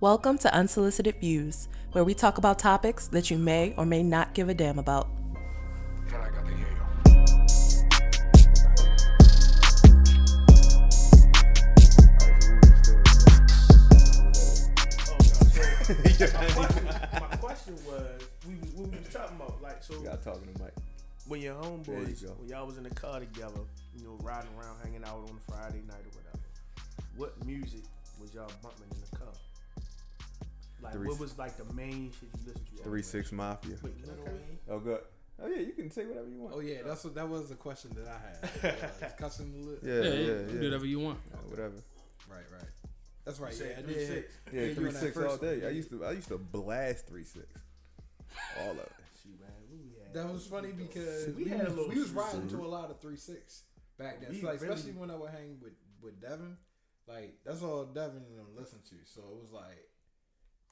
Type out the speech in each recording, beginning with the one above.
Welcome to Unsolicited Views, where we talk about topics that you may or may not give a damn about. Caraca, te llego. my question was, we was, we was talking about like so You got talking to Mike. when your There homeboys, you when y'all was in the car together, you know, riding around, hanging out on a Friday night or whatever. What music was y'all bumping in the car? Like, Three- what was like the main shit you listened to? Three Six Mafia. Wait, okay. Oh good. Oh yeah, you can say whatever you want. Oh yeah, that's what that was the question that I had. Uh, cussing the lip. Yeah, Yeah, yeah, yeah. do whatever you want. Uh, whatever. Right, right. That's right. You Yeah, three did. six. Yeah, Yeah, you three on that six first all day. one. I used to I used to blast three six. All of it. Shoot, man, we had- That was funny because We we, had a was, little we was riding to a lot of three six back then. So, like, really- especially when I would hang with with Devin, like that's all Devin and them listen to. So it was like,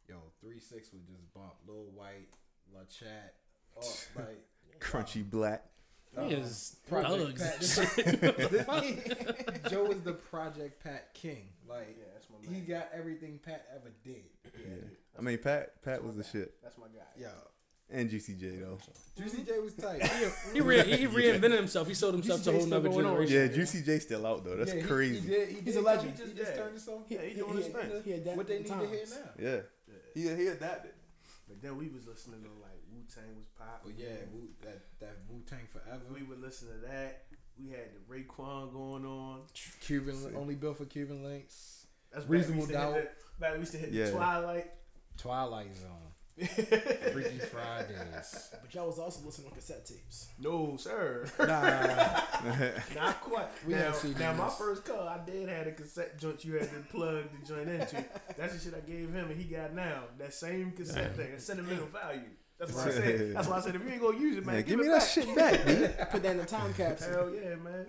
yo, three six would just bump Lil Wyte, La Chat, all, like Crunchy black. uh, He is Project Pat. and Joe is the Project Pat King. Like Yeah, that's my he got everything Pat ever did. Yeah. I mean Pat Pat was the shit. That's my guy. Yo, And Juicy J though. Juicy J was tight. He, re- he reinvented himself. He sold himself to a whole Juicy J still nother generation. Yeah, Juicy J still out though. That's Yeah, he- crazy. He, did, he He's a legend. He just, He just dead. turned his song. Yeah, he doing his thing. He What they need the to hear now. yeah. He he adapted. But then we was listening to like Wu Tang was But popping. yeah, Wu, that that Wu Tang forever. we would listen to that. We had the Raekwon going on. Cuban only built for Cuban Linx. That's Reasonable back we used to doubt. Back we used to hit Yeah. the Twilight. Twilight Zone, Freaky Fridays. But y'all was also listening on cassette tapes. no, sir. Nah, Not quite. We now, have CDs. now, my first car, I did have a cassette joint you had to plug the joint into. That's the shit I gave him, and he got now. That same cassette thing. That sentimental value. That's why I said. That's why I said if you ain't gonna use it, man, Man, give, give me it that back. shit back, dude. Put that in the time capsule. Hell yeah, man.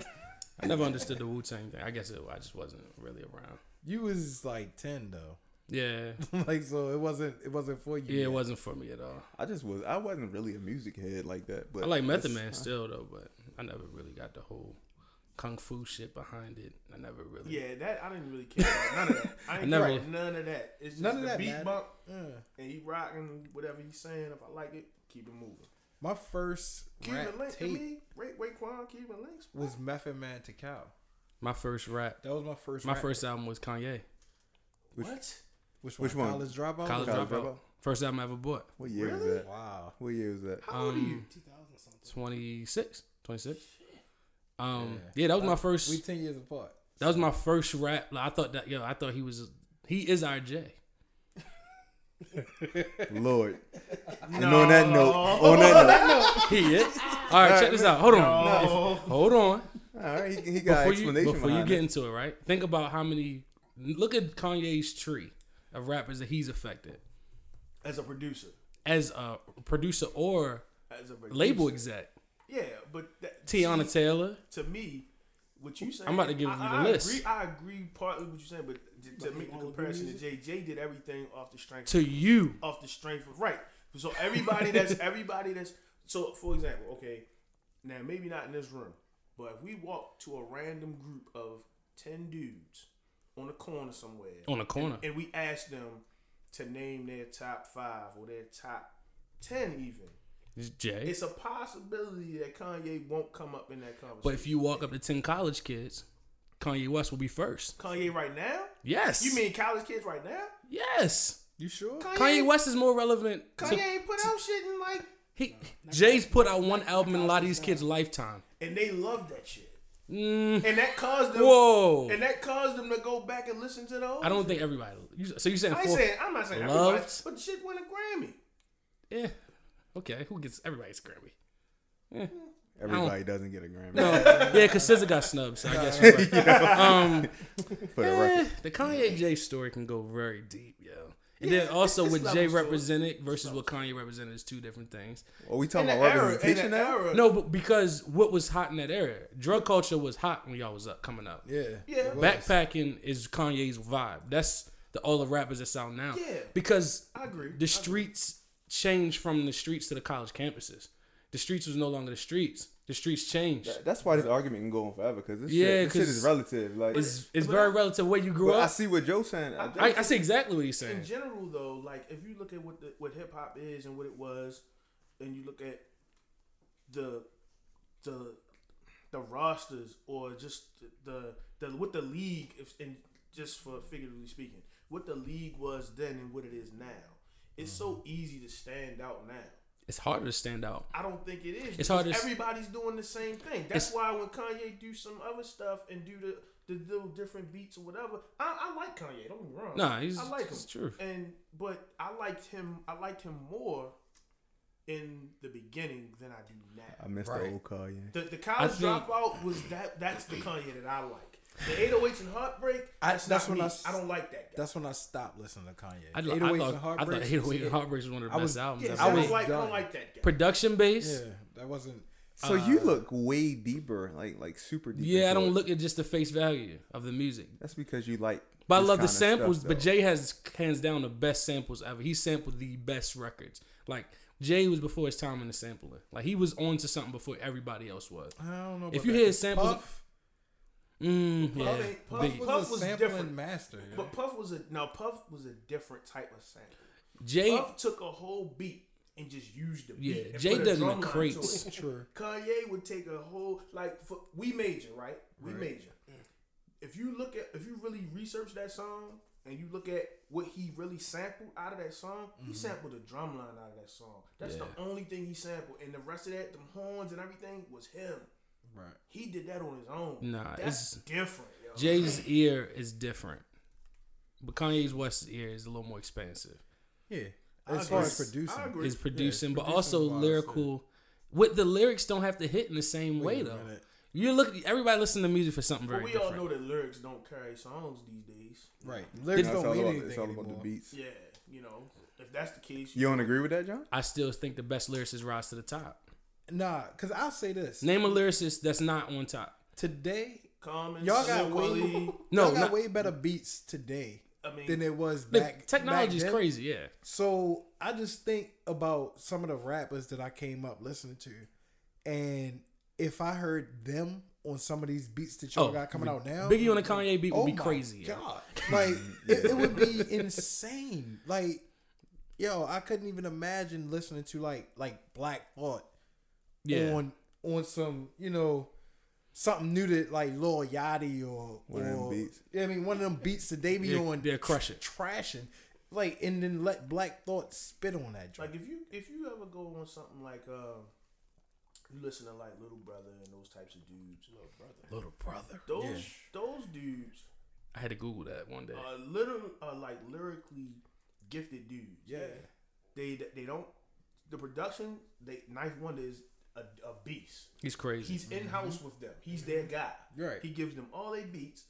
I never understood the Wu Tang thing. I guess it, I just wasn't really around. you was like ten though. Yeah, like so, it wasn't it wasn't for you. yeah, yet. it wasn't for me at all. I just was I wasn't really a music head like that. But I like Method it's- Man still though, but I never really got the whole kung fu shit behind it. I never really. Yeah, that I didn't really care about none of that. I ain't never- care about none of that. It's just None of the that beat mattered. bump, Yeah. and he rocking whatever he's saying. If I like it, keep it moving. My first Cuban rap Link to tape me, Ray Raekwon, Cuban Linx. was Method Man Tical. My first rap, That was my first. my rap first album was Kanye. Which- what? Which one? Which one? College Dropout. College College Dropout. Dropout? First album I ever bought. What year was Really? that? Wow. What year was that? How old are Um, you? 2000 something. 26, 26. Um, Yeah. yeah, that was my first. We ten years apart. That was my first rap. Like, I thought that yo, I thought he was he is our J. Lord. And on that note, on that note, He is. All right, check this out. Hold on. No. If- hold on. all right, he, he got Before you explanation before you get it. into it, right? Think about how many. Look at Kanye's tree of rappers that he's affected As a producer, as a producer or as a producer. label exec. Yeah, but that, Tiana see, Taylor. to me, what you saying? I'm about to give I, you the I list. Agree, I agree partly what you're saying, but to, to But make the comparison to music? Jay, Jay did everything off the strength To you, off the strength of right. So everybody that's everybody that's so for example, okay, now maybe not in this room, but if we walk to a random group of ten dudes on a corner somewhere, on the corner. and we ask them to name their top five or their top ten even, It's Jay. it's a possibility that Kanye won't come up in that conversation. But if you walk up to ten college kids, Kanye West will be first. Kanye right now, Yes. you mean college kids right now? yes? You sure? Kanye West is more relevant. Kanye To, ain't put out shit in like, he Jay's put out one album in a lot of these kids' lifetime. and they love that shit, Mm, and that caused them. whoa. And that caused them to go back and listen to those. I don't think everybody. So you saying I ain't four? saying I'm not saying Loved. everybody, but the shit won a Grammy. Yeah. Okay. Who gets everybody's Grammy? Everybody doesn't get a Grammy. No. yeah, because SZA got snubbed. So I guess you're right. um, For the eh, record. the Kanye Jay story can go very deep, yo. And then also it's what Jay represented versus what Kanye represented is two different things. Are we talking In about the era, representation now? era, No, but because what was hot in that era, drug culture was hot when y'all was up coming up. Yeah. Yeah. Backpacking is Kanye's vibe. That's the all the rappers that sound now. Yeah. Because I agree. the streets changed from the streets to the college campuses. The streets was no longer the streets. The streets change. That- That's why this argument can go on forever because this, Yeah, shit, this shit 'cause is relative. Like, It's it's very I- relative where you grew but I see what Joe's saying. I- I, I see exactly what he's saying. in general though, like if you look at what the, what hip hop is and what it was, and you look at the the the rosters or just the the what the league if and just for figuratively speaking, what the league was then and what it is now. It's so mm-hmm. easy to stand out now. It's harder to stand out. I don't think it is. It's hard to Everybody's doing the same thing. That's why when Kanye do some other stuff and do the the little different beats or whatever, I, I like Kanye. Don't get me wrong. Nah, he's I like him. true. And but I liked him. I liked him more in the beginning than I do now. I now. missed Right. the old Kanye. The the college think- dropout was that. That's the Kanye that I like. The 808s and Heartbreak. I- That's, that's not when me. I I, s- don't like that guy. That's when I stopped listening to Kanye. I, I, 808s thought, and I thought Heartbreaks 808 was and Heartbreaks was one of the I best was- albums. yeah, ever see, I was don't like. I don't like that guy. Production based. Yeah, that wasn't. So you look way deeper, like like super deep. Uh, Yeah, I don't look at just the face value of the music. That's because you like. But I this love the kinda stuff, samples. but. Jay has hands down the best samples ever. He sampled the best records. Like Jay was before his time in the sampling. Like he was on to something before everybody else was. I don't know. If you that. hear samples- Puff, Mm, yeah, ain't- Puff Big- was a was sampling different. master. yeah. But Puff was a now Puff was a different type of sample. Jay. Puff took a whole beat and just used the beat. Yeah, and Jay put a done the drum line to crates. True. Kanye would take a whole like for, we major right. We Right. major. If you look at if you really research that song and you look at what he really sampled out of that song, he sampled the drum line out of that song. That's Yeah. the only thing he sampled, and the rest of that, the horns and everything, was him. Right. He did that on his own. Nah, that's it's- different. Yo. Jay's ear is different, but Kanye's West's ear is a little more expansive. Yeah. I As far agree. as producing, I agree. Is producing, but producing also wise, lyrical. With the lyrics, don't have to hit in the same Wait way though. minute. You look. Everybody listen to music for something But very we all know that lyrics don't carry songs these days. right? Lyrics know, it's don't all mean anything it's all anymore. the beats. Yeah, you know, if that's the case, You don't agree with that, John? I still think the best lyricist rise to the top. Nah, because I'll say this. Name a lyricist that's not on top. Today, Common, y'all got way No, y'all got not- way better beats today I mean, than it was back. technology is back then. crazy. Yeah. So I just think about some of the rappers that I came up listening to, and if I heard them on some of these beats that y'all Oh, got coming out now, Biggie on a Kanye beat would oh be my crazy. yeah. God, like it, it would be insane. Like, yo, I couldn't even imagine listening to like like Black Thought Yeah. on on some you know something new to like Lil Yachty or One of them or- beats. Yeah, I mean one of them beats that they be They're- on. they're crushing. trashing. Like and then let Black Thought spit on that joint. like if you if you ever go on something like uh, you listen to like Little Brother and those types of dudes, Little Brother, Little brother. those those dudes I had to Google that one day. are little are like lyrically gifted dudes. yeah, They they don't the production. They 9th Wonder is a, a beast. He's crazy. He's in house with them. He's their guy. Right. He gives them all they beats,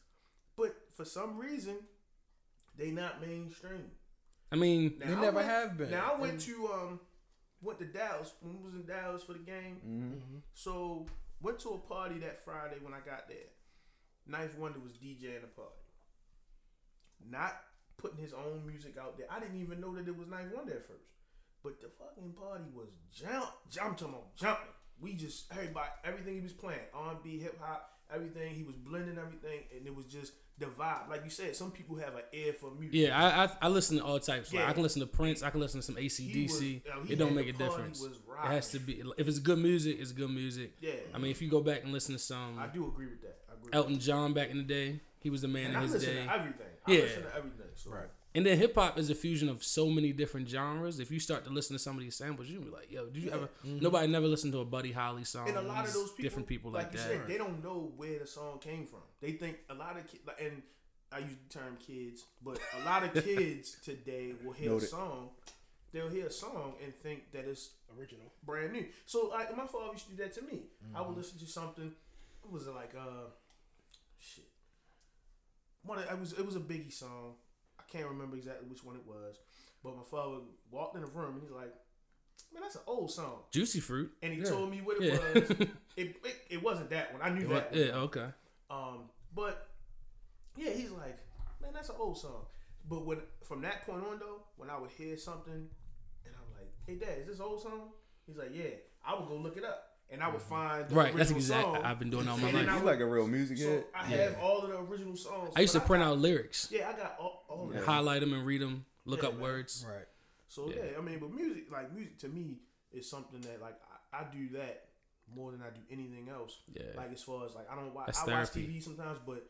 but for some reason, they not mainstream. I mean, Now, They I never went- have been. Now I went And- to um went to Dallas when we was in Dallas for the game. Mm-hmm. So went to a party that Friday when I got there. 9th Wonder was DJing the party. Not putting his own music out there. I didn't even know that it was 9th Wonder at first. But the fucking party was jump, jump to jumping. We just everybody, everything he was playing, R and B, hip hop, everything. He was blending everything, and it was just the vibe. Like you said, some people have an ear for music. yeah, I, I I listen to all types. Like Yeah. I can listen to Prince. I can listen to some ACDC. was- yo, he it don't make a difference. It has to be. If it's good music, it's good music. Yeah. I mean, if you go back and listen to some I do agree with that. I agree. Elton John back in the day, he was the man and in I his listen day. to everything. I Yeah. listen to everything. So. Right. And then hip hop is a fusion of so many different genres. If you start to listen to some of these samples, you'll be like, "Yo, did you Yeah. ever?" Nobody never listened to a Buddy Holly song. And a lot of those people, different people like, you that. said, they don't know where the song came from. They think a lot of kids, and I use the term kids, but a lot of kids today will hear a song, they'll hear a song and think that it's Original. brand new. So like my father used to do that to me. I Mm-hmm. would listen to something. What was it like? Uh, shit. One. Of, it was it was a Biggie song. Can't remember exactly which one it was, but my father walked in the room and he's like, "Man, that's an old song." Juicy fruit. And he Yeah. told me what it Yeah. was. It, it it wasn't that one. I knew that. one. yeah. Okay. Um, but yeah, he's like, man, that's an old song. But when from that point on though, when I would hear something, and I'm like, hey dad, is this old song? He's like, yeah. I would go look it up. And I would find the Right, that's original exactly. song. I've been doing all my And life. I You would- like a real music So head? I Yeah. have all of the original songs. I used to but print got- out lyrics, Yeah, I got all, all of that. highlight them, and read them. Look Yeah, up man. words. Right. So Yeah. yeah. I mean, but music, like music to me, is something that like I, I do that more than I do anything else. Yeah. Like as far as like I don't watch, That's I watch. TV sometimes, but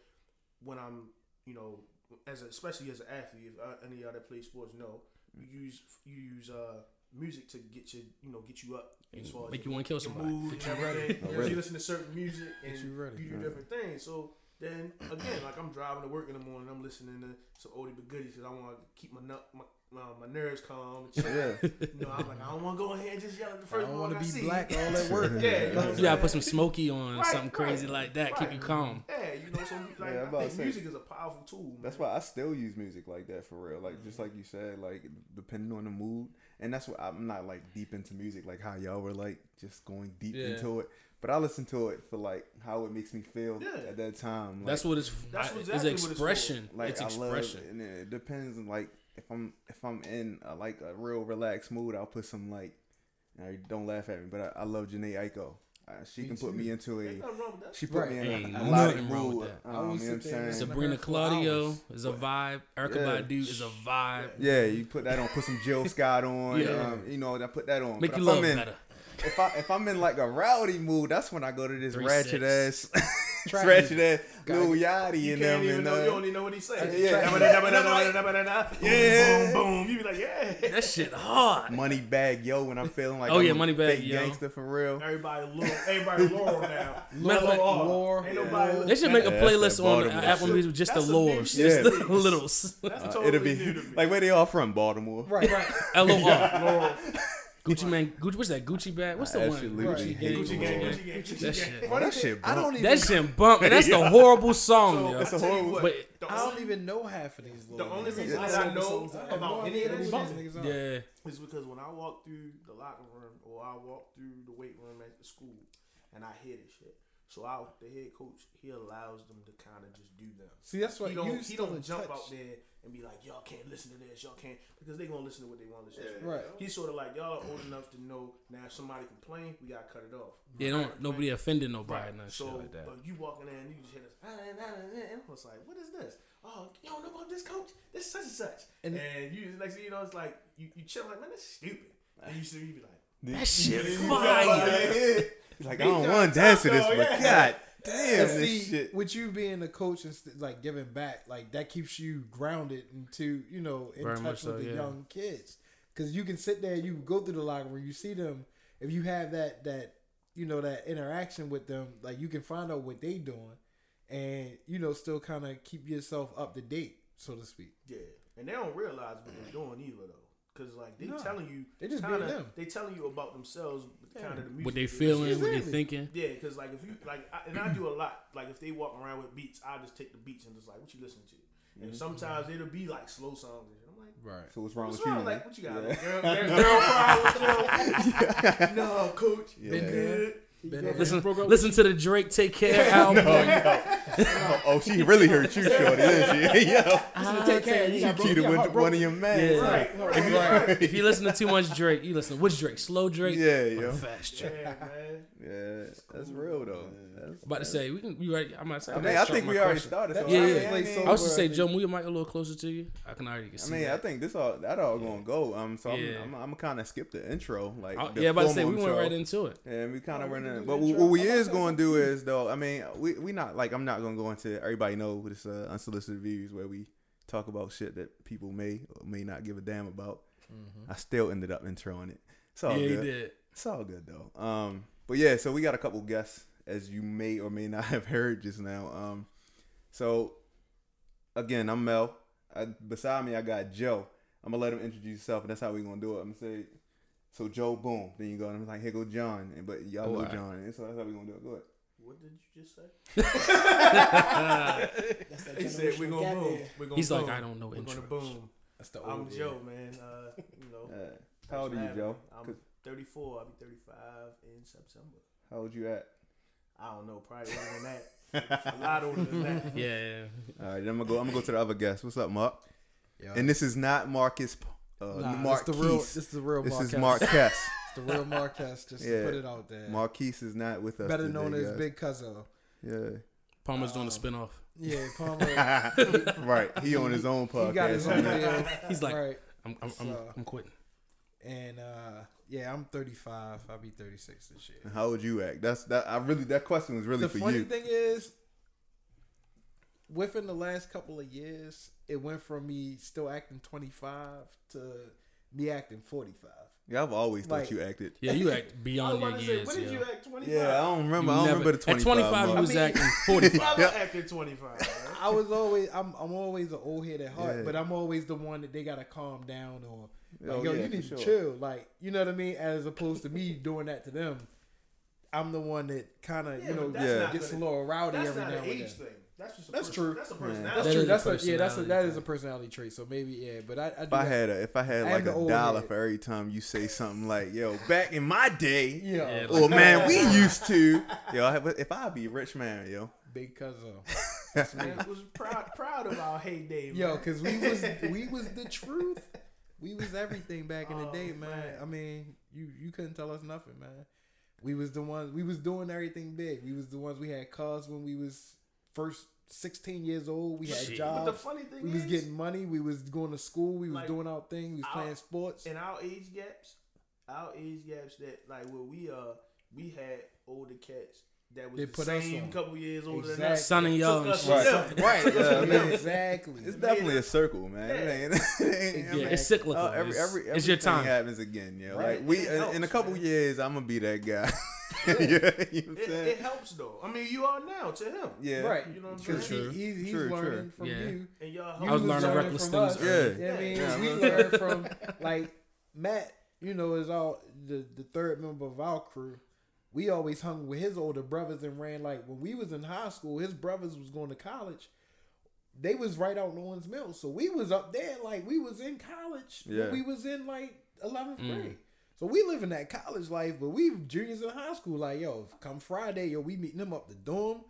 when I'm, you know, as a, especially as an athlete, if uh, any of y'all that play sports know, you use you use uh music to get you, you know, get you up as far as Make your- you want to kill your somebody. mood Get and you ready. everything. Oh, You, listen to certain music and you ready. you do different things. So then again, like I'm driving to work in the morning, I'm listening to some oldie but goodies because I want to keep my nut my, my, my nerves calm. Yeah. You know, I'm like I don't want to go ahead and just yell at the I first don't one want to be see. black all at work. Yeah, you know You gotta put some smoky on, Right, something crazy right, like that. Keep you calm. Yeah, you know, so like Yeah, I'm I about think say. music is a powerful tool. Man. That's why I still use music like that for real. Like just mm-hmm. like you said, like depending on the mood, and that's why I'm not like deep into music like how y'all were like just going deep Yeah. into it. But I listen to it for like how it makes me feel Yeah. at that time. Like, That's what it's. That's I- exactly it's what it's for. expression. like it's I love, expression. and it depends. on, Like if I'm if I'm in a, like a real relaxed mood, I'll put some like. now, don't laugh at me, but I, I love Jhené Aiko. Uh, she Me can put too. me into a. Ain't nothing wrong with that. She put Right. me in Ain't a melodic nothing wrong with mood. that. Um, I will you know what I'm saying? Sabrina her Claudio is a vibe. Erykah Yeah. Badu is a vibe. Yeah, you put that on. Put some Jill Scott on. Yeah. Um, you know, I put that on. Make But you if love I'm in, better. If I if I'm in like a rowdy mood, that's when I go to this Three ratchet six. ass, Trap ratchet ass Got Lil it. Yachty You and them even and know. You uh, don't even know what he's saying. Yeah. Yeah. boom, boom. You be like, yeah. That shit hard. Moneybagg Yo when I'm feeling like Oh, I'm yeah, a Moneybagg fake Yo. gangster for real. Everybody, Laurel, everybody, Laurel now. Matter of fact, Lore. Lore. Ain't nobody. They should make a playlist on Baltimore Apple shit. Music just the That's lores, just the Yeah. littles. That's Uh, totally it'll be like where they all from, Baltimore. Right, right. L O R. Laurel. Gucci Mane. Gucci. What's that? Gucci bag. What's the one? Absolutely Gucci gang. Gucci gang, Gucci Gucci gang, Gucci That gang. shit. Oh, that shit. I don't bump. even. That shit bump. And that's the horrible song, So, yo. I tell you horrible- what, But the I don't only- even know half of these. The little only niggas. reason I that I know know songs. I have about no any idea of who these these niggas are. Yeah. is because when I walk through the locker room or I walk through the weight room at the school and I hear this shit. So I, the head coach, he allows them to kind of just do them. See, that's what he you don't, he still don't in jump touch. out there and be like, y'all can't listen to this, y'all can't, because they gonna listen to what they want to listen to. Right. He's sort of like, y'all are old enough to know now if somebody complain, we gotta cut it off. Yeah, don't nobody offended nobody, Right. nothing So, shit like that. but you walking in and you just hear us, ah, and I was like, what is this? Oh, you don't know about this coach? This such and such. And- And, you, next thing you know, it's like, you, you chill like, man, that's stupid. And you see, you be like, That shit Yeah. fire. He's like, I don't want to dance to this, though, but yeah. god damn, And this see, shit. with you being a coach and st- like giving back, like that keeps you grounded into you know in Very touch much with so, the yeah. young kids. Because you can sit there, you go through the locker room, you see them. If you have that that you know that interaction with them, like you can find out what they doing, and you know still kind of keep yourself up to date, so to speak. yeah. And they don't realize what they're doing either, though. Because, like, they No. telling you, They just kinda, being them. They telling you about themselves, kind of the music. What they listen feeling, to. what they Exactly. thinking. Yeah, because like if you like, I, and I do a lot. Like if they walk around with beats, I just take the beats and just like, what you listening to? Mm-hmm. And sometimes it'll be like slow songs, and. I'm like, Right. So what's wrong what's with wrong? you? Like what you got? Yeah. Like, girl, girl, girl problem? no, coach. Yeah. Been good. Been Listen, listen to the Drake "Take Care" album. Oh, oh, she really hurt you, shorty, didn't she? Yo, take care. You she cheated with heartbroken. one of your men. Yeah. Right, right, If you listen to too much Drake, you listen. To which Drake? Slow Drake? Yeah, or yo. Fast Drake. Yeah, man. Yeah, that's real though. That's, About to say we can. We ready? I'm about to say. I mean, I think we already started. So That Yeah, I, yeah. mean, I, mean, I was to say, Joe, move your mic a little closer to you. I can already I see. mean, I think this all that all gonna go. Um, so Yeah. I'm, I'm, I'm kind of skip the intro, like I- the yeah, about to say we went right into it. And we kind of we run can in. But what we is gonna do is though. I mean, we we not like I'm not going to go into everybody know this uh, unsolicited views where we talk about shit that people may or may not give a damn about. I still ended up introing it. It's all Mm-hmm. yeah, good. did. It's all good though. Um, but yeah, so we got a couple guests, as you may or may not have heard just now. Um, so again, I'm Mel. I, beside me, I got Joe. I'm gonna let him introduce himself, and that's how we gonna do it. I'm gonna say, so Joe, boom. Then you go, and I'm like, here go John, and but y'all know Alright. John, and so that's how we gonna do it. Go ahead. What did you just say? That He said we're gonna boom. We're gonna He's like, boom. I don't know We're gonna boom. That's the I'm old Joe, man. Uh, you know. Uh, how old are you, Joe? I'm 34. I'll be 35 in September. How old you at? I don't know, probably older than that. a lot older than that. Yeah. All right, then I'm gonna go. I'm gonna go to the other guest. What's up, Mark? Yeah. And this is not Marcus. Uh, Nah, Mark this the real. Keys. This is the real. This is Marquez. Mark Kess. the real Marquez. Just Yeah. to put it out there. Marquise is not with us. Better today, known as guys. Big Cuzzo. Yeah. Palmer's doing a spinoff. Yeah, Palmer. right. He on his own podcast. he got his own deal. He's like, right. I'm, I'm, I'm, I'm quitting. And uh, yeah, I'm 35. I'll be 36 this year. How would you act? That's that. I really that question was really the for you. The funny thing is, within the last couple of years, it went from me still acting 25 to me acting 45. Yeah, I've always thought Like- you acted. Yeah, you act beyond your about to say, years. when did yo. you act 25? Yeah, I don't remember. You I don't never- remember the twenty At five. 25, you mark. was mean- acting I 45. never acted 25. I was always, I'm, I'm always an old head at heart, Yeah. but I'm always the one that they gotta calm down or like, Oh, yo, yeah, you for need sure. to chill, like, you know what I mean? As opposed to me doing that to them, I'm the one that kind of, Yeah, you know, Yeah. gets a little rowdy That's every not now an and age then. Thing. That's just a That's pers- true. That's a Yeah. That's That true. is That's a, yeah. That's a, that is a personality trait. So maybe yeah. But I, I do If I had a, if I had I like a dollar head. for every time you say something like, "Yo, back in my day," yeah, Yeah, or like- man, we used to, yo, if I be a rich man, yo, big cuzzo. That's. Man, was proud proud of our heyday, man. Yo, cause we was we was the truth. We was everything back in the Oh, day, man. man. I mean, you you couldn't tell us nothing, man. We was the ones. We was doing everything big. We was the ones. We had cars when we was first sixteen years old. We had Shit. jobs. But the funny thing we is, was getting money. We was going to school. We was Like, doing our thing. We was our- playing sports. And our age gaps, our age gaps that like where we uh we had older cats that was They the put us same on. couple years older Exactly. than us. Son and y'all Took and us shit. to them. Right, Took yeah, to man. exactly. it's definitely a circle, man. It ain't, it ain't- I Yeah, mean, it's cyclical. uh, every It's- every it's your everything time. happens again, yo. Right. Like we It in, in a couple man. years, I'm gonna be that guy. yeah, you know It, it helps though. I mean, you are now to him. yeah, Right. You know what I'm Because saying? he, he's, he's True, true. from Yeah. you. And y'all, You I was was learning learning reckless from things us. early. Yeah. I mean, Yeah, we man. learned from like Matt. You know, is all the the third member of our crew. We always hung with his older brothers and ran like when we was in high school. His brothers was going to college. They was right out in Owings Mills, so we was up there like we was in college. when Yeah. we was in like eleventh Mm. Grade. So we living that college life, but we juniors in high school. Like yo, come Friday, yo, we meeting them up the dorm,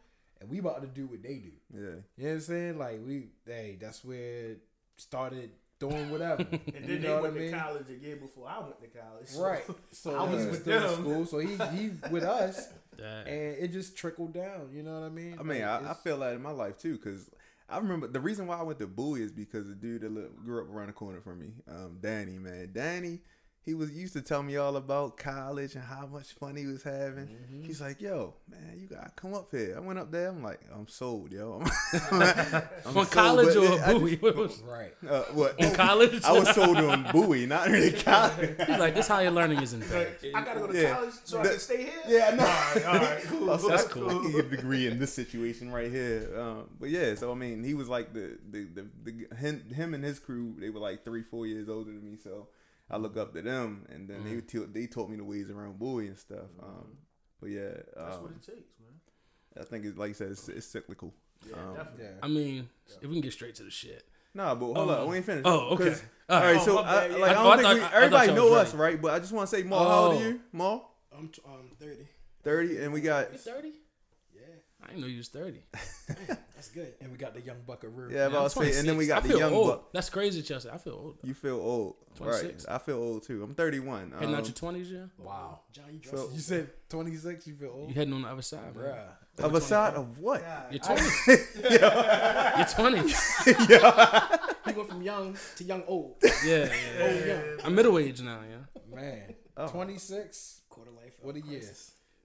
and we about to do what they do. yeah. You know what I'm saying? Like we, hey, that's where it started doing whatever. and you then they know what I went mean? to college a year before I went to college. so- Right. So I was with still in them. school. So he he with us, That- and it just trickled down. You know what I mean? I mean, Like, I, I feel that in my life too, because I remember the reason why I went to Bowie is because the dude that li- grew up around the corner from me, um, Danny, man, Danny, he was used to tell me all about college and how much fun he was having. Mm-hmm. He's like, "Yo, man, you gotta come up here." I went up there. I'm like, "I'm sold, yo." I'm, I'm On sold, college or it- I Bowie? What was- right. uh, what? On college? I was sold on Bowie, not really college. He's like, this higher learning isn't bad. I gotta go to Yeah. college so I can stay here. Yeah, I know. All right, all right, cool. So That's I, cool. I can get a degree in this situation right here. Um, but yeah, so I mean, he was like the the, the the him, him and his crew. They were like three, four years older than me. So I look up to them, and then they te- they taught me the ways around Bowie and stuff. Um, but yeah, That's what um, it takes, man. I think it's like you said, it's, it's cyclical. Yeah, um, definitely. Yeah. I mean, if we can get straight to the shit. Nah, but hold Oh. up, we ain't finished. Oh, okay. 'Cause- All All right. right, so Oh, I, like. I I don't thought- think I we, everybody y'all know us, right? But I just want to say, Maul, how old Oh. are you, Maul? I'm t- um 30. Thirty, and we got You 30? Yeah, I didn't know you was 30. that's good. And we got the young buckaroo. yeah, but I'm I'll say, and then we got I the feel young old. buck. That's crazy, Chelsea. I feel old. You feel old, 26. right? I feel old too. I'm 31. Heading Um, out your 20s, yeah? Wow. John, you So- You said twenty six. You feel old, You heading on the other side, bro. bruh. of a side of what? You're 20. You're 20. He went from young to young old. Yeah, yeah. Old young. I'm middle age now, yeah. Man, Oh. twenty six. Quarter life. What a year.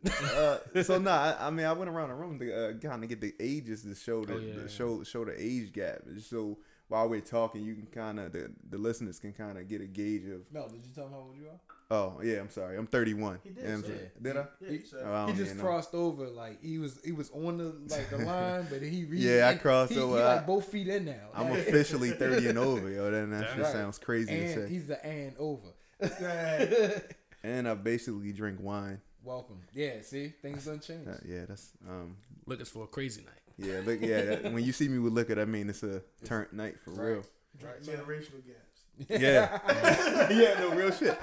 Crisis. Uh, so no, I, I mean I went around the room to uh, kind of get the ages to show the, Oh, yeah, the yeah. show show the age gap. So while we're talking, you can kind of the the listeners can kind of get a gauge of. Mel, did you tell him how old you are? Oh yeah, I'm sorry, I'm 31. He did You know what I'm say. Did I? Yeah, you said- Oh, I He just even know. crossed over, like he was he was on the like the line, but he, he Yeah, I crossed he, over. He I- like both feet in now, I'm officially 30 and over, yo. Then that shit Right. sounds crazy to say. he's the and over. And I basically drink wine. Welcome. Yeah, see things don't change. Uh, yeah, that's um. Looking for a crazy night. Yeah, look. Yeah, that, when you see me with liquor, I mean it's a turnt night for Right. real. Right, generational gaps. Yeah. yeah, no real shit.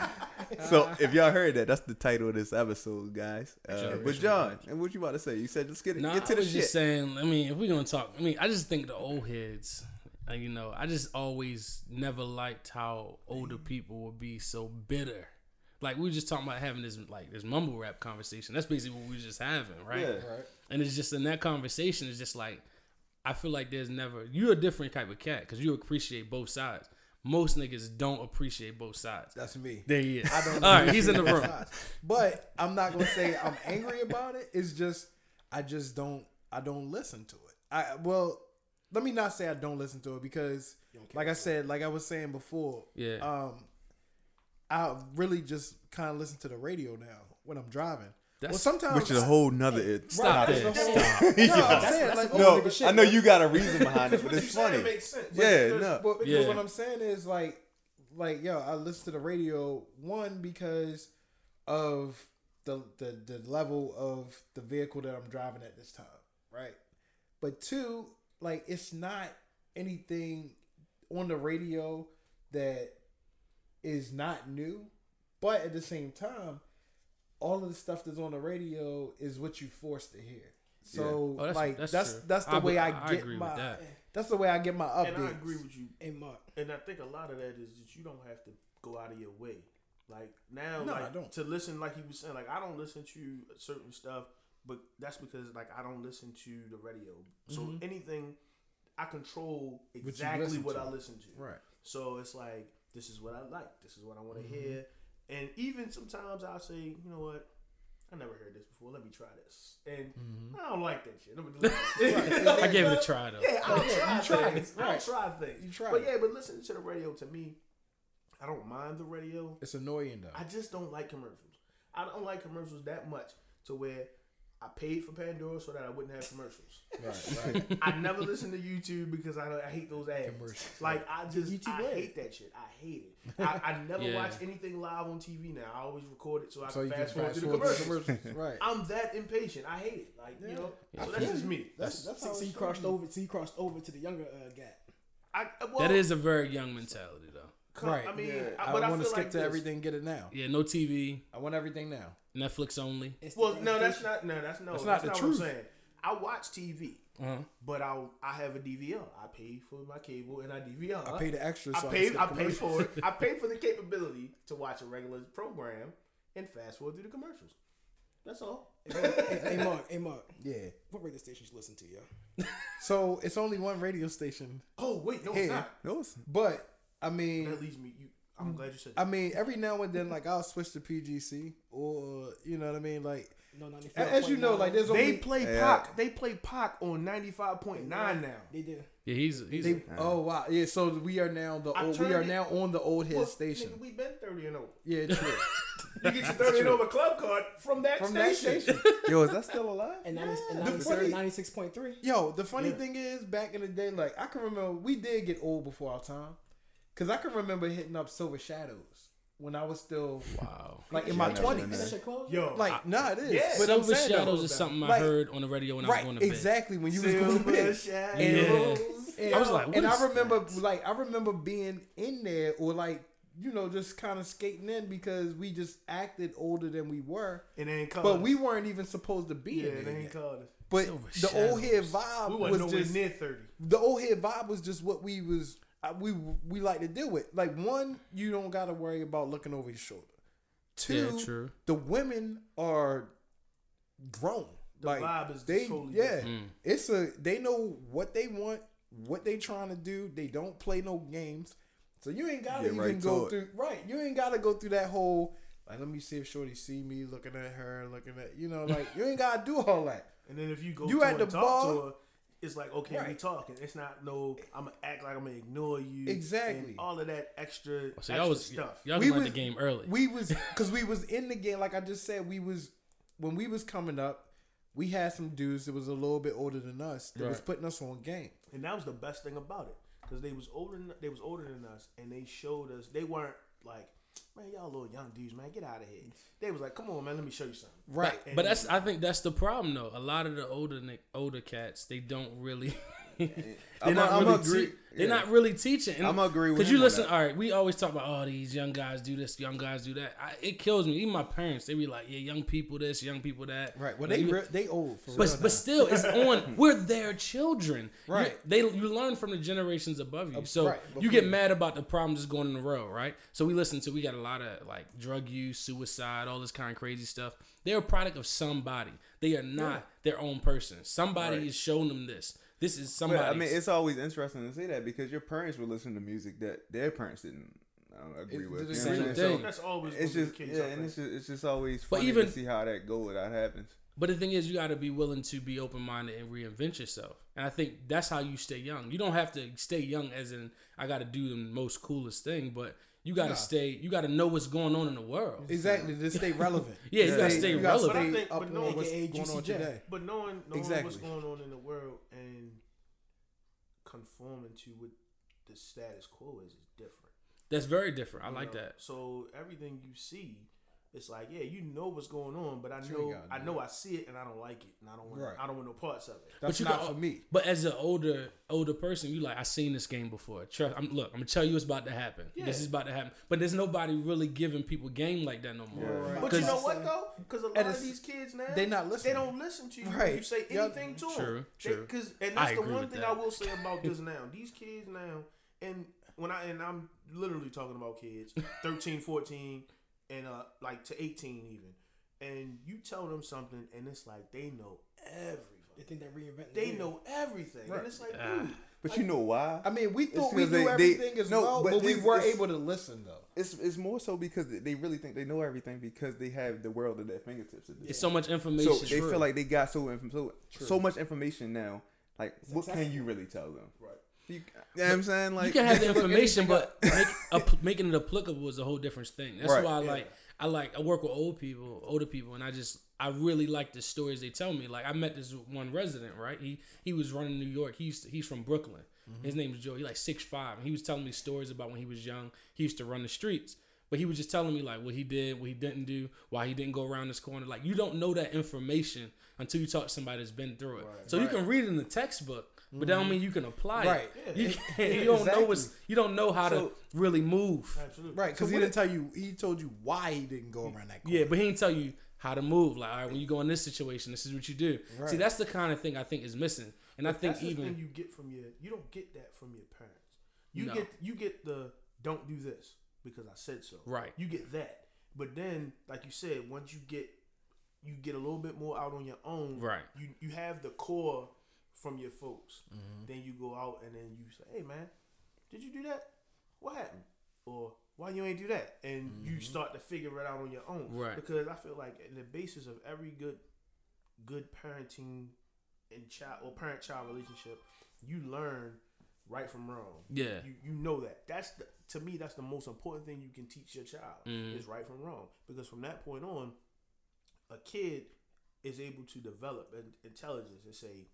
So if y'all heard that, that's the title of this episode, guys. Uh, but Generational John, and what you about to say? You said let's get it, No, get to I the was shit. just saying. I mean, if we're gonna talk, I mean, I just think the old heads. uh, you know, I just always never liked how older people would be so bitter. Like we were just talking about having this like this mumble rap conversation. That's basically what we were just having, right? Yeah. Right. And it's just in that conversation, it's just like I feel like there's never you're a different type of cat because you appreciate both sides. Most niggas don't appreciate both sides. That's me. There he is. I don't All right, he's in the room. But I'm not gonna say I'm angry about it. It's just I just don't I don't listen to it. I well, let me not say I don't listen to it because like I said, like I was saying before, Yeah. um I really just kind of listen to the radio now when I'm driving. well, sometimes Which is a whole nother. It. Stop Right, it. that's the whole- No, I'm saying like No, nigga shit, I know man. you got a reason behind it, but it's saying funny. makes sense. Yeah, Because- no. But, because Yeah. what I'm saying is like, like yo, I listen to the radio one because of the, the the level of the vehicle that I'm driving at this time, right? But two, like it's not anything on the radio that is not new, but at the same time, all of the stuff that's on the radio is what you forced to hear. So Oh, that's- like that's that's true. that's, the I- way I, I get agree with my that. that's the way I get my updates. And I agree with you. Hey, Mark. And I think a lot of that is that you don't have to go out of your way. Like now, No, like I don't. to listen, like he was saying, like I don't listen to certain stuff, but that's because like I don't listen to the radio. So mm-hmm. anything, I control exactly listen what to. I listen to. Right. So it's like this is what I like. This is what I want to Mm-hmm. hear. And even sometimes I'll say, you know what? I never heard this before. Let me try this. And Mm-hmm. I don't like that shit. I gave it a try though. yeah, I'll Yeah, try you try things. it, I'll right. try things. You try But yeah, but listening to the radio to me, I don't mind the radio. It's annoying though. I just don't like commercials. I don't like commercials that much to where I paid for Pandora so that I wouldn't have commercials. right, right. I never listen to YouTube because I, I hate those ads. Commercials. Like I just YouTube I ad. hate that shit. I hate it. I, I never Yeah. watch anything live on TV now. I always record it so I so can you can fast forward fast to the forward to commercials. the commercials. Right. I'm that impatient. I hate it. Like you know, so that's just me. That's that's So, how so you crossed be. over. So you crossed over to the younger uh, gap. I well, That is a very young mentality though. co- Right. I mean, Yeah. I, I, but I, want to feel skip like to this. everything, get it now. Yeah, no TV, I want everything now. Netflix only. It's Well, no, that's not. No, that's no. That's That's, not not, the what truth. I'm saying. I watch TV, Uh-huh. but I I have a DVR. I pay for my cable and I DVR. I pay the extra. I So pay. can I skip pay for it. I pay for the capability to watch a regular program and fast forward through the commercials. That's all. hey, hey, Mark. Hey, Mark. Yeah. What radio stations you listen to, yo? So it's only one radio station, Oh wait, no, Hey. it's not. No, it's- but I mean, That leads me. You. I'm glad you said. I mean, every now and then, like I'll switch to PGC, or you know what I mean, like No, 94. as you know, like there's They only play Yeah. Pac. They play Pac on 95.9 now. They do. Yeah, he's he's they. Oh wow, yeah. So we are now the old, we are it- now on the old head Well, station. Nigga, we been 30 and over. Yeah, true. You get your 30 and oh over club card from that From that station. station. Yo, is that still alive? And, 90, and The funny- 96.3. Yo, the funny Yeah. thing is, back in the day, like I can remember, we did get old before our time, cause I can remember hitting up Silver Shadows when I was still wow. like in my twenties. been Is there. that shit closed? Yo, Like, nah, it is. Yeah. but I'm Silver saying Shadows though, is something I like- heard on the radio when I was right, going to bed. exactly when you was going to bed. Yeah. And, I was like, what and is I remember, like, I remember being in there or like, you know, just kind of skating in because we just acted older than we were, And ain't called but us. we weren't even supposed to be Yeah, in they ain't yet. called us. But Silver the old head vibe We was nowhere just near 30. the old head vibe was just what we was we we like to deal with. Like one, you don't got to worry about looking over your shoulder. Two, Yeah, true. the women are grown. The like vibe is they, totally yeah, different. Mm. it's a they know what they want, what they trying to do. They don't play no games, so you ain't gotta Get even right to go it. through right. You ain't gotta go through that whole. Like, let me see if Shorty see me looking at her, looking at you know, like you ain't gotta do all that. And then if you go You to at her the talk bar? To her, it's like, okay, we talking. It's not no, I'm gonna act like I'm gonna ignore you. Exactly. And all of that extra, oh, So extra y'all was stuff. y'all We was was- the game early. We was because we was in the game. Like I just said, we was when we was coming up. We had some dudes that was a little bit older than us that was putting us on game. And that was the best thing about it, because they was older. They was older than us, and they showed us. They weren't like, man, y'all little young dudes, man, get out of here. They was like, come on, man, let me show you something. Right. And- But that's I think that's the problem though. A lot of the older older cats they don't really they're I'm not I'm really agree- te- they're yeah. not really teaching. And- I'm agree with Cause you listen, all right. We always talk about, oh, these young guys do this, young guys do that. I, it kills me. Even my parents, they be like, yeah, young people this, young people that. Right. Well, Like, they re- they old for but real but now. still, it's on. We're their children, You- Right. they you learn from the generations above you. So right, you get mad about the problems that's going in the world, right? So we listen to we got a lot of like drug use, suicide, all this kind of crazy stuff. They're a product of somebody. They are not their own person. Somebody Right. is showing them this. This is But, somebody. I mean, it's always interesting to say that because your parents were listening to music that their parents didn't uh, agree It- with. the You know same what I'm saying? thing. So That's always it's just the case, yeah, and it's just, it's just always But even- to see how that go, that happens. But the thing is, you got to be willing to be open minded and reinvent yourself. And I think that's how you stay young. You don't have to stay young as in I got to do the most coolest thing, but you got to stay. You got to know what's going on in the world. exactly to stay relevant. Yeah, you gotta stay you gotta relevant. But I think- up but on no, what's AKA going on Juicy J. today. But knowing, knowing Exactly. what's going on in the world and conforming to what the status quo is is different. That's very different. I you like know? that. So everything you see, it's like, yeah, you know what's going on, but I Sure you know, I know I see it and I don't like it, and I don't want, Right. I don't want no parts of it. That's you not can- for me. But as an older older person, you like I seen this game before. Trust, I'm, look, I'm gonna tell you what's about to happen. Yeah. This is about to happen. But there's nobody really giving people game like that no more. Right. But you know what though? Because a lot of these kids now, they not They don't listen to you. When Right. you say Yeah. anything to them. True, true. Because and I that's the one thing that. I will say about this now. These kids now, and when I and I'm literally talking about kids, 13, 14, and uh like to 18 even. And you tell them something, and it's like they know everything. They think they're reinventing. They wheel. know everything, and it's like, Ah. dude, But you know why? I mean, we thought we knew they- they- everything as no, well, but but, we were it's- able to listen though. It's it's more so because they really think they know everything because they have the world at their fingertips. at It's so much information. So they feel like they got so inf- so, so much information now. Like, what can you really tell them? Right. You, you know what I'm saying? Like, you can have the information, but make, app- making it applicable is a whole different thing. That's Right. why I like I like I work with old people, older people, and I just I really like the stories they tell me. Like I met this one resident, right? He he was running New York. He's he's from Brooklyn. Mm-hmm. His name is Joe. He like six five, and he was telling me stories about when he was young. He used to run the streets. But he was just telling me like what he did, what he didn't do, why he didn't go around this corner. Like you don't know that information until you talk to somebody that's been through it. so you can read it in the textbook, but that don't mm-hmm. mean you can apply Right. it. You, can't, you don't know what's you don't know how So- to really move. absolutely. Right, because So he didn't tell you. He told you why he didn't go around that corner. Yeah, but he didn't tell you how to move. Like, all right, when you go in this situation, this is what you do. See, that's the kind of thing I think is missing. And I think That's the even thing you get from your you don't get that from your parents. You No. get you get the don't do this because I said so. Right. You get that. But then, like you said, once you get you get a little bit more out on your own. Right. You you have the core from your folks. Mm-hmm. Then you go out and then you say, Hey man, did you do that? What happened? Or why you ain't do that? And you start to figure it out on your own. Mm-hmm. Right. Because I feel like the basis of every good good parenting and child or parent child relationship, you learn right from wrong. Yeah. You you know that. That's the, to me that's the most important thing you can teach your child Mhm. is right from wrong. Because from that point on, a kid is able to develop an intelligence and say,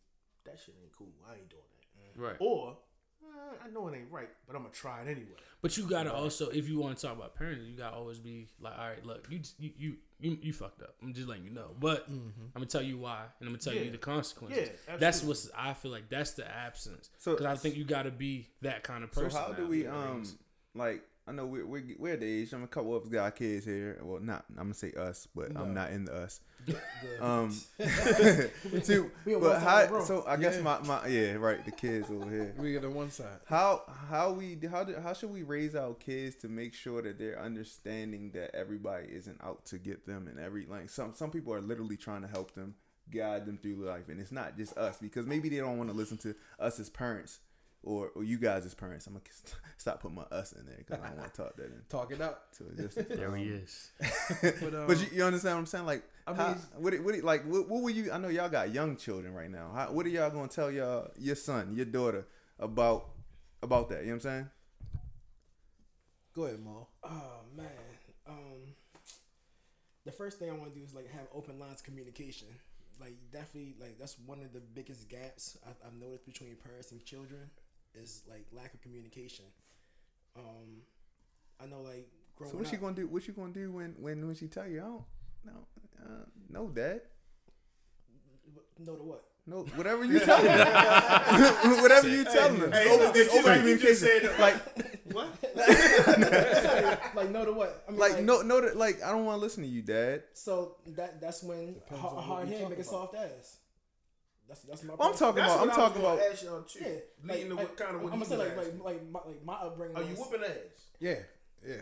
That shit ain't cool. I ain't doing that. right. Or "Uh, I know it ain't right, but I'm gonna try it anyway. But you gotta also, if you want to talk about parenting, you gotta always be like, all right, look, you you you you, you fucked up. I'm just letting you know, but I'm gonna tell you why, and I'm gonna tell Yeah. you the consequences. Yeah, that's what I feel like that's the absence. So- because I think you gotta be that kind of person. So how do we um like I know we're we're, we're the age. I'm a couple of us got kids here. Well, not I'm gonna say us, but I'm not in the us. um, but one side of the how? So I guess my, my yeah right the kids over here. We get on one side. How how we how do, how should we raise our kids to make sure that they're understanding that everybody isn't out to get them and every like some some people are literally trying to help them guide them through life and it's not just us because maybe they don't want to listen to us as parents or, or you guys as parents. I'm gonna stop putting my us in there because I don't want to talk that in. Talk it out. So it's just There he um, is. But, um, but you, you understand what I'm saying? Like, I how, what, it- what, it- like, what, what were you? I know y'all got young children right now. How, what are y'all gonna tell y'all your son, your daughter about about that? You know what I'm saying? Go ahead, Maul. Oh man. Um the first thing I want to do is like have open lines of communication. Like definitely like that's one of the biggest gaps I've, I've noticed between parents and children is like lack of communication. Um I know like growing So what up, you gonna do? What you gonna do when when when she tell you, I don't, no, uh, no, dad. No to what? No, whatever you tell them. whatever you tell them. Hey, Over, look, this you over like- you just communication. said- Like, like no to what? I mean, like no, no, that- like I don't want to listen to you, Dad. So that that's when a hard, what hard we make a soft ass. That's that's my. Well, I'm talking That's about. I'm what I was talking about. Ask y'all too. Yeah, Leading to what kind of what I'm gonna say like gonna like like my, like my upbringing. Are you whooping ass? Yeah, yeah.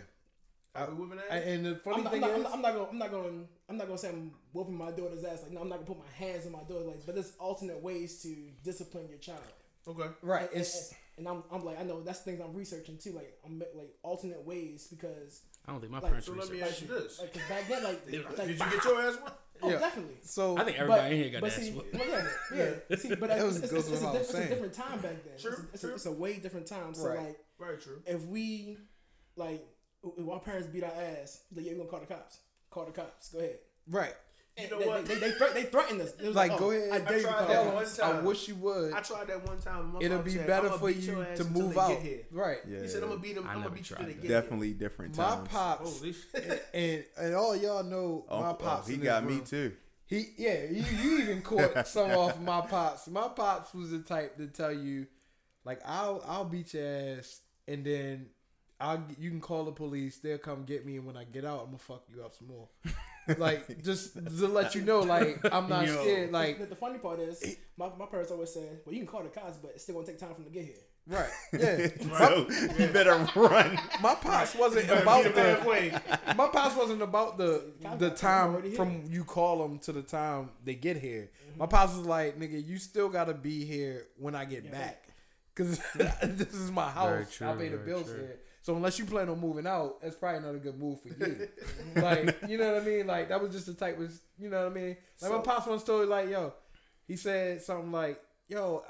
Are we whooping ass? And- And the funny I'm not, thing I'm, not, is, I'm, not, I'm not gonna I'm not gonna I'm not gonna say I'm whooping my daughter's ass. Like no, I'm not gonna put my hands on my daughter. Like, but there's alternate ways to discipline your child. okay. right? And, It's and, and I'm, I'm like I know that's things I'm researching too. Like I'm like alternate ways because I don't think my Like, parents So let me ask you this: like 'cause back then like, like Did you get your ass whooped? Oh Yeah. definitely. so. I think everybody but, in here got but that. see, sw- well, yeah, yeah. See, but That it's, was- it's, it's, it's, a, what I diff- was it's a different time back then. True, it's, a, it's, true. A, it's a way different time. So Right. like, Very true. if we like, if our parents beat our ass, like, yeah, we're gonna call the cops. Call the cops. Go ahead. right. And know they, what? They, they, they, threat, they threatened us. It was Like, oh, go ahead. I dare you to tried call that one cops. I wish you would. I tried that one time. my It'll be said, better for you to move out. Here. Right. Yeah. He said, "I'm gonna beat him. I I'm gonna beat you tried till they that. get here." Definitely different My times. pops and and all y'all know oh, my Uncle- oh, pops. he got me too. He yeah, you, you even caught some off my pops. My pops was the type to tell you, like I'll I'll beat your ass, and then I'll you can call the police. They'll come get me, and when I get out, I'm gonna fuck you up some more. like just to let you know, like I'm not Yo. scared. Like the, the funny part is, my, my parents always say, "Well, you can call the cops, but it's still gonna take time for them to get here." right, yeah. So you better run. My pops wasn't about beat him the my pops wasn't about the the time already from you call them to the time they get here. Mm-hmm. My pops was like, "Nigga, you still gotta be here when I get back, cause this is my Very house. I pay the bills true. here. So unless you plan on moving out, that's probably not a good move for you. like, you know what I mean? Like that was just the type was, you know what I mean? Like my pops once told like, yo, he said something like, "Yo,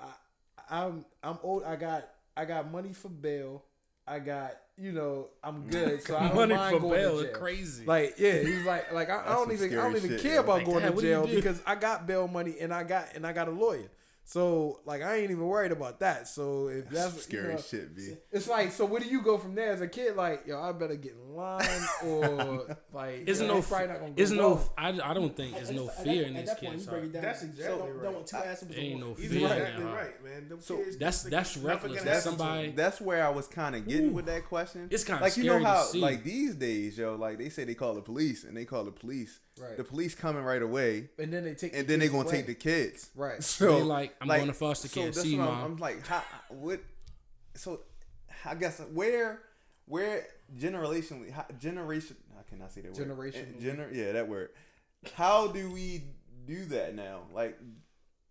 I, I'm I'm old. I got I got money for bail. I got." You know, I'm good, so I don't Money mind for going bail to is jail. crazy. Like, yeah, he was like, like I, I don't even, I don't even shit, care yo. about Like, going Dad, to jail because I got bail money and I got and I got a lawyer. So like, I ain't even worried about that. So if that's, you Scary know, shit, B. it's like, so where do you go from there as a kid? Like, yo, I better get in line or like, Isn't yo, no, it's probably not gonna isn't no, well. I, I don't think there's no fear that- in at these that point, kids' you break it That's exactly don't, right. Don't want two asses Ain't no fear in exactly right, man. Them So kids, That's that's reckless. That's somebody. That's where I was kind of getting with that question. It's kinda like you know scary to how see. like these days, yo, like they say they call the police and they call the police. Right. The police coming right away, and then they take, and the then they kids gonna away. take the kids. Right. So They like, I'm going to foster care. that's See, what I'm- I'm, like, how, what? So, I guess where, where generationally, how, generation, I cannot say that word. Generationally. Eh, Gener, yeah, that word. How do we do that now? Like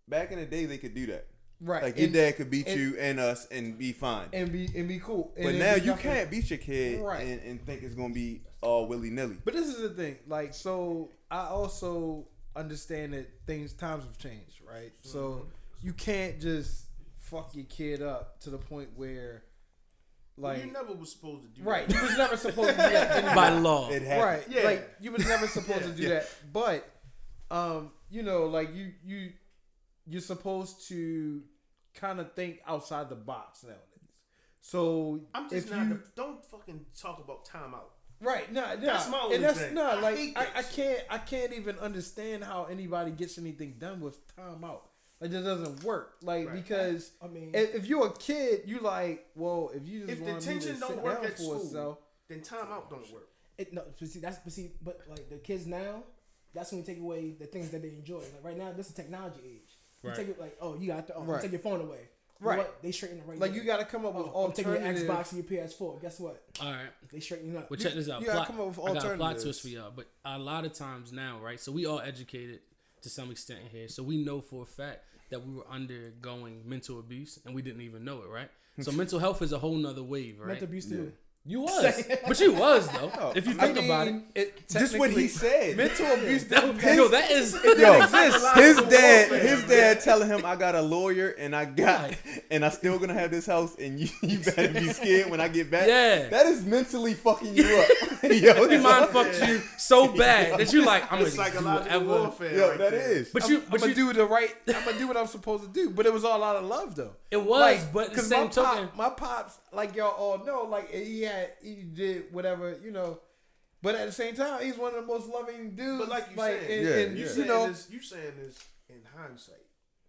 back in the day, they could do that. Right. Like your and, dad could beat and- you and us and be fine. and be and be cool. And but now you nothing- can't beat your kid Right. and, and think it's gonna be all willy nilly. But this is the thing, like, so I also understand that things times have changed, right? So you can't just fuck your kid up to the point where, like, you never was supposed to do right? that. You was never supposed to do that anyway. by law. It happened. right? Yeah. Like you was never supposed to do Yeah. that, but um, you know, like you you you're supposed to kind of think outside the box nowadays. So I'm just not. you the, don't fucking talk about timeout. Right, no, nah, That's nah. my only and that's thing. no, I like hate I, that I shit. can't, I can't even understand how anybody gets anything done with timeout. Like that doesn't work. Like Right. because I mean, if, if you're a kid, you like, well, if you just If want me to detention don't work down at school, itself, then timeout don't work. it, no, but see, that's but see, but like the kids now, that's when you take away the things that they enjoy. Like right now, this is technology age. You Right. take it like, oh, you got to oh, Right. take your phone away. You know Right. what? They straighten it right. like there. you got to come up oh, with Oh, I'm taking your alternative. Xbox and your PS4. Guess what? All right. They straighten it up. Well, check this out. you gotta Plot- come up with I got a plot alternatives. twist for y'all. But a lot of times now, right? So we all educated to some extent here. So we know for a fact that we were undergoing mental abuse and we didn't even know it, right? So mental health is a whole nother wave, right? Mental abuse too. You was, but you was though. Oh, if you I think about it, mean, it Just what he said. Mental abuse. that, don't- yo, that is Yo, his dad, his dad telling him, "I got a lawyer and I got, and I still gonna have this house, and you, you better be scared when I get back." Yeah. that is mentally fucking you up. yo, he mind fucked you so bad that you like I'm It's gonna do psychological whatever. warfare. Yo, right that there. is. But I'm, you, I'm but gonna you, do the right. I'm gonna do what I'm supposed to do. But it was all out of love, though. it was, but at the 'cause same my token, pop, my pops, like y'all all know, like he had, he did whatever, you know. But at the same time, he's one of the most loving dudes. But like you like, said, and, Yeah, and, you yeah. you saying know, this, you saying this in hindsight.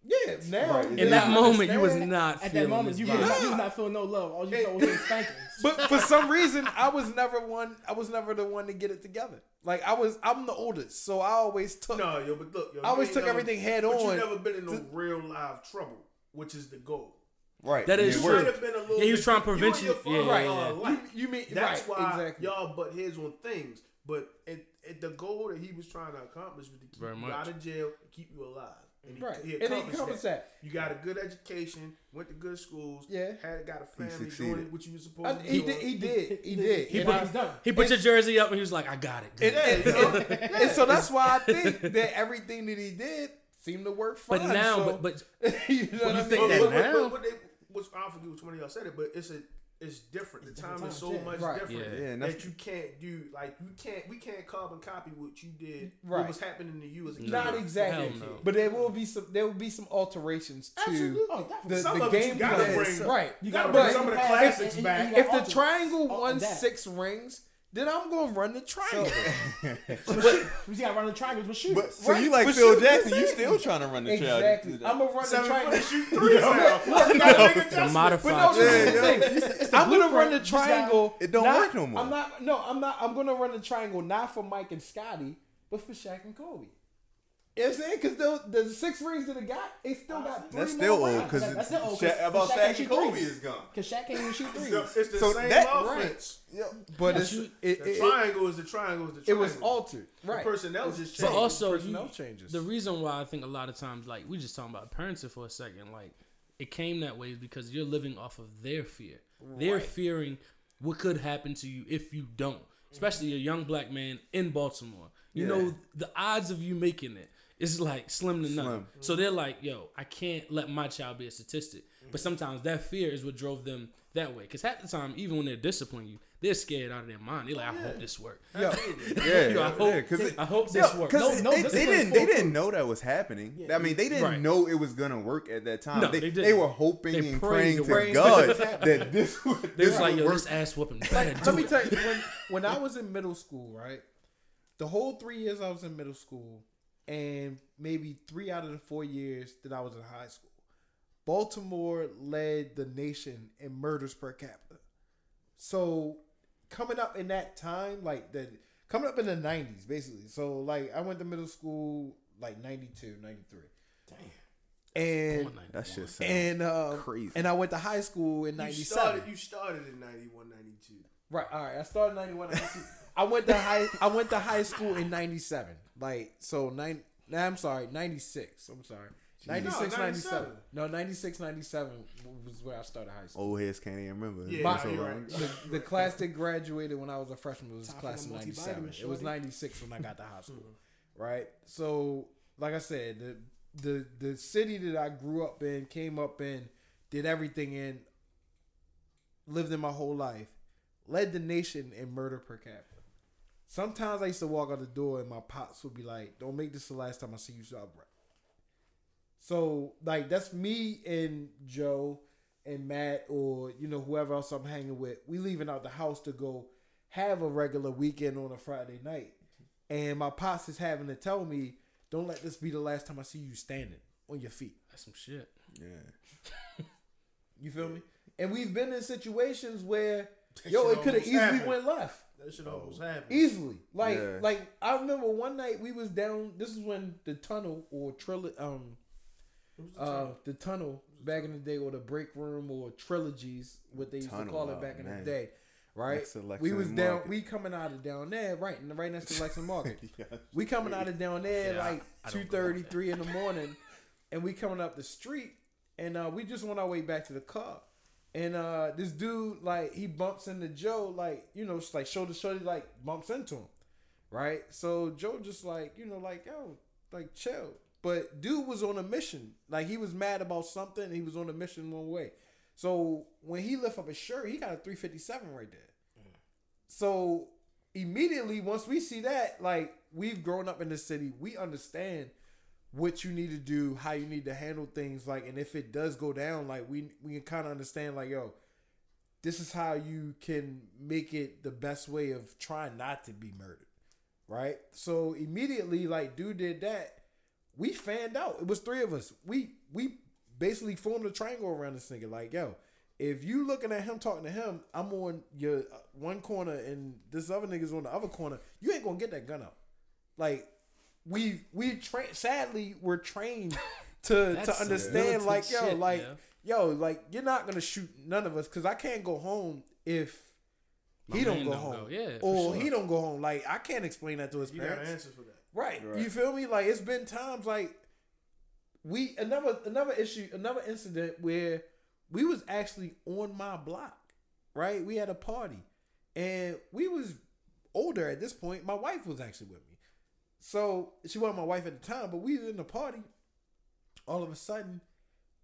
Yeah, now Right. In they that moment, you was not At that moment, you vibe. was, not, you was not feeling no love. All you saw was getting spankings. But for some reason, I was never one. I was never the one to get it together. Like I was, I'm the oldest, so I always took. No, yo, but look, yo, I always took never- everything head on. but on You never been in no to- real live trouble, which is the goal. Right. That is Yeah, true. have been a little. Yeah, he was trying to prevent and you- your father yeah, are yeah, yeah. You, you mean That's right? why exactly. y'all butt heads on things. But it, it, the goal that he was trying to accomplish was to keep Very you much. out of jail, and keep you alive. And he, Right. he And he accomplished, accomplished that. that. You got a good education, went to good schools, Yeah. had got a family succeeded. doing what you were supposed I, to be he doing. did. He did. He did. He And put I- he's done. He put your jersey up and he was like, I got it. And, Good. and, and, and so that's why I think that everything that he did seemed to work fine. But now, so, but, but you know what I you think mean? that But- but- now- but what they, what's, I don't forget which one of y'all said it, but it's a it's different. The time Different is so yeah. much Right. different Yeah. Yeah, that you can't do like you can't we can't carbon copy what you did. Right. What was happening to you as a kid. Not exactly, no. but there will be some. There will be some alterations to Absolutely. Oh, the, Some the of it you game gotta plan. bring- right. You gotta But bring some of the classics if- back. if- if the triangle won six rings, then I'm gonna run the triangle. We got running triangles with shoes. But so Right, you like but Phil Jackson? You still trying to run the trail? exactly. I'm gonna run the Seven foot triangle. and shoot threes now. You gotta make the adjustments. modified. But no, Yeah, here's the thing. It's I'm gonna run the You just gotta- triangle. It don't not- work no more. I'm not. No, I'm not. I'm gonna run the triangle not for Mike and Scotty, but for Shaq and Kobe. You know what I'm saying? Because the, the six rings that they got, they still got three That's more still old rings. because That's still old, 'cause- about 'cause Shaq Shaq can and shoot Kobe threes. is gone. Because Shaq can't even shoot It's threes. the, it's the So same that- offense. But Yeah, it's, shoot- it, The it, triangle is the triangle is the it triangle. was altered. Right. The personnel just But changed. also, personnel you, changes. the reason why I think a lot of times, like we just talking about parenting for a second, like it came that way is because you're living off of their fear. They're fearing what could happen to you if you don't, especially a young black man in Baltimore. You Yeah. know the odds of you making it is like slim to none. Slim. So they're like, "Yo, I can't let my child be a statistic." But mm. sometimes that fear is what drove them that way. Because half the time, even when they're disciplining you, they're scared out of their mind. They're like, "I hope this works." Yo, Yeah, Yo, I hope, yeah, 'cause it- I hope Yeah, this works. No, no, they, this they didn't. They didn't know that was happening. I mean, they didn't Right. know it was gonna work at that time. No, they, they they, didn't. were hoping They and praying to to. God that this would. They this was like, would "Yo, work. this ass whooping better Let me tell you, when, when I was in middle school, right? The whole three years I was in middle school, and maybe three out of the four years that I was in high school, Baltimore led the nation in murders per capita. So coming up in that time, like the coming up in the nineties, basically. So like I went to middle school like 92, 93. And That shit sounds and uh, crazy. And I went to high school in You started, you started in 91, 92. Right. All right. I started ninety one. I went to high. I went to high school in ninety seven. Like so nine. Nah, I'm sorry. Ninety six. I'm sorry. 96, No, 97. 97. No, 96, 97 was where I started high school. Old heads can't even remember. Yeah, My- so right. The, the class that graduated when I was a freshman was Time for class of 97. It was 96 when I got to high school. Right? So, like I said, the, the the city that I grew up in, came up in, did everything in, lived in my whole life, led the nation in murder per capita. Sometimes I used to walk out the door and my pops would be like, "Don't make this the last time I see you celebrate." So like that's me and Joe and Matt or you know whoever else I'm hanging with. We leaving out the house to go have a regular weekend on a Friday night, and my pops is having to tell me, "Don't let this be the last time I see you standing on your feet." That's some shit. Yeah. You feel me? And we've been in situations where yo, it could have easily happened. went left. That shit almost happened. Easily. Like Yeah. like I remember one night we was down this is when the tunnel or trilogy um uh the tunnel back in the day or the break room or trilogies what they used to call it oh, back in man. the day. Right? Next to Lexington we was down Market. we coming out of down there, right, and right next to Lexington Market. Yeah. We coming out of down there Yeah, like I two don't go thirty, three in the morning, and we coming up the street, and uh, we just on our way back to the car, and uh, this dude like he bumps into Joe like you know just like shoulder to shoulder like bumps into him, right? So Joe just like you know like yo like chill, but dude was on a mission, like he was mad about something, he was on a mission one way, so when he lift up his shirt, he got a three fifty seven right there. So immediately once we see that, like we've grown up in the city, we understand what you need to do, how you need to handle things, like, and if it does go down, like we we can kind of understand, like, yo, this is how you can make it the best way of trying not to be murdered, right? So immediately, like, dude did that. we fanned out. It was three of us. We we basically formed a triangle around this nigga. Like, yo, if you looking at him talking to him, I'm on your uh, one corner and this other nigga's on the other corner. You ain't gonna get that gun out. Like, we we tra- sadly we're trained to to understand. militant Like, yo, shit, like, yeah. yo, like you're not gonna shoot none of us because I can't go home if. My he don't go don't home, go. Yeah, or sure. he don't go home. Like I can't explain that to his You got an parents. answer for that. Right. Right. You feel me? Like it's been times like we another another issue, another incident where we was actually on my block. Right? We had a party. And we was older at this point. My wife was actually with me. So she wasn't my wife at the time, but we was in the party. All of a sudden,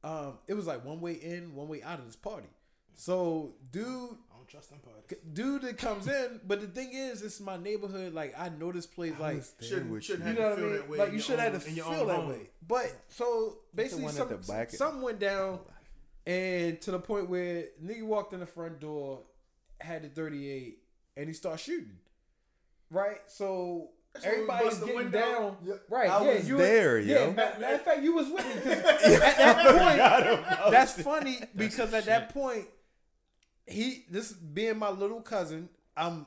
um, it was like one way in, one way out of this party. So dude I don't trust them parties. dude that comes in, but the thing is, this is my neighborhood. Like I know this place like Shouldn't, shouldn't you have know to what I mean? that way. Like you your should have own- to feel that home. way. But so basically, some, back- something went down, and to the point where nigga walked in the front door, had the thirty eight, and he started shooting. Right, so That's when we everybody's getting window. down. Yeah, Right, I yeah, was you were- there, yeah, yo. ma- Matter of fact, you was with me 'cause at that point. That's funny because at that point, he this being my little cousin, I'm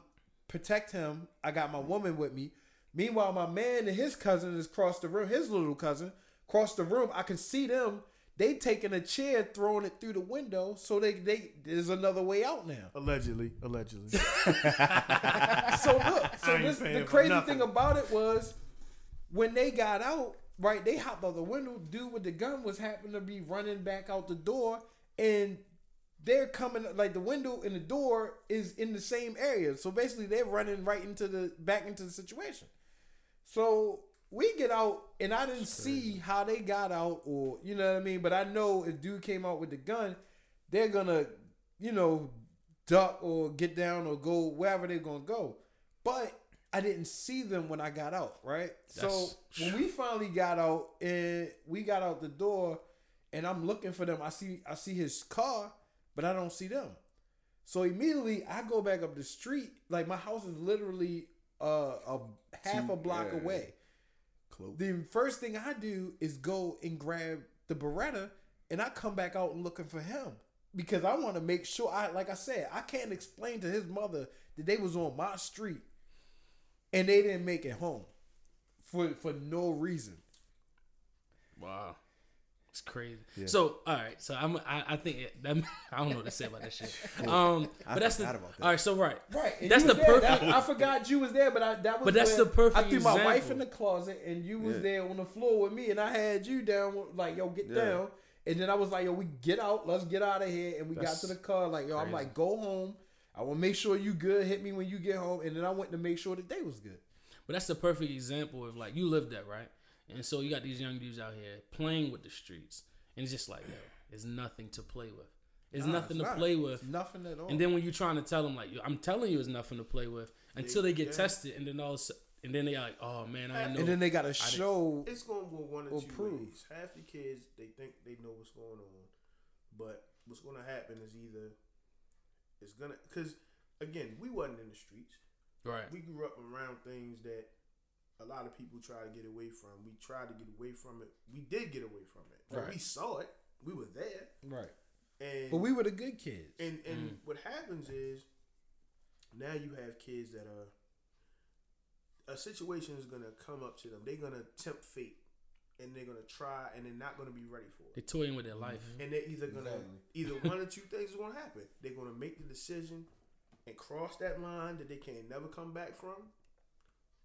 protect him. I got my woman with me. Meanwhile, my man and his cousin is across the room. His little cousin across the room. I can see them. They taking a chair, throwing it through the window. So they they there's another way out now. Allegedly, allegedly. So look, so this, the crazy thing about it was when they got out, right? They hopped out the window. Dude with the gun was happened to be running back out the door, and they're coming like the window and the door is in the same area. So basically, they're running right into the back into the situation. So we get out, and I didn't see how they got out, or you know what I mean. But I know if dude came out with the gun, they're gonna, you know, duck or get down or go wherever they're gonna go. But I didn't see them when I got out, right? so when we finally got out and we got out the door, and I'm looking for them, I see I see his car, but I don't see them. So immediately I go back up the street. Like my house is literally uh, a half a block yeah. away. The first thing I do is go and grab the Beretta, and I come back out looking for him because I want to make sure. I like I said, I can't explain to his mother that they was on my street and they didn't make it home for for no reason. Wow. It's crazy. So, all right. So I'm. I, I think it, that. I don't know what to say about that shit. Um, I but that's the. about that. All right. So right. Right, and That's the there. perfect. That- I forgot you was there, but I that was. But that's the perfect I threw my wife in the closet, and you was Yeah. there on the floor with me, and I had you down, like yo, get Yeah. down. And then I was like, yo, we get out, let's get out of here. And we That's got to the car, like yo, I'm like, go home. I want to make sure you good. Hit me when you get home, and then I went to make sure that they was good. But that's the perfect example of like you lived that right, and so you got these young dudes out here playing with the streets, and it's just like, yo, there's nothing to play with. There's Nah, nothing it's to not. play with. It's nothing at all. And then when you're trying to tell them like, yo, I'm telling you, it's nothing to play with until they get Yeah. tested, and then all, of a sudden- and then they are like, oh man, I know. and then they got to show. It's gonna go one or Or two prove. ways. Half the kids they think they know what's going on, but what's gonna happen is either it's gonna because again we wasn't in the streets. right. We grew up around things that a lot of people try to get away from. We tried to get away from it. We did get away from it. But Right. We saw it. We were there. Right. And But we were the good kids. and and Mm. what happens is now you have kids that are a situation is gonna come up to them. They're gonna tempt fate, and they're gonna try, and they're not gonna be ready for it. They it. toying with their life. And they're either gonna Exactly. either one or two things is gonna happen. They're gonna make the decision and cross that line that they can never come back from,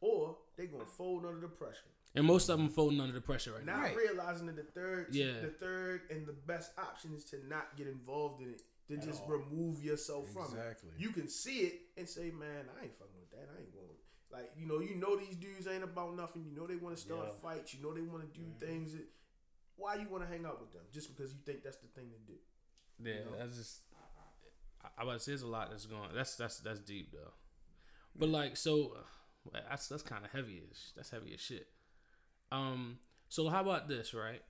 or they're gonna fold under the pressure. And most of them folding under the pressure right now. Not Right. realizing that the third, Yeah. the third and the best option is to not get involved in it, to At just all. remove yourself from Exactly. it. You can see it and say, "Man, I ain't fucking with that. I ain't going." Like you know, you know these dudes ain't about nothing. You know they want to start Yeah. fights. You know they want to do things. That, why you want to hang out with them? Just because you think that's the thing to do? Yeah, that's just. I, I about to say there's a lot that's going. That's that's that's deep though. But like so, uh, well, that's that's kind of heavy as that's heavy as shit. Um. So how about this, right?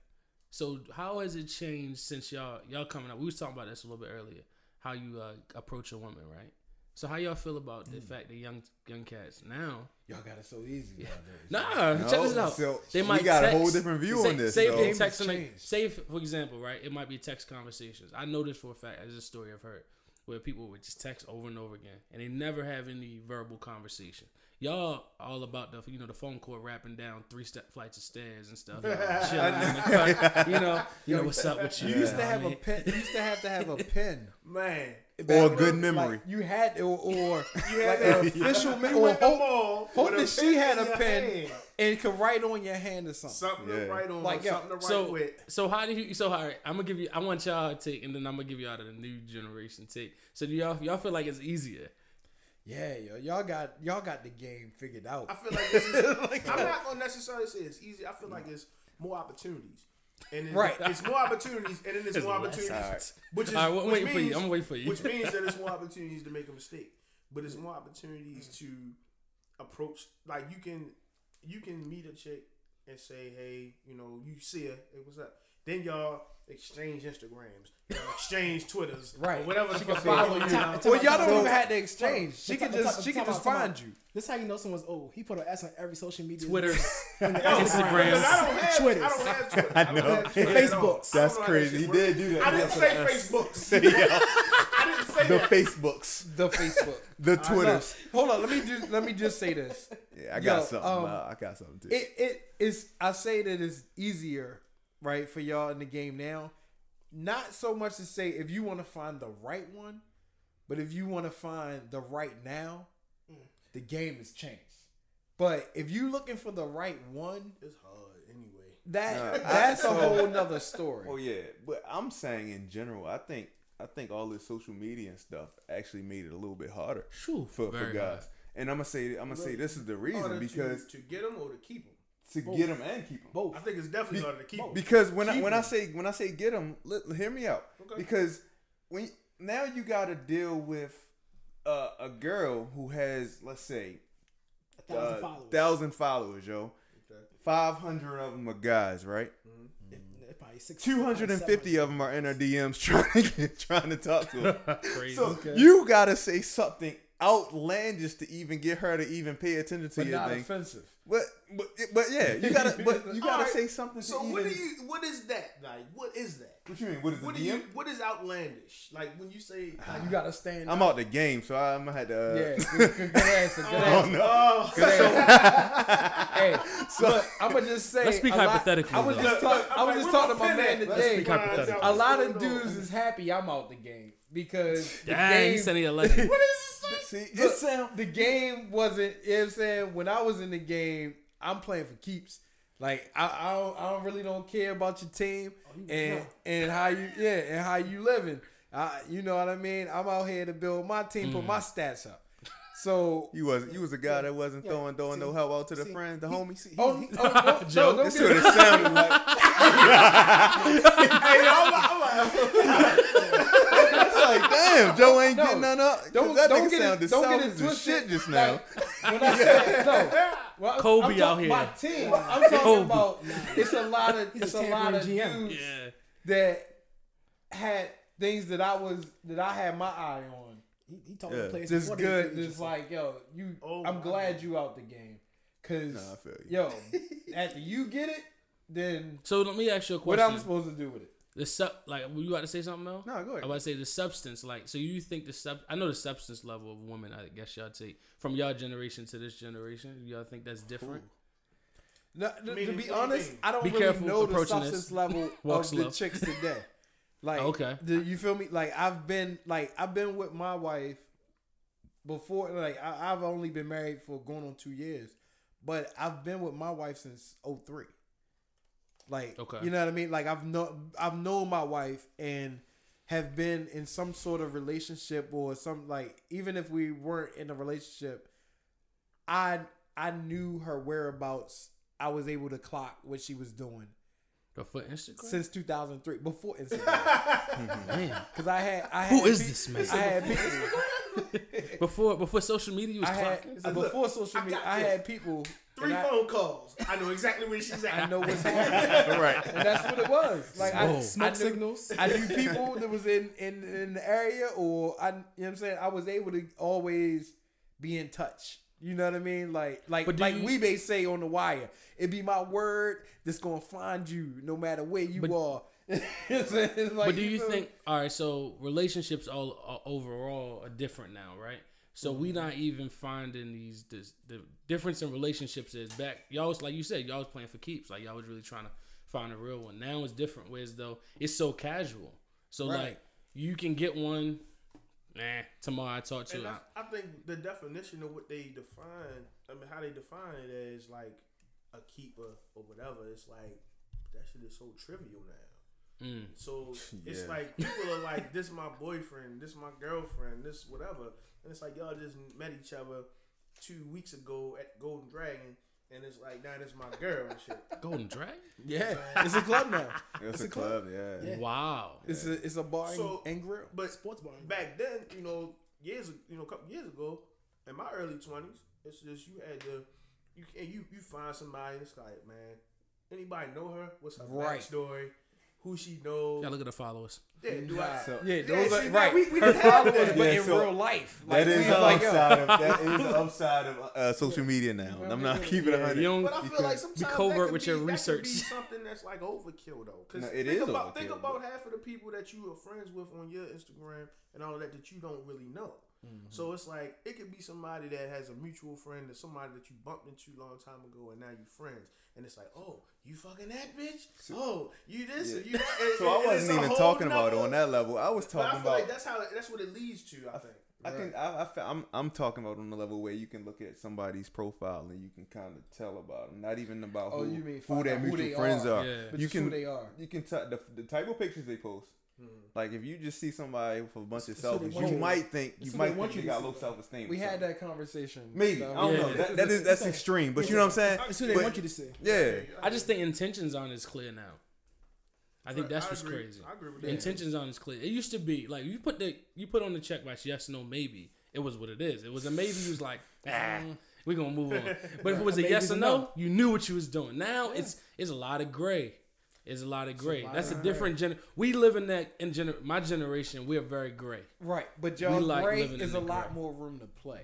So how has it changed since y'all y'all coming up? We was talking about this a little bit earlier. How you uh, approach a woman, right? So how y'all feel about the fact that young young cats now? Y'all got it so easy nowadays. Nah, No, check this out. so they might got a whole different view say, on this, Say though. if they Games texting, like, say if, for example, right, it might be text conversations. I know this for a fact. As a story I've heard where people would just text over and over again, and they never have any verbal conversation. Y'all all about the you know the phone call rapping down three step flights of stairs and stuff, chilling in the cut. You know, you know what's up with you. You used to have what I a mean? pen. You used to have to have a pen. Man, Or a good memory. Like you had or, or You like an to- official you or went to the hope, hope that she had a pen hand. and could write on your hand or something. Something Yeah. to write on, Like, like, yo, something to write So, with. so how do you? So all right, I'm gonna give you. I want y'all to take, and then I'm gonna give you out of the new generation take. So do y'all y'all feel like it's easier? Yeah, yo, y'all got y'all got the game figured out. I feel like this is, I'm not gonna necessarily say it's easy. I feel like it's more opportunities, and then Right. it's more opportunities, and then it's more opportunities, which is All right, I'm which waiting for you. means- I'm waiting for you. Which means that it's more opportunities to make a mistake, but it's more opportunities to approach. Like you can you can meet a chick and say, hey, you know, you see her, hey, what's up? Then y'all exchange Instagrams, y'all exchange Twitters, Right. Or whatever She can follow you. do. Time- Well, y'all don't even have to exchange. She can just she can time just find you. This is how you know someone's old. He put an S on every social media. Twitter, Yo, Instagrams. because I don't have Twitters. I don't have Twitter. I know. have Twitter. Facebooks. That's know how that crazy. He did do that. I didn't say Facebooks. I didn't say the. Facebooks, The Facebook. the No, Twitters. hold on. Let me just let me just say this. Yeah, I got Yo, something. um, uh, I got something too. It it is. I say that it's easier, right, for y'all in the game now. Not so much to say if you want to find the right one, but if you want to find the right now, mm. the game has changed. But if you're looking for the right one, It's hard anyway. that Nah, that's a whole nother story. Oh yeah, but I'm saying in general, I think I think all this social media and stuff actually made it a little bit harder Shoo, for, for guys. hard. And I'm gonna say I'm gonna say this is the reason Harder because to, to get them or to keep them. To get them and keep them. Both. I think it's definitely Be- harder to keep them. Because when I Keep when I 'em. say when I say get them, hear me out. Okay. Because when now you got to deal with uh, a girl who has let's say A thousand uh, followers. thousand followers, yo. Five hundred of them are guys, right? They're probably six- Two hundred and fifty of them are in her DMs trying to get, trying to talk to her. Crazy. So you gotta say something outlandish to even get her to even pay attention to but your not thing. offensive. But but but yeah, you gotta but you gotta Alright, say something to So even. what do you? What is that? Like, what is that? what you mean? What is the What DM? you? What is outlandish? Like when you say, like, You gotta stand. I'm out. out the game, so I'm gonna have to. Uh, Yeah, good, good, good answer. Good Oh answer. no! oh, Hey, so I'm gonna just say. Let's speak a lot- hypothetically, I was just, talk, I was just talking to my man Let's today. speak hypothetically. A lot of dudes is happy I'm out the game because the Dang, he game, said he a legend. See, it Look, sound. the game wasn't. You know what I'm saying when I was in the game, I'm playing for keeps. Like I, I don't, I don't really don't care about your team oh, and and how you yeah and how you living. I, you know what I mean. I'm out here to build my team, put mm. my stats up. So You was you was a guy that wasn't Yeah, throwing throwing no help out to the see, friends, the he- homies. see, oh, oh, he- oh, oh, no, Joe, don't This get what it sounded like. hey, I'm, I'm, It's like, damn, Joe ain't No. getting none up. 'Cause Don't, that don't nigga get sounded it. Don't get it twisted. shit just now. Like, when I said no, well, Kobe I'm out here. My team. I'm talking Kobe. about. It's a lot of. It's a lot of tampering GM. dudes Yeah. that had things that I was that I had my eye on. He, he told Yeah. the players Just before they good. free Just like yo, you. Oh, I'm glad God. you out the game, cause Nah, I feel you. yo, after you get it, then So let me ask you a question. what question. I'm supposed to do with it? the sub, like, were you about to say something else? No, go ahead. I about to say the substance, like, so you think the sub? I know the substance level of women. I guess y'all take from y'all generation to this generation. Y'all think that's different? No, to, to be what do you honest. I don't Be really know the approaching this. substance level of the chicks today. Like, Okay. the, you feel me? Like, I've been like I've been with my wife before. Like, I, I've only been married for going on two years, but I've been with my wife since 03. Like, Okay. you know what I mean? Like, I've known I've known my wife and have been in some sort of relationship or some like even if we weren't in a relationship, I I knew her whereabouts. I was able to clock what she was doing The foot Instagram. since 2003 before Instagram Man, because I had I Who had is pe- this man? I had people before before social media was I had clocking. uh, before social media got I had people Three And I- phone calls. I know exactly where she's at. I know what's happening. right. and that's what it was. Like I, Whoa. I Smoke knew, signals. I knew people that was in, in in the area, or I, you know what I'm saying. I was able to always be in touch. You know what I mean? Like like like you- we may say on the wire, it be my word that's gonna find you no matter where you But- are. You know saying? It's like, but do you feel me? think all right so relationships all, all overall are different now right so we Mm-hmm. not even finding these this, the difference in relationships is back y'all was like you said y'all was playing for keeps like y'all was really trying to find a real one now it's different whereas though it's so casual so Right. like you can get one nah tomorrow i talk to And her I, I think the definition of what they define, I mean, how they define it as like a keeper or whatever, it's like that shit is so trivial now. Mm. So it's Yeah. like people are like, this is my boyfriend, this my girlfriend, this whatever, and it's like y'all just met each other two weeks ago at Golden Dragon, and it's like now this my girl and shit. golden dragon Yeah, it's a club now. It's, It's a a club. club, yeah. Yeah. wow It's a it's a bar and- So- and grill. But Sports bar. back then, you know, years you know, a couple years ago, in my early twenties, it's just you had to you and you you find somebody. It's like man, anybody know her? What's her Right. backstory? Who she knows? yeah look at the followers Yeah, do I? So- Yeah, Yeah, those see, are now right. we- we Her have followers, but Yeah, in so real life, That we is was the like, yo, upside of that is the upside of uh, social media now. I'm not keeping it you hundred. don't But I feel like sometimes covert that could with be, your that research. be something that's like overkill though. Because No, it think is about think overkill, about half of the people that you are friends with on your Instagram and all that that you don't really know. Mm-hmm. So it's like it could be somebody that has a mutual friend or somebody that you bumped into a long time ago and now you're friends. And it's like, oh, you fucking that bitch? Oh, you this or Yeah. you that? And- So I and it's wasn't even talking about it on that level. I was But I talking feel about. like that's how that's what it leads to. I think. I think I, I fe- I'm I'm talking about on the level where you can look at somebody's profile and you can kind of tell about them. Not even about Oh, who, you mean who their out who mutual they friends are. are. Yeah. but You just who can they are. you can tell the, the type of pictures they post. Like if you just see somebody with a bunch of It's who selfies, want you you- might think you who might want think you they got low self esteem. We had that conversation. maybe I don't Yeah. know. That, that is that's extreme, but you know what I'm saying. It's who they But- want you to see. Yeah, i just think intentions on is clear now i think that's I what's agree. crazy I agree with that. intentions on is clear. It used to be like you put the you put on the checkbox yes, no, maybe. It was what it is. It was a maybe. You was like, ah, we gonna move on. But if it was a yes or no, no. you knew what you was doing. Now it's it's a lot of gray. It's a lot of gray. lot That's a of different gen. We live in that in gener- my generation. We are very gray. Right, but y'all like gray is a the lot gray. more room to play.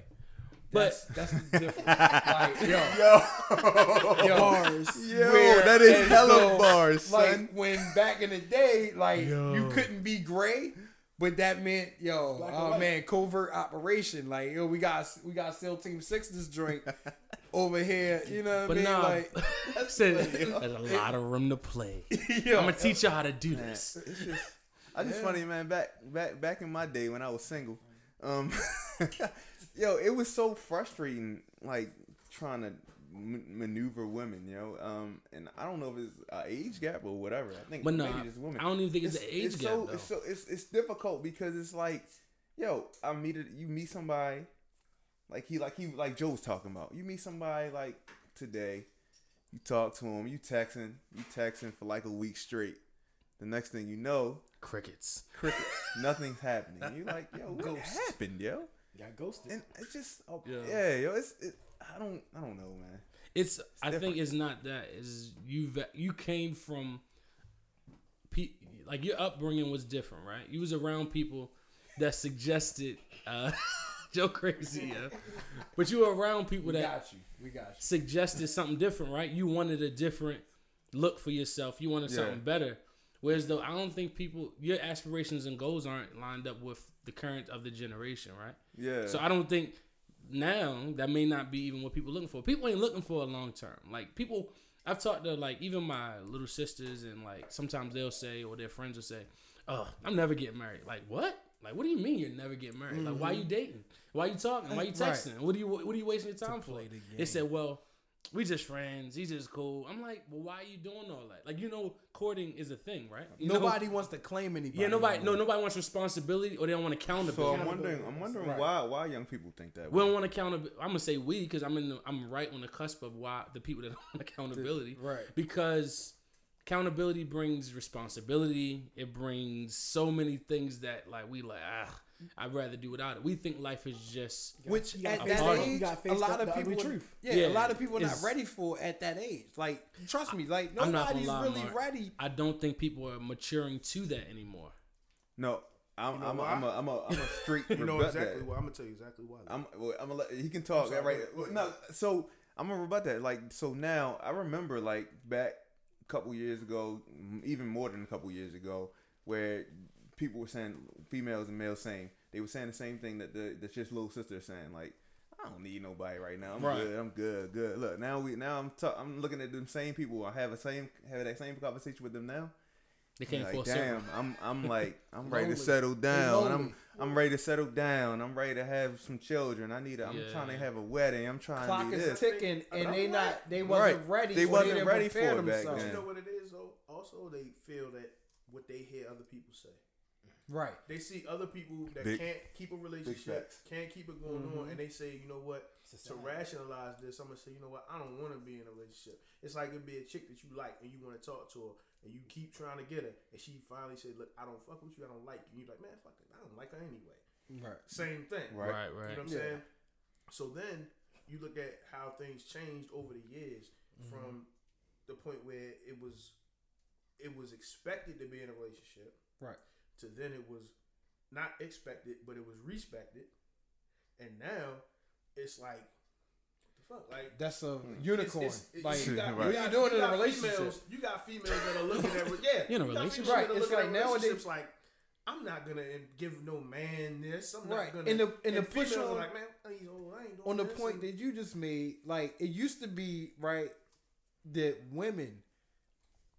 But- That's, that's the difference. like, yo, yo, Bars. yo, where that is hella though, bars, Like son. when back in the day, like Yo. you couldn't be gray, but that meant yo, Black oh man, covert operation. Like yo, we got we got SEAL Team Six this joint over here. You know what But I mean? nah, Like said there's a lot of room to play. yo, I'm gonna teach y'all how to do this. It's just, I just funny, man. Back back back in my day when I was single, um, yo, it was so frustrating, like trying to m- maneuver women, you know. Um, and I don't know if it's an age gap or whatever. I think But no, maybe just women. I don't even think it's, an age gap so, though. It's so it's it's difficult because it's like, yo, I meet it. You meet somebody, like he like he like Joe was talking about. You meet somebody like today, you talk to him, you texting, you texting for like a week straight. The next thing you know, Crickets. crickets, nothing's happening. You like, yo, what Ghost. happened, yo? Got ghosted. And it's just, oh, Yeah. yeah. yo, it's, it, I don't, I don't know, man. It's. I different. think it's not that. Is you ve- you came from. Pe- like your upbringing was different, right? You was around people that suggested uh, Joe crazy, yeah. But you were around people we that got you, we got you. suggested something different, right? You wanted a different look for yourself. You wanted Yeah. something better. Whereas though I don't think people your aspirations and goals aren't lined up with the current of the generation, right? Yeah. So I don't think now that may not be even what people are looking for. People ain't looking for a long term. Like people I've talked to like even my little sisters and like sometimes they'll say or their friends will say, Oh, I'm never getting married. Like what? Like what do you mean you're never getting married? Like why are you mm-hmm. dating? Why are you talking? Why are you Right. texting? What do you what are you wasting your time for? play the They said, Well, we just friends. He's just cool. I'm like, well, why are you doing all that? Like, you know, courting is a thing, right? You know- Nobody wants to claim anybody. yeah, nobody. No, nobody wants responsibility, or they don't want accountability. so accountability. I'm wondering, I'm wondering Right. why, why young people think that. We way. don't want accountability. I'm gonna say we because I'm in. The, I'm right on the cusp of why the people that don't want accountability. Right. Because accountability brings responsibility. It brings so many things that like we like. Ah, I'd rather do without it. We think life is just Which You at that age, you gotta face a lot of people, truth. yeah, Yeah, a lot of people are not ready for at that age. Like, trust me, like I'm not nobody's lie, really Mark. ready. I don't think people are maturing to that anymore. No, I'm know I'm a, why? I'm a I'm a I'm a street You know exactly that. why. I'm gonna tell you exactly why. I'm well, I'm gonna let he can talk sorry, right. go ahead, go ahead. No, so I'm gonna rebut that. Like so now I remember like back a couple years ago, even more than a couple years ago, where people were saying females and males saying they were saying the same thing that the that just little sister is saying like. I don't need nobody right now. I'm Right. good. I'm good. Good. Look, now we now I'm ta- I'm looking at them same people. I have a same have that same conversation with them now. They can't like, force damn. I'm I'm like I'm ready to settle down. I'm. I'm ready to settle down. I'm ready to have some children. I need. A, I'm Yeah. trying to have a wedding. I'm trying Clock to do this. Clock is this. ticking, and I'm they right. not they wasn't Right. ready. They or wasn't didn't ready for it back themselves. then. you know what it is though. Also, they feel that what they hear other people say. Right. They see other people that Big- can't keep a relationship, can't keep it going Mm-hmm. on, and they say, you know what? To rationalize this, I'm gonna say, you know what? I don't want to be in a relationship. It's like it'd be a chick that you like and you want to talk to her, and you keep trying to get her, and she finally said, "Look, I don't fuck with you. I don't like you." And you're like, "Man, fuck it. I don't like her anyway." Right. Same thing, Right. Right, You know what I'm Yeah. saying? So then you look at how things changed over the years Mm-hmm. from the point where it was it was expected to be in a relationship Right. to then it was not expected but it was respected and now it's like what the fuck like That's a unicorn. it's- it- like, you got, Right. what you are you got- doing you in a relationship? Females, you got females that are looking at yeah, You in a you got relationship? females Right, that are it's looking like at nowadays- relationships like I'm not gonna give no man this. I'm not gonna. And the- and the females push are on- like, man, he's old. I ain't doing on the this," point and- that you just made, like it used to be right that women,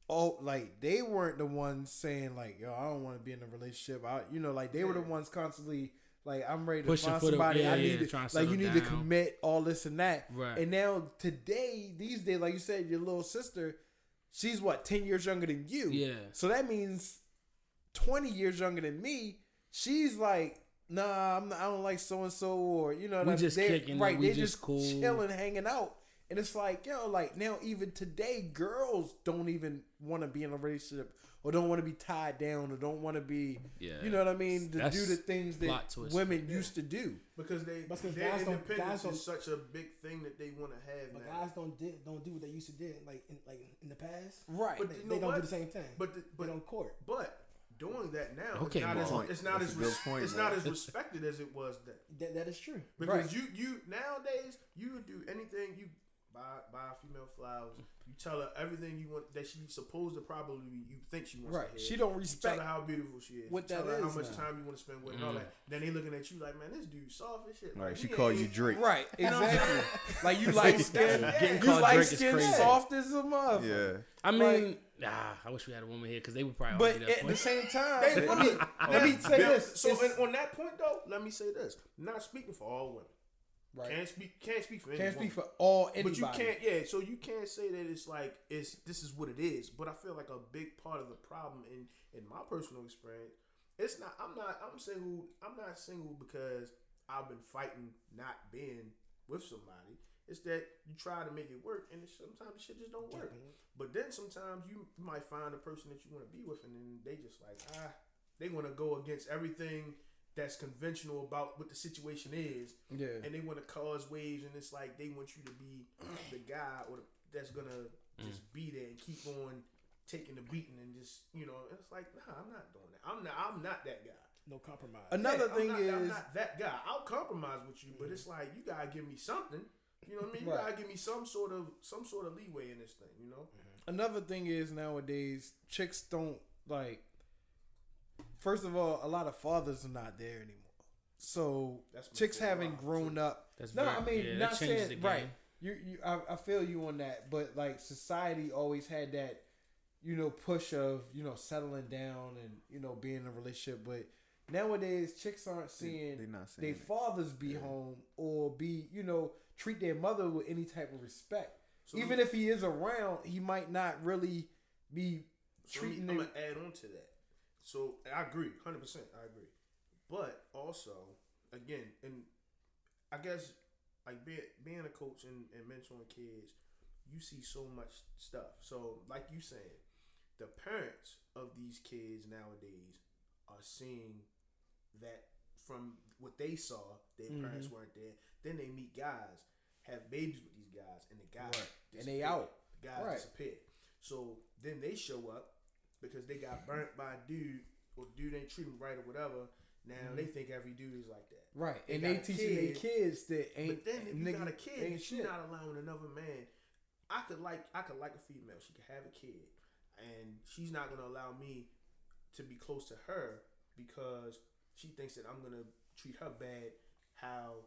oh, like they weren't the ones saying like, "Yo, I don't want to be in a relationship." I, you know, like they were the ones constantly like, "I'm ready to Pushing find somebody. yeah, I need yeah, to to like you need to commit all this and that." Right. And now today, these days, like you said, your little sister, she's what ten years younger than you. Yeah. So that means twenty years younger than me. She's like. Nah, I'm not, I don't like so and so, or you know, We just they're- kicking it, right? we They're just just cool. chilling, hanging out, and it's like, yo, like now, even today, girls don't even want to be in a relationship, or don't want to be tied down, or don't want to be, Yeah. you know what I mean, to That's do the things that twist. women used to do. because they because their guys don't- independence guys don't- is such a big thing that they want to have But now. guys don't did, don't do what they used to do like in like in the past. Right. But They, you they don't what? do the same thing. But the, but but on court. but doing that now, Okay, it's not Mark. as it's not as res- point, it's not as respected as it was then. That, that is true. Because you you nowadays you would do anything you buy buy a female flowers. You tell her everything you want that she's supposed to probably you think she wants. Right. To hear. She don't You respect tell her how beautiful she is. what you tell that her is how much now. time you want to spend with her and all that. Then they looking at you like, man, this dude soft as shit. Right. Like, She he call you Drake. Right, know what I'm exactly. like you light skin, Getting you called light skin, crazy. soft as a mother. Yeah. I mean, ah, I wish we had a woman here because they would probably But argue that at the same time, They let me, would. let me say Now, this. So and on that point though, let me say this. Not speaking for all women. Right. Can't speak. Can't speak for can't woman. speak for all anybody. But you can't, yeah. So you can't say that it's like it's this is what it is. But I feel like a big part of the problem in in my personal experience, it's not. I'm not. I'm single. I'm not single because I've been fighting not being with somebody. It's that you try to make it work, and sometimes shit just don't work. But then sometimes you might find a person that you want to be with, and then they just like ah, they want to go against everything that's conventional about what the situation is Yeah. and they want to cause waves, and it's like they want you to be the guy or the, that's gonna just mm. be there and keep on taking the beating and just you know. It's like nah, I'm not doing that. I'm not. I'm not that guy. No compromise. Another Yeah, thing I'm not, I'm is, not that guy. I'll compromise with you, but mm. it's like you gotta give me something. You know what I mean? You Right. gotta give me some sort of some sort of leeway in this thing. You know? another thing is nowadays chicks don't like. First of all, a lot of fathers are not there anymore. So That's chicks favorite haven't grown too. up. That's no, very- I mean yeah, not changes saying right. You, you, I, I feel you on that, but like society always had that, you know, push of you know settling down and you know being in a relationship. But nowadays, chicks aren't seeing they not their fathers be home or be you know treat their mother with any type of respect. So Even if he is around, he might not really be So treating I'm them. gonna add on to that. So I agree, hundred percent. I agree, but also again, and I guess like being being a coach and, and mentoring kids, you see so much stuff. So like you saying, the parents of these kids nowadays are seeing that from what they saw, their Mm-hmm. parents weren't there. Then they meet guys, have babies with these guys, and the guys Right. And they out. The guys Right. disappear. So then they show up because they got burnt by a dude or dude ain't treat them right or whatever. Now mm-hmm. they think every dude is like that. Right, They and they teaching their kid, kids that ain't. But then if you nigga, got a kid, you're shit. not allowing another man. I could like I could like a female. She could have a kid, and she's not gonna allow me to be close to her because she thinks that I'm gonna treat her bad how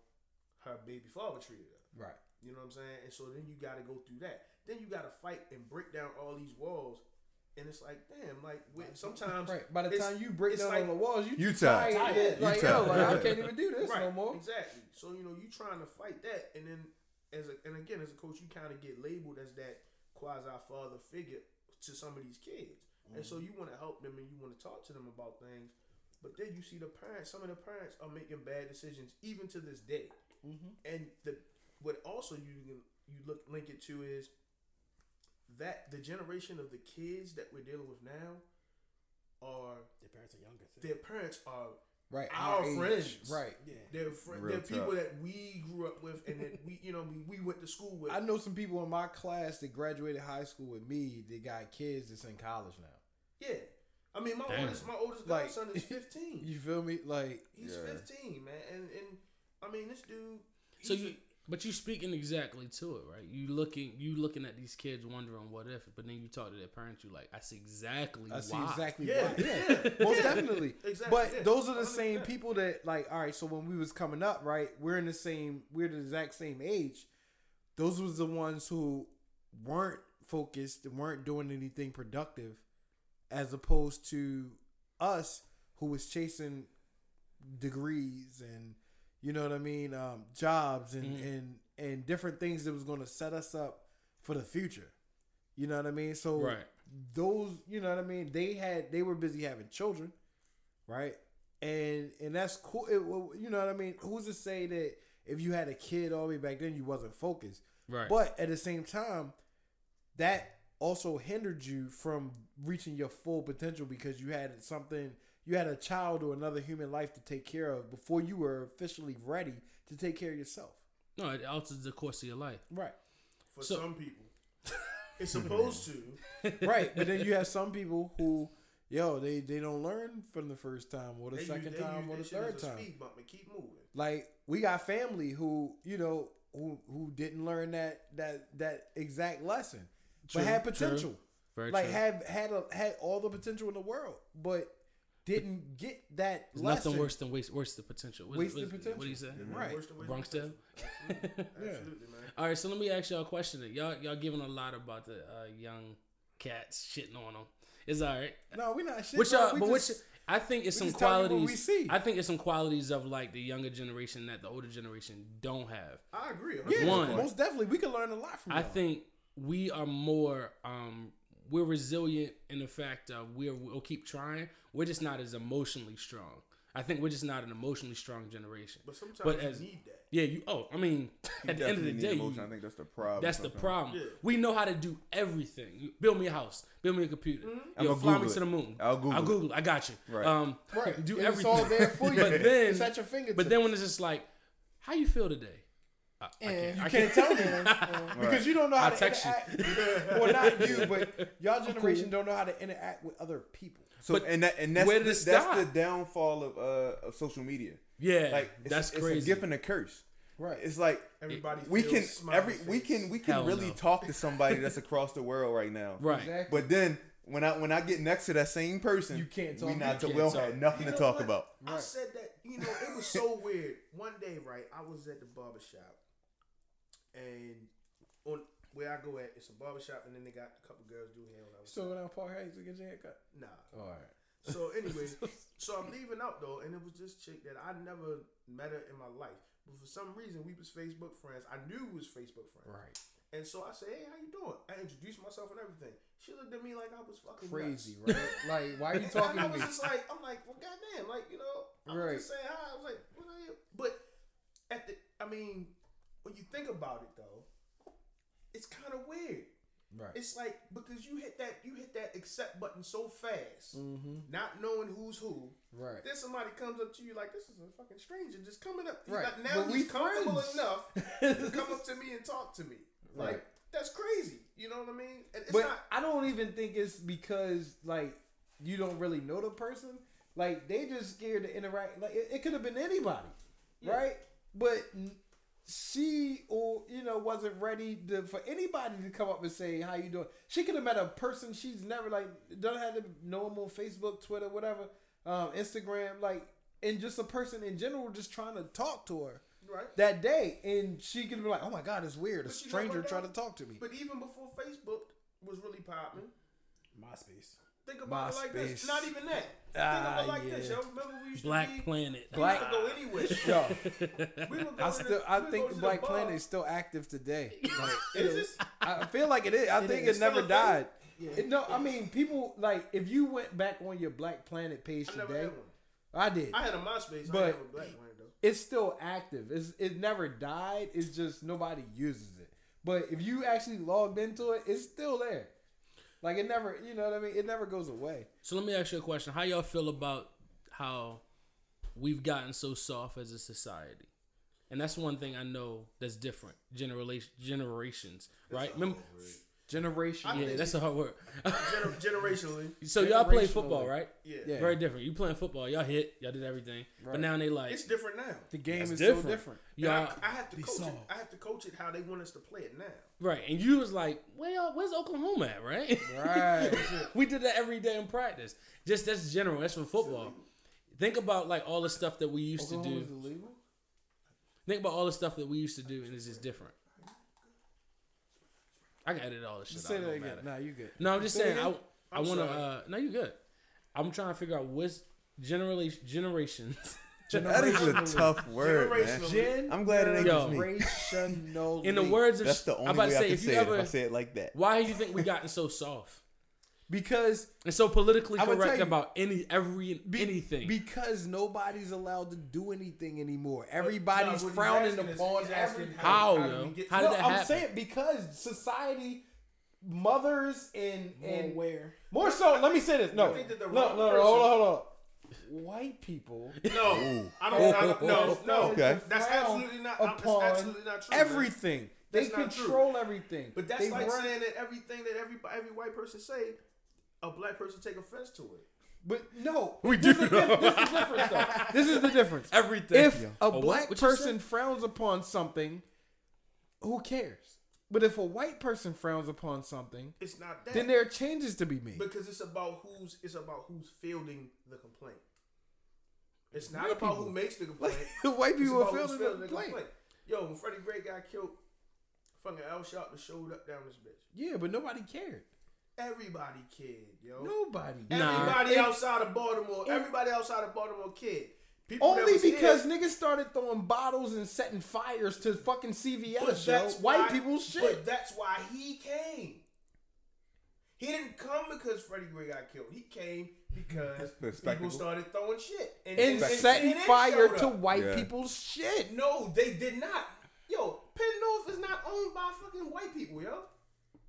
her baby father treated her. Right. You know what I'm saying? And so then you got to go through that. Then you got to fight and break down all these walls. And it's like, damn, like with, sometimes Right. By the it's- time you break it's down like- all the walls, you You tired. tired. Like, You yo, tired. like, I can't even do this right, no more. Exactly. So you know, you trying to fight that, and then as a, and again as a coach, you kind of get labeled as that quasi father figure to some of these kids, and so you want to help them and you want to talk to them about things, but then you see the parents. Some of the parents are making bad decisions even to this day, mm-hmm. and the what also you can you look link it to is that the generation of the kids that we're dealing with now are Their parents are younger. Too. their parents are Right. Our age. friends. Right. Yeah. they're fr- they're people that we grew up with and that we you know we, we went to school with. I know some people in my class that graduated high school with me. They got kids that's in college now. yeah, I mean my Damn. oldest my oldest Like- godson is fifteen. You feel me? Like, He's Yeah. fifteen, man, and and I mean this dude. So he's you, but you're speaking exactly to it, right? You looking, you looking at these kids, wondering what if, but then you talk to their parents, you like, I see exactly I see why. exactly Yeah, why. yeah, most yeah. definitely. Exactly, But yeah. those are the same people that like. All right, so when we was coming up, right, we're in the same, we're the exact same age. Those was the ones who weren't focused and weren't doing anything productive, as opposed to us who was chasing degrees and you know what I mean, um, jobs and Mm-hmm. and and different things that was going to set us up for the future. You know what I mean? So Right. those, you know what I mean? They had they were busy having children, right? And and that's cool. It, you know what I mean? Who's to say that if you had a kid all the way back then, you wasn't focused? Right. But at the same time, that also hindered you from reaching your full potential because you had something, you had a child or another human life to take care of before you were officially ready to take care of yourself. No, it alters the course of your life. Right. for so- some people, it's supposed to. right. But then you have some people who, yo, they they don't learn from the first time or the They second they time or the use that shit third a time. Speed bump and keep moving. Like we got family who, you know, who who didn't learn that that that exact lesson, True, but had true. potential. Very like true. had had a, had all the potential in the world, but didn't get that There's lesson. nothing worse than waste, waste the potential. What, Wasted what, potential. What do you say? Right. Worst of Bronx potential. Absolutely, absolutely, man. All right, so let me ask y'all a question. Then. Y'all, y'all giving a lot about the uh, young cats shitting on them. It's all right. No, we're not shit. Which y'all, We but which I think it's we some just tell you what qualities. we see. I think it's some qualities of like the younger generation that the older generation don't have. I agree. yeah, one. most definitely, we can learn a lot from. I y'all. think we are more um we're resilient in the fact of we're, we'll keep trying. We're just not as emotionally strong. I think we're just not an emotionally strong generation. But sometimes But you need that. Yeah, you. Oh, I mean, at the end of the day, emotion. you- I think that's the problem. that's the problem. Yeah. We know how to do everything. You build me a house, build me a computer. Mm-hmm. Yo, I'ma fly me Google to the moon. I'll Google I'll. Google. it. I got you. Right. Um, Right. do And it's everything. all there for you. but then, It's at your fingertips. but then when it's just like, how you feel today? I, I And can't, I you can't tell me uh, because you don't know how I'll to text you. interact. well, not you, but y'all generation don't know how to interact with other people. So But and that and that's where did the, it that's stop? the downfall of uh of social media. Yeah, Like it's, that's it's crazy. a gift and a curse. Right. It's like Everybody we can smiley every we can we can Hell really no. talk to somebody that's across the world right now. right. Exactly. But then when I when I get next to that same person, You can't We talk. not You to can't Will talk. had nothing You to talk what? about. I Right. said that, you know, it was so weird. One day, right, I was at the barber shop, and on where I go at, it's a barber shop, and then they got a couple girls doing hair. When I was So down Park Heights to get your haircut. nah. All right. So anyway, so I'm leaving out though, and it was this chick that I never met her in my life, but for some reason we was Facebook friends. I knew we was Facebook friends, Right. And so I said, "Hey, how you doing?" I introduced myself and everything. She looked at me like I was fucking Crazy, nuts. right? Like, why are you talking And talking I to was just like, I'm like, well, goddamn, like you know, I Right. was just saying hi. I was like, what are you? But at the, I mean, when you think about it though, it's kind of weird Right. It's like because you hit that you hit that accept button so fast, Mm-hmm. not knowing who's who. Right. Then somebody comes up to you like, "This is a fucking stranger just coming up." Right. now But he's comfortable friends. enough to come up to me and talk to me. Like Right. that's crazy. You know what I mean? It's but not. I don't even think it's because like you don't really know the person. Like they just scared to interact. Like it, it could have been anybody, right? But she or you know wasn't ready to, for anybody to come up and say how you doing. She could have met a person she's never like don't have to know them on Facebook, Twitter, whatever, um, Instagram, like and just a person in general just trying to talk to her Right. that day, and she could be like, "Oh my God, it's weird. A But you know stranger what, trying to talk to me." But even before Facebook was really popping, MySpace. Think about it like this. Not even that. Ah, think about it like this, yeah. yo. Remember we used Black to be, Planet. we Black- used to go anywhere. Yo, We would go I to still, the- I we would think go the Black. Planet is still active today. Like, Is it? I feel like it is. I It think is. it never Still a thing? died. It- no, I mean people like if you went back on your Black Planet page I never today, had one. I did. I had a MySpace. But- I didn't have a black one though. It's still active. It's it never died. It's just nobody uses it. But if you actually logged into it, it's still there. Like it never, you know what I mean? It never goes away. So let me ask you a question. How y'all feel about how we've gotten so soft as a society? And that's one thing I know that's different. Generation generations, right? Remember, Generation. Yeah, that's a hard word. Gener- generationally, so y'all play football, right? yeah. Yeah. Very different. You playing football, y'all hit, y'all did everything. But now they like, It's different now. the game is different. so different. And y'all I, I have to Be coach it. I have to coach it how they want us to play it now. right, and you was like, well, where's Oklahoma at, right? Right. we did that every day in practice. Just that's general. That's for football. Think about like all the stuff that we used to Oklahoma's do. illegal. Think about all the stuff that we used to do, and it's just different. I can edit all this shit Say out. that no again. matter. Nah, you good. No, I'm just Say saying. I, again. I I'm want to. sorry. Uh, no, you good. I'm trying to figure out which generation generations. That is a tough word, man. Generationally. I'm glad it ain't just me. Generational. In the words of, That's the I'm only about way to I say, can if you say it if I say it like that. why do you think we gotten so soft because and so politically correct you, about any every Be- anything? Because nobody's allowed to do anything anymore. Everybody's No, frowning asking is- upon he's asking everything. How, how yo? How did no, that I'm happen? saying because society, mothers and More and aware. more so. Let me say this. No, I think that the no, wrong no, no. Hold on, hold on. White people No, I don't. I don't no, no. Okay. That's absolutely not. That's absolutely not true. man. everything. They That's true. control everything. But that's They like run- saying that everything that every every white person say, a black person take offense to it. But no, We this do Is the, this is the difference. Though. This is the difference. Everything. If a A black What person frowns upon something, who cares? But if a white person frowns upon something, It's not that. then there are changes to be made. because it's about who's it's about who's fielding the complaint. It's not White about people. who makes the complaint. white people are about who's feeling fielding the the complaint. complaint. Yo, when Freddie Gray got killed, fucking Al Sharpton showed up down this bitch. Yeah, but nobody cared. Everybody kid, yo. Nobody. Nah. Everybody It- outside of Baltimore, everybody outside of Baltimore kid. People Only because here- niggas started throwing bottles and setting fires to fucking But CVS, yo. that's White why- people's shit. But that's why he came. He didn't come because Freddie Gray got killed. He came because people started throwing shit and and setting CNN fire to white Yeah. people's shit. No, they did not. Yo, Penn North is not owned by fucking white people, yo.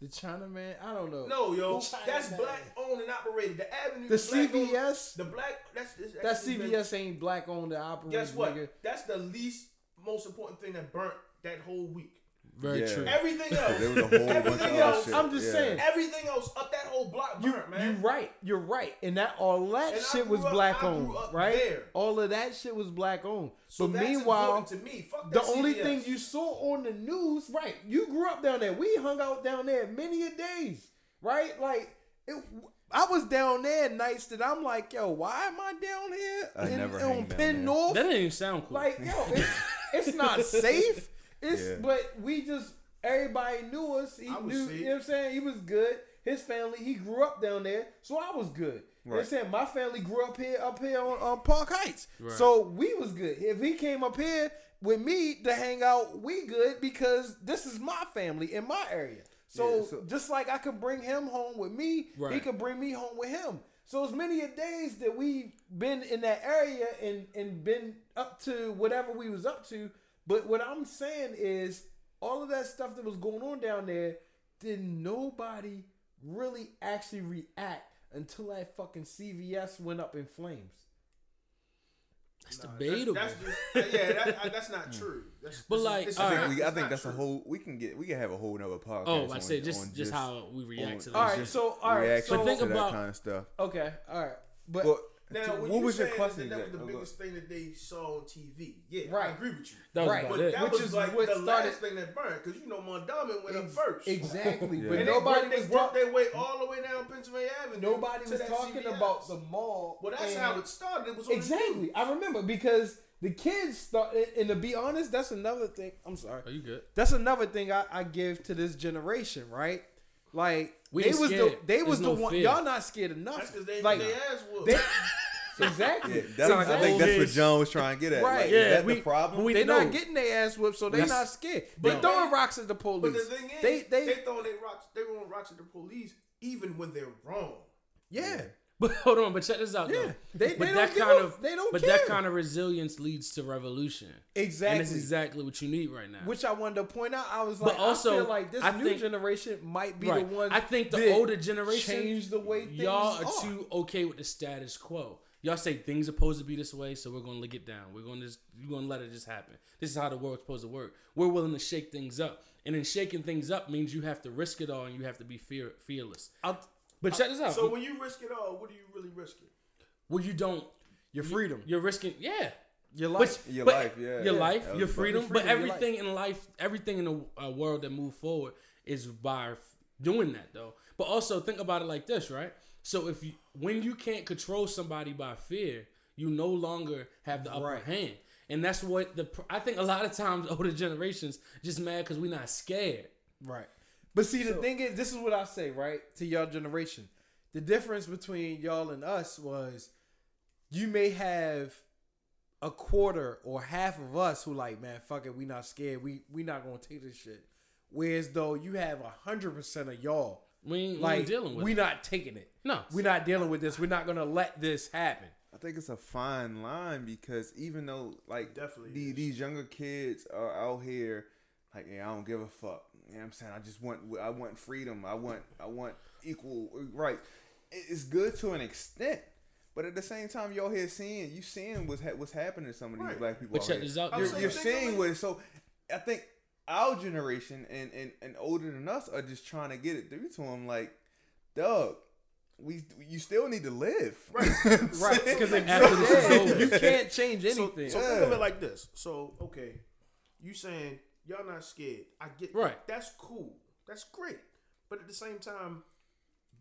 The China man, I don't know. No, yo, Who- that's China black owned and operated. The Avenue, The black owned- CVS, the black. That's that's that actually been- CVS ain't black owned and operated. Guess what? Nigga. That's the least most important thing that burnt that whole week. Very Yeah. true. Everything else, There was a whole everything other else, shit. I'm just Yeah. saying. everything else up that whole block You, burnt, man. you right. You're right. And that all that And shit was up- black I owned, right? there. All of that shit was black owned. So but that's meanwhile, to me. Fuck the that only thing you saw on the news, right? You grew up down there. We hung out down there many a days, right? Like it, I was down there nights that I'm like, yo, why am I down here I in- never on hang down Penn there. North? That didn't even sound cool. Like, yo, it's, it's not safe. It's Yeah. but we just everybody knew us. He knew safe. you know what I'm saying? He was good. His family, he grew up down there, so I was good. You know I'm saying? My family grew up here up here on, on Park Heights. Right. So we was good. If he came up here with me to hang out, we good because this is my family in my area. So, Yeah, so- just like I could bring him home with me, he could bring me home with him. So as many a days that we been in that area and and been up to whatever we was up to. But what I'm saying is all of that stuff that was going on down there, did nobody really actually react until that fucking CVS went up in flames? That's Nah, debatable. That's, that's just, yeah, that, that's not hmm. true. That's, But this like, this is I think, not- we, I think not that's a whole. We can get. We can have a whole nother podcast. oh, I on- say just on just how we react on- to All this. right, so all right, so But think to that about- kind of stuff. okay, all right, but But Now, when what you was your question? That, that was the go- biggest thing that they saw on TV. Yeah, I agree with you. That Right. But it. that Which was is like what the started- last thing that burned because you know Mondawmin went up Ex- first. exactly, Yeah. but And nobody they, was they worked their way all the way down Pennsylvania Avenue. nobody to was that talking CVS. about the mall. Well, that's and- how it started. It was on exactly. I remember because the kids start, and to be honest, that's another thing. I'm sorry. Are you good? That's another thing I, I give to this generation, right? Like We they ain't was the scared. they was There's the one. fear. Y'all not scared enough. That's because they like they ass whooped. they, exactly. Yeah, that's, Sound I think that's what kids. John was trying to get at. Right. Like, Yeah, is that we- the problem? we- They know. not getting their ass whipped, so they That's- not scared. They But- throwing rocks at the police. But the thing is, they they, they, throwing their rocks. They throwing rocks at the police even when they're wrong. yeah But hold on, but check this out yeah. though. They, But they that kind of they don't but care. that kind of resilience leads to revolution. Exactly, and that's exactly what you need right now. Which I wanted to point out. I was like, But also, I feel like this I new think- generation might be right. the one. I think the older generation changed the way things y'all are are. too okay with the status quo. Y'all say things are supposed to be this way, so we're gonna lick it down. We're gonna just you're gonna let it just happen. This is how the world's supposed to work. We're willing to shake things up, and then shaking things up means you have to risk it all, and you have to be fear fearless. I'll- But check this out. So when you risk it all, what are you really risking? well, you don't. your freedom, You're risking. Yeah. your But- life. Your but life, yeah. Your Yeah. life, your about- freedom, Your but freedom, your everything in life, everything in the uh, world that move forward is by doing that though. But also think about it like this, right? So if you when you can't control somebody by fear, you no longer have the upper Right. hand. And that's what the I think a lot of times older generations just mad because we're not scared. Right. But see, the thing is, this is what I say, right, to y'all generation. The difference between y'all and us was you may have a quarter or half of us who like, man, fuck it, we not scared. We we not gonna take this shit. Whereas though you have a hundred percent of y'all We ain't, we like ain't dealing with we it. not taking it. No. We're not dealing with this. We're not gonna let this happen. I think it's a fine line because even though like Definitely the, these younger kids are out here like yeah I don't give a fuck. You know what I'm saying? I just want I want freedom. I want I want equal rights. It- It's good to an extent. But at the same time, y'all here seeing you seeing what's ha- what's happening to some of these Right. black people. But out check here. this out. I'm You're, saying- you're think seeing of it- what it. So I think our generation and, and and older than us are just trying to get it through to them. Like, Doug, we you still need to live. Right. Right. Because if After you're this is over. you can't change So, anything. so think of it like this. So okay, you saying y'all not scared? I get that. Right. That's cool. That's great. But at the same time,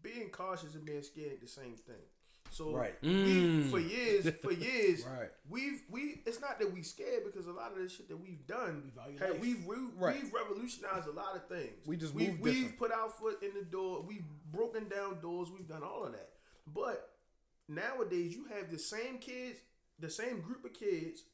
being cautious and being scared ain't the same thing. So Right. we Mm. for years, for years, Right. we've we. It's not that we scared because a lot of the shit that we've done, hey, we've we, Right. we've revolutionized a lot of things. We just we've, we've different. put our foot in the door. We've broken down doors. We've done all of that. But nowadays, you have the same kids, the same group of kids.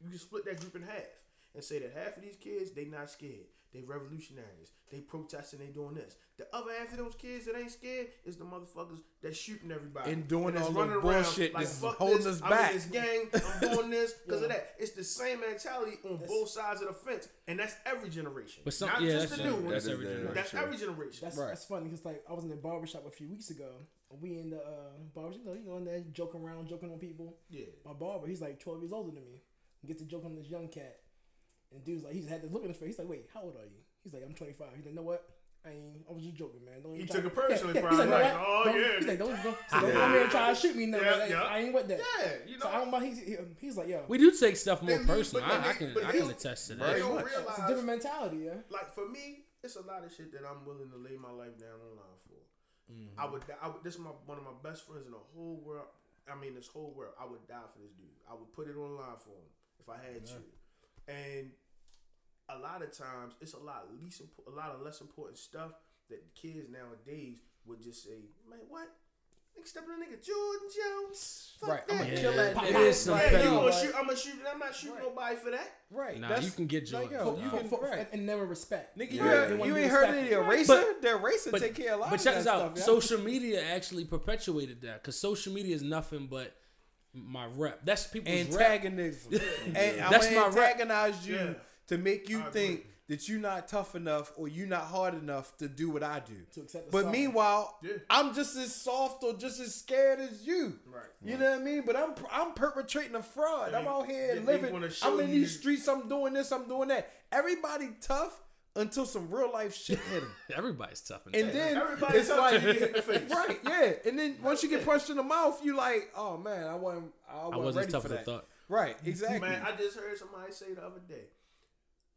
You can split that group in half and say that half of these kids they not scared. They revolutionaries. They protesting. They doing this. The other half of those kids that ain't scared is the motherfuckers that shooting everybody And doing that's all the running around bullshit Like, that's fuck holding this, us I'm back. in this gang. I'm doing this because of that. It's the same mentality on both sides of the fence, and that's every generation. But some- not yeah, just that's the new true. ones. That's every generation. That's every generation. That's Right. that's funny because like I was in the barbershop a few weeks ago. We in the uh, barber, you know, you know, in there joking around, joking on people. yeah. My barber, he's like 12 years older than me. He gets to joke on this young cat, and dude's like, he's had this look in his face. He's like, wait, how old are you? He's like, I'm 25. He's like, know what? I ain't. I was just joking, man. Don't He took it personally, Yeah, yeah. probably, He's like, like, oh, yeah. He's like, don't, don't, he's like, Yeah. don't come here and try to shoot me. No, Yeah, like, yeah. I ain't with that. Yeah, you know. So I don't mind. He's, he, he's like, yo, We do take stuff more Then- personal. I, I can I can attest to that. realize. it's a different mentality, yeah. like for me, it's a lot of shit that I'm willing to lay my life down on line for. Mm-hmm. I would, I would. This is my one of my best friends in the whole world. I mean, this whole world. I would die for this dude. I would put it on line for him if I had to. And a lot of times, it's a lot least, impo- a lot of less important stuff that kids nowadays would just say, "Man, what? Nigga stepping on a nigga Jordan Jones? Fuck Right, that. I'ma Yeah, kill that it nigga. is some Yeah, petty. you gonna shoot? I'm gonna shoot. I'm not shooting Right. nobody for that. Right. Nah, That's- you can get like, Jordan. yo, Nah. you can For- for- right. and never respect. Nigga, Yeah. you, They heard- you ain't heard of the eraser? But- the eraser But, take care of a lot but check this out. stuff. yeah. Social media actually perpetuated that because social media is nothing but my rep. That's people's rep. antagonism. and I'm That's gonna my rep. you Yeah. To make you I think agree. that you're not tough enough or you're not hard enough to do what I do. To accept the but sorrow. meanwhile, Yeah. I'm just as soft or just as scared as you. Right. You know what I mean? But I'm I'm perpetrating a fraud. They- I'm out here they- they living. wanna I'm in you- these streets. I'm doing this. I'm doing that. Everybody tough until some real life shit hit them. Everybody's tough. In And that. then Everybody it's like, you get in the face. right, yeah. And then once you get punched in the mouth, you like, oh man, I wasn't, I I wasn't, wasn't ready tough for that. thought. Right, exactly. Man, I just heard somebody say the other day,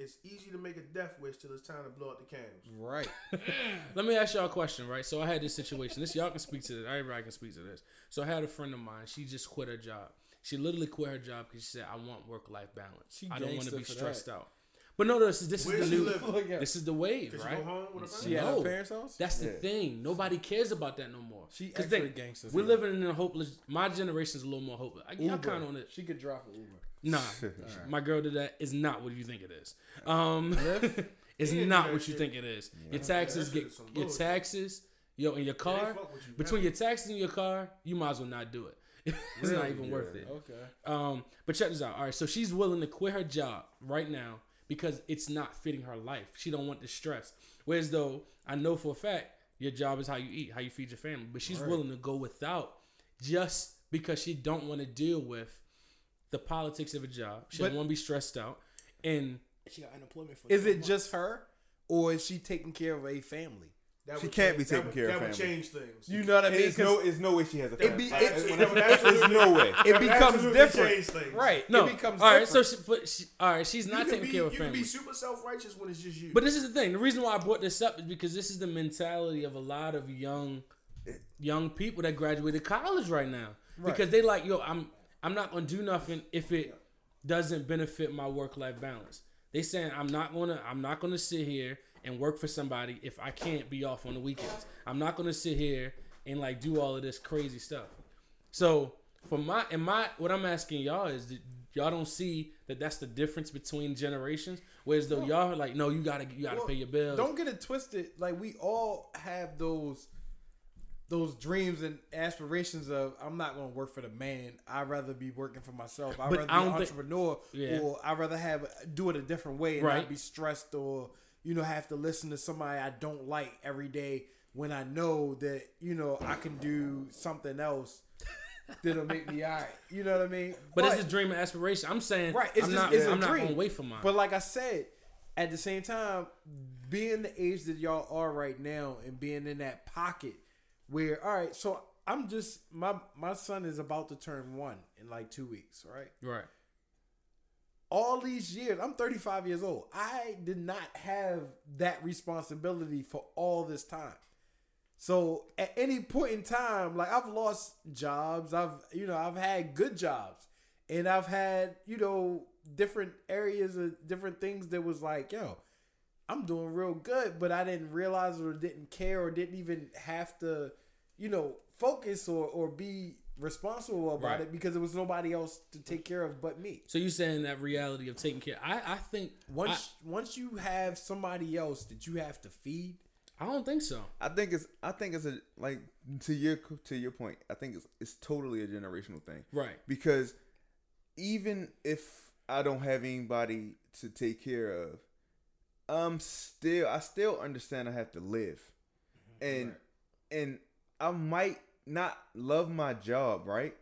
it's easy to make a death wish till it's time to blow out the candles. right. Let me ask y'all a question, right? So I had this situation. This y'all can speak to this. Everybody can speak to this. So I had a friend of mine. She just quit her job. She literally quit her job because she said, "I want work life balance. She I don't want to be stressed that. out." But no, this is this Where is the new. Look oh, at- This is the wave, Could she right? go home with her She family? at No. her parents' house. That's the Yeah. thing. Nobody cares about that no more. She 'Cause extra they- gangster We're that. living in a hopeless. My generation's a little more hopeless. I, y'all Uber. kind of on it. She could drop an Uber. Nah, my girl did that. Is not what you think it is. Um, it's He didn't not do that what you shit. think it is. Your taxes that get your taxes, yo, in your car. fuck you, Between man. your taxes and your car, you might as well not do it. it's not even worth it. Okay. Um, but check this out. All right, so she's willing to quit her job right now because it's not fitting her life. She don't want the stress. Whereas though I know for a fact your job is how you eat, how you feed your family, but she's willing to go without just because she don't want to deal with the politics of a job. She But- don't want to be stressed out. And She got unemployment for. Is 12 it just her, or is she taking care of a family? That She can't change- be that taking would- care of That would family. change things. You know what I mean? It's 'Cause no, it's no way she has a It family. be- Like, it's- when that I- would absolutely- There's no way. it becomes different, things. right? no, it becomes all right. different. So she, but she, all right, she's not taking be, care of you can family. be super self righteous when it's just you. But this is the thing. The reason why I brought this up is because this is the mentality of a lot of young young people that graduated college right now. Because they like, yo, I'm I'm not gonna do nothing if it doesn't benefit my work life balance. They saying I'm not gonna I'm not gonna sit here and work for somebody if I can't be off on the weekends. I'm not gonna sit here and like do all of this crazy stuff. So for my and my what I'm asking y'all is that y'all don't see that that's the difference between generations. Whereas though y'all are like, no, you gotta you gotta Well, pay your bills. Don't get it twisted. Like we all have those those dreams and aspirations of I'm not going to work for the man. I'd rather be working for myself. I'd But rather be an think- entrepreneur, Yeah. or I'd rather have do it a different way and Right. not be stressed or you know have to listen to somebody I don't like every day when I know that you know I can do something else that'll make me alright. You know what I mean? But, it's a dream and aspiration. I'm saying, Right, it's I'm just not, it's a I'm not dream. gonna wait for mine. But like I said, at the same time, being the age that y'all are right now and being in that pocket where all right, so I'm just my my son is about to turn one in like two weeks, right? right, All these years, I'm 35 years old. I did not have that responsibility for all this time. So at any point in time, like I've lost jobs, I've you know I've had good jobs, and I've had you know different areas of different things that was like yo, I'm doing real good, but I didn't realize or didn't care or didn't even have to, you know, focus or or be responsible about Right. it because there was nobody else to take care of but me. so you're saying that reality of taking care? I, I think Once once you have somebody else that you have to feed, I, I don't think so. I think it's I think it's a like to your to your point. I think it's it's totally a generational thing. Right. Because even if I don't have anybody to take care of, I'm still I still understand I have to live. Mm-hmm. And and I might not love my job, right?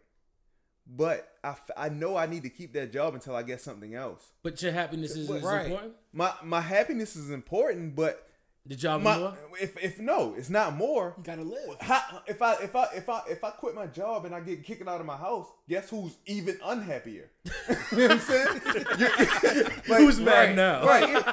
But I, f- I know I need to keep that job until I get something else. But your happiness is, is Right. important. My my happiness is important, but The job my more. if if no, it's not more. You gotta live. How, if I if I if I if I quit my job and I get kicked out of my house, guess who's even unhappier? you know what I'm saying? Like, Who's mad right, now? Right.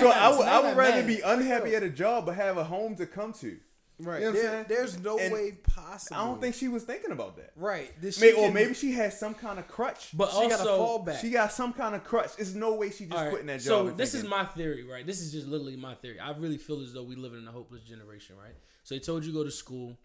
so I would I would rather mad. be unhappy at a job but have a home to come to. Right? You know what there, there's no And way possible. I don't think she was thinking about that. right. This May, or maybe she had some kind of crutch. But she got a also, fallback. she got some kind of crutch. There's no way she just All right, quitting that job. So and this is my theory, right? This is just literally my theory. I really feel as though we live in a hopeless generation, right? So they told you go to school,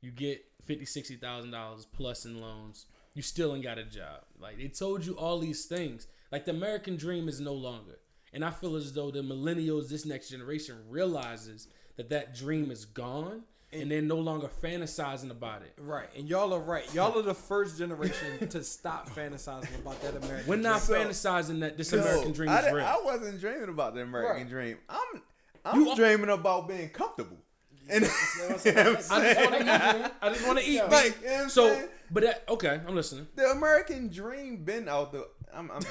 you get fifty, sixty thousand dollars plus in loans, you still ain't got a job. Like they told you all these things. Like the American dream is no longer. And I feel as though the millennials, this next generation, realizes that that dream is gone and they're no longer fantasizing about it. Right, and y'all are right. Y'all are the first generation to stop fantasizing about that American. Dream. We're not So- fantasizing that this No, American dream I, is di- real. I wasn't dreaming about the American Right. dream. I'm I'm You- dreaming about being comfortable. And I just want to eat. I just want to eat. Like, you know so, but that, okay, I'm listening. the American dream been out the I'm, I'm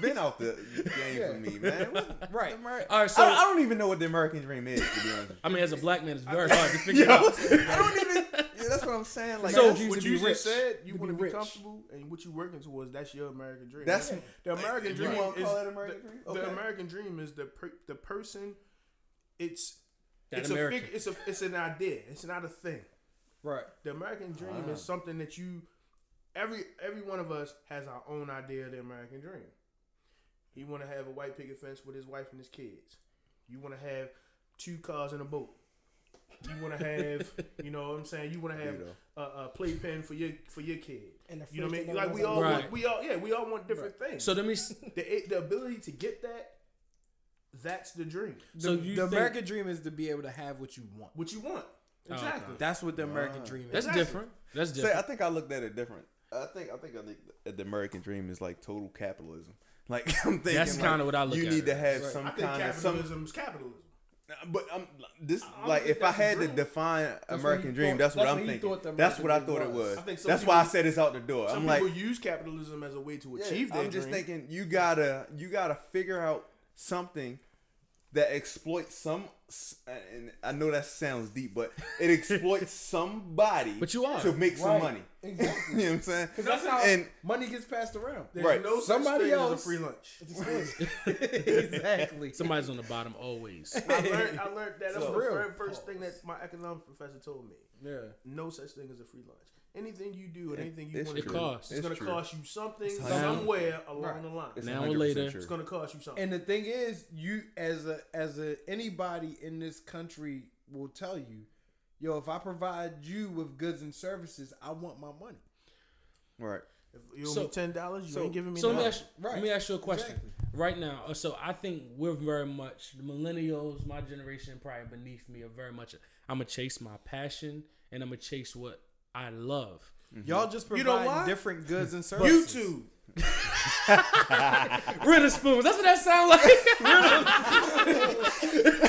been out the game for me, man. What- Right. the All right, so- I, don't, I don't even know what the American dream is. To be honest, I mean, as a black man, it's very hard to figure Yo, out. I don't even. Yeah, that's what I'm saying. Like, So- what you just rich. said, you want to be be rich. comfortable, and what you're working towards, that's your American dream. That's- the American dream. you dream. wanna is call it American the, dream? The American dream is the per, the person. It's That it's American. a fig, it's a it's an idea. It's not a thing. right. The American dream is ah. something that you every every one of us has our own idea of the American dream. You want to have a white picket fence with his wife and his kids. You want to have two cars and a boat. You want to have, you know what I'm saying? You want to have a, a playpen for your for your kid. And You know what I mean? Like we never all Right. want, we all yeah, we all want different things. So let me. s- the the ability to get that that's the dream. So the, you the think- American dream is to be able to have what you want. What you want. Oh, Exactly. That's what the American dream is. That's Exactly. different. That's Say. I think I looked at it different. I think I think I think the American dream is like total capitalism. Like I'm thinking, That's kinda what I look You at need it to have I some think kind of some. capitalism is capitalism. But I'm this I don't like if I had to define what American dream, thought- that's what I'm thinking. thought the That's what I thought dream it was. was. I think some That's why I said it's out the door. Some I'm like, people use capitalism as a way to Yeah, achieve their I'm just dream. thinking you gotta you gotta figure out something that exploits some. And I know that sounds deep, but it exploits somebody. But you are. to make some Right. money. Exactly. you know what I'm saying? Because that's how And money gets passed around. There's Right. no such Somebody thing as else- a free lunch. exactly. Somebody's on the bottom always. I learned, I learned that. That was So- the Real. very first thing that my economics professor told me. Yeah. No such thing as a free lunch. Anything you do and anything you want to do, costs. it's It's going to cost you something how- somewhere along Right. the line. It's Now or later. true. It's going to cost you something. And the thing is, you as a as a anybody in this country will tell you, yo, if I provide you with goods and services, I want my money. right. if you owe So- me ten dollars, you so- ain't giving me So let me, ask, Right. let me ask you a question. Exactly. Right now, uh, so I think we're very much the millennials, my generation, probably beneath me, are very much. I'm gonna chase my passion and I'm gonna chase what I love. Y'all just You provide know different goods and services. YouTube. Renner spoons. That's what that sound like.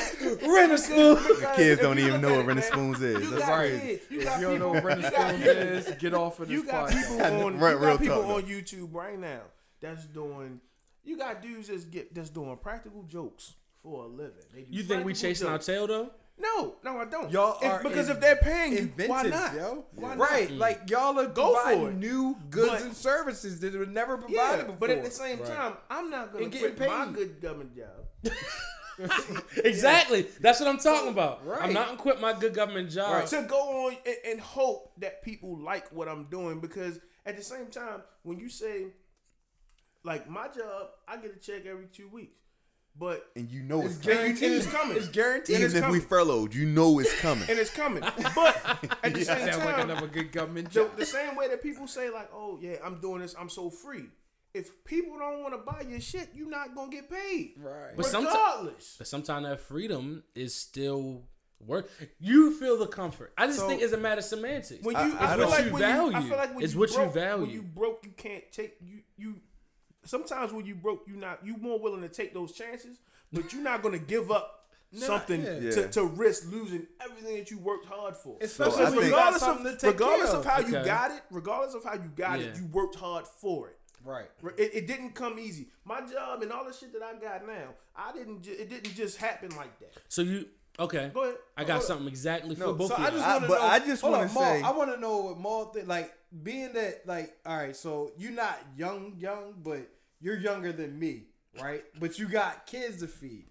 Renner spoons. The kids don't even know what Rennie Spoons is. You That's got crazy. kids. You If got you don't know people. what Rennie Spoons is, get off of this You got podcast. people on. You got people talk, on YouTube right now that's doing. You got dudes that's get that's doing practical jokes for a living. They You think we practical chasing our tail though? No, no, I don't. Y'all If- are because in- if they're paying you, why not? yo. Why not? right, mm. like y'all are Go for providing it. new goods But- and services that were never provided Yeah, before. but at the same time, I'm not gonna And getting quit my good government job Exactly. That's what I'm talking about. I'm not gonna quit my good government job. to go on and, and hope that people like what I'm doing. Because at the same time, when you say, like my job, I get a check every two weeks, but And you know it's, it's coming. guaranteed. it's coming. It's guaranteed. And it's Even if we coming. furloughed, you know it's coming. and it's coming. But at the same Sounds like time, another good government the, job. the same way that people say like, "Oh yeah, I'm doing this. I'm so free." If people don't want to buy your shit, you're not gonna get paid. Right. But someti- Regardless. But sometimes that freedom is still worth. You feel the comfort. I just So- think it's a matter of semantics. when you, I- I, I feel don't- like you when you, I feel like when It's you what you broke, value. When you broke, you can't take you you. Sometimes when you broke, you not you more willing to take those chances, but you're not gonna give up something yeah. to, to risk losing everything that you worked hard for. Especially I Because think- regardless of something to take regardless of of. how you got it, regardless of how you got Yeah. it, you worked hard for it. Right. It, it didn't come easy. My job and all the shit that I got now, I didn't. Ju- it didn't just happen like that. so you okay? Go ahead. I got Hold up. something exactly for both So of I you. just I- want to but know. I just hold wanna on, Maul, say- I want to know what Maul think. Like being that, like, all right, so you're not young, young, but you're younger than me, right? But you got kids to feed.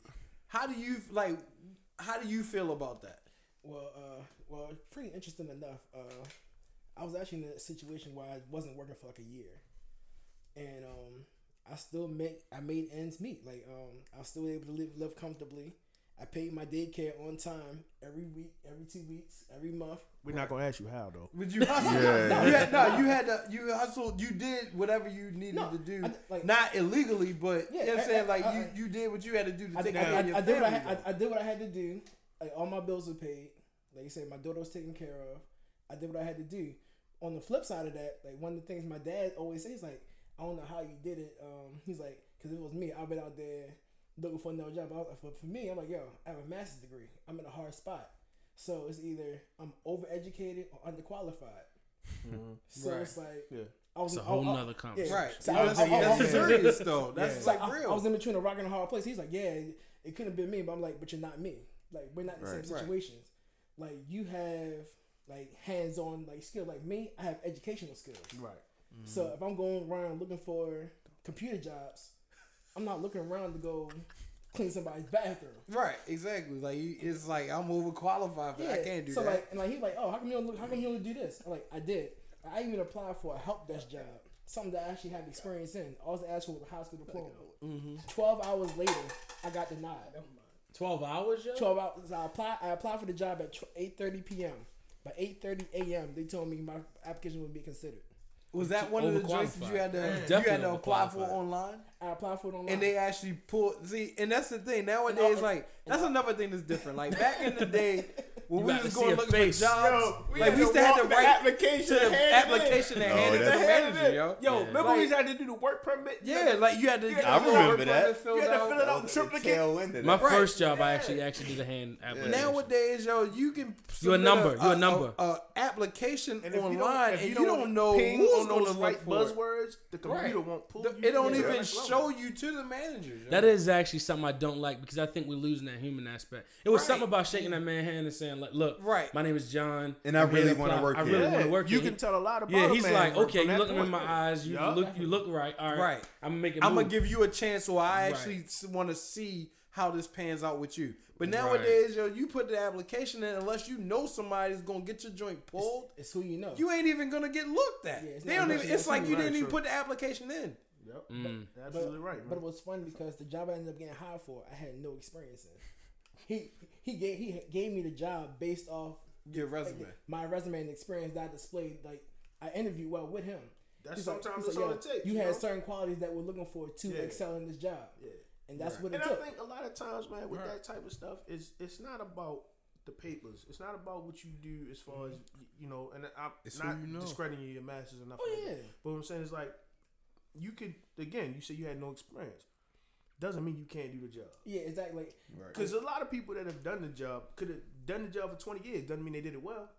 How do you like? How do you feel about that? Well, uh, well, pretty interesting enough. Uh, I was actually in a situation where I wasn't working for like a year, and um, I still make I made ends meet. Like um, I was still able to live live comfortably. I paid my daycare on time every week, every two weeks, every month. We're not gonna ask you how though. Would you hustle? Yeah. No, you had, no, you had to. You hustled. You did whatever you needed No, to do. I- like- not illegally, but Yeah, you know what I'm saying. I- Like I- you, you did what you had to do to I, take I, care of I, your I did what I, had, I, I did what I had to do. Like all my bills were paid. Like you said, my daughter was taken care of. I did what I had to do. On the flip side of that, like one of the things my dad always says, like, I don't know how you did it. Um, he's like, because if it was me, I've been out there looking for another job. I was, for, for me, I'm like, yo, I have a master's degree. I'm in a hard spot. So it's either I'm overeducated or underqualified. So Right. it's like, Yeah. I was It's a I- whole I- nother conversation. Right. So So I- that's, I- I- that's serious though. That's It's like like I, real. I was in between a rock and a hard place. He's like, yeah, it, it couldn't have been me, but I'm like, but you're not me. Like we're not in the Right. same Right. situations. Like you have like hands-on like skill. Like me, I have educational skills. Right. So if I'm going around looking for computer jobs, I'm not looking around to go clean somebody's bathroom. right. Exactly. Like it's like I'm overqualified. For Yeah, I can't do so that. like, and like he's like, oh, how come you don't? How come you don't do this? I'm like, I did. I even applied for a help desk job, something that I actually have experience in. All I asked for was a high school diploma. Mm-hmm. Twelve hours later, I got denied. Twelve hours, yo. Twelve hours. I applied. I applied for the job at eight thirty p.m. By eight thirty a.m., they told me my application would be considered. Was that one of the Overqualified. choices you had to you had to apply for online? I applied for it online. And they actually pulled see, and that's the thing. Nowadays, like that's another thing that's different. Like back in the day, when You we was going see a looking face. for jobs, Yo, we like had we to used to have to the write application to the hand it application and Oh, hand it to the manager, yo. Yo, remember Like- we used to to do the work permit? Yeah, like you had to. You get had I remember that. You had to fill it out in the triplicate. tail My first job, I actually actually did a hand application. Nowadays, yo, you can You a submit number, you a number. a, a application And if you online, and you you don't, don't know who's on going those to right it. buzzwords. The computer won't pull It don't even show you to the manager. That is actually something I don't like because I think we're losing that human aspect. It was something about shaking that man hand and saying, like, "Look, Right. my name is John, And I really wanna apply. work I here." really Yeah, want to work you here." can tell a lot about Yeah, a he's man like, okay, you that looking in my eyes, you Yeah. look, you look right. All right, Right. I'm gonna make it. I'm gonna give you a chance, so I Right. actually want to see how this pans out with you. But Right. nowadays, yo, you put the application in unless you know somebody's gonna get your joint pulled. it's who you know. You ain't even gonna get looked at. Yeah, it's they don't even. It's like you didn't even put the application in. Yep. Mm. Absolutely right. But it was funny because the job I ended up getting hired for, I had no experience in. He he gave he gave me the job based off Your like, resume. my resume and experience that I displayed. Like I interviewed well with him. That's He's sometimes he's that's like, all "Yo, it takes. You you had know? certain qualities that we're looking for to Yeah. excel in this job, Yeah. and that's what it And I think a lot of times, man, with that type of stuff, it's it's not about the papers. It's not about what you do as far as you know. And I'm It's not you know. discrediting your masters or nothing. Oh, like that. yeah. But what I'm saying is like, you could again. You say you had no experience. Doesn't mean you can't do the job. yeah, exactly. Like, Because a lot of people that have done the job could have done the job for 20 years. Doesn't mean they did it well.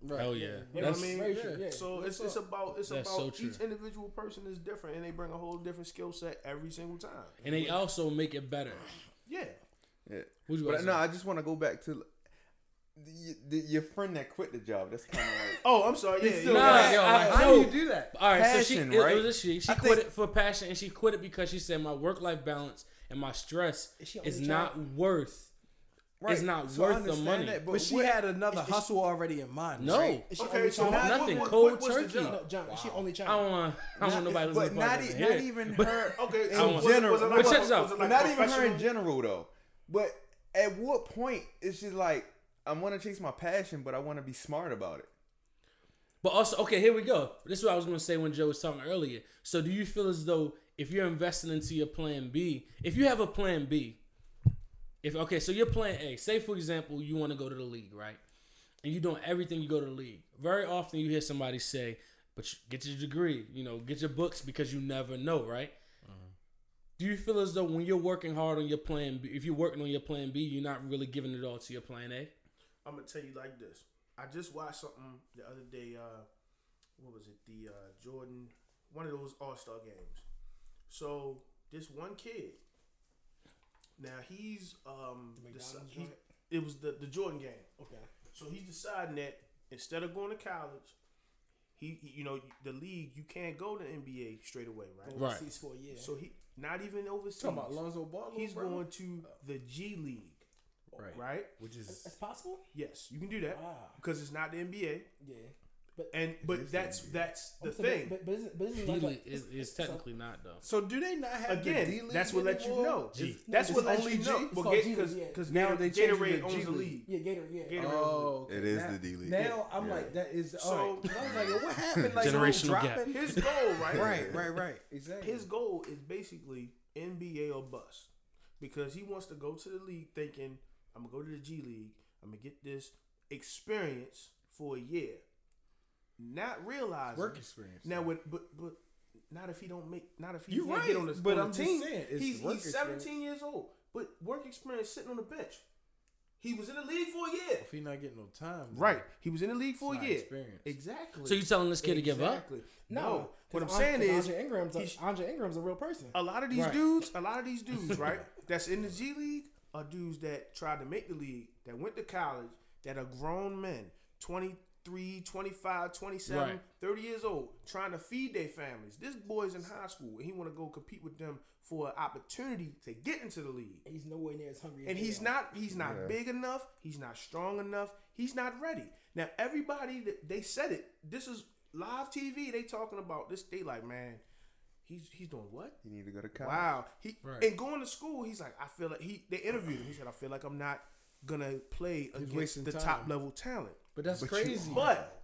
Right. Hell yeah, You know what that's I mean? true, yeah. So it's, it's about it's That's about so each individual person is different and they bring a whole different skill set every single time. and they also make it better. Yeah. Yeah. What you But no. I just want to go back to the, the, your friend that quit the job. That's kind of like Oh, I'm sorry. Yeah. still yeah. Nah, got- yo, like, like, how do you do that? All right, so she Passion, it, right? it was a she. She I quit think- it for passion, and she quit it because she said my work life balance and my stress Is is not child? worth. It's not So worth the money. that, But she what- had another hustle already in mind. No, right? she Okay, only so child? what- nothing. what- Cold what- turkey. No, John, is she only I don't want. I don't want nobody but listening to not, e- not even But- her. Okay, in so was general. was it But check this out. like not even her in general though. But at what point is she like, I want to chase my passion, but I want to be smart about it? But also, okay, here we go. This is what I was going to say when Joe was talking earlier. So, do you feel as though if you're investing into your plan B, if you have a plan B, if okay, so your plan A, say for example, you want to go to the league, right? And you're doing everything you go to the league. Very often you hear somebody say, "But get your degree, you know, get your books because you never know, right?" Do you feel as though when you're working hard on your plan B, if you're working on your plan B, you're not really giving it all to your plan A? I'm gonna tell you like this. I just watched something the other day. Uh, what was it? The uh, Jordan, one of those All Star games. So this one kid. Now he's um, McDonald's deci- he, joint? it was the the Jordan game. Okay. So he's deciding that instead of going to college, he he- you know the league you can't go to NBA straight away, right? Right. Overseas for a year. So he not even overseas. Talking about Lonzo Ball. He's bro? going to the G League, right, right? which is That's possible. Yes, you can do that Wow. because it's not the NBA. Yeah. But And but that's NBA. that's the so, thing. But, but, isn't, but isn't D like, League a- is, is so- technically not though. so. Do they not have the D Again, League that's what let you anymore? know. G. That's what only you G. know. It's Well, get G because League, yeah. because Now they changed it Gatorade owns G the League. league. Yeah, Gator. Yeah. Gatorade. Oh, It is now, the D League. Now I'm Yeah. like, that is So- oh. so. I was like, yo, what happened? Like, Generational oh, no gap. dropping? His goal, right? Right, right, right. Exactly. His goal is basically NBA or bust because he wants to go to the league thinking I'm gonna go to the G League. I'm gonna get this experience for a year, not realizing Work experience. Now, with but but not if he don't make not if he You can't right, get on the, but on I'm the just team. saying, it's he's work he's experience. 17 years old, but work experience sitting on the bench. He was in the league for a year. If he not getting no time, then Right, he was in the league for it's a year. experience. Exactly. So you telling this kid to give up? Exactly. No, No, what I'm saying is Andre Ingram's he's- a, Andre Ingram's a real person. a lot of these Right. dudes, a lot of these dudes, right, that's in the G League are dudes that tried to make the league, that went to college, that are grown men, 23, 25, 27, Right. 30 years old, trying to feed their families. This boy's in high school and he want to go compete with them for an opportunity to get into the league. He's nowhere near as hungry. as And he's are. not he's not Yeah. big enough, he's not strong enough, he's not ready. Now everybody that they said it, this is live TV, they talking about this, they like, man, he's he's doing what? You need to go to college. Wow. He Right. and going to school, he's like, I feel like he they interviewed him. He said, I feel like I'm not gonna play against the time. top level talent. But that's But you- crazy. But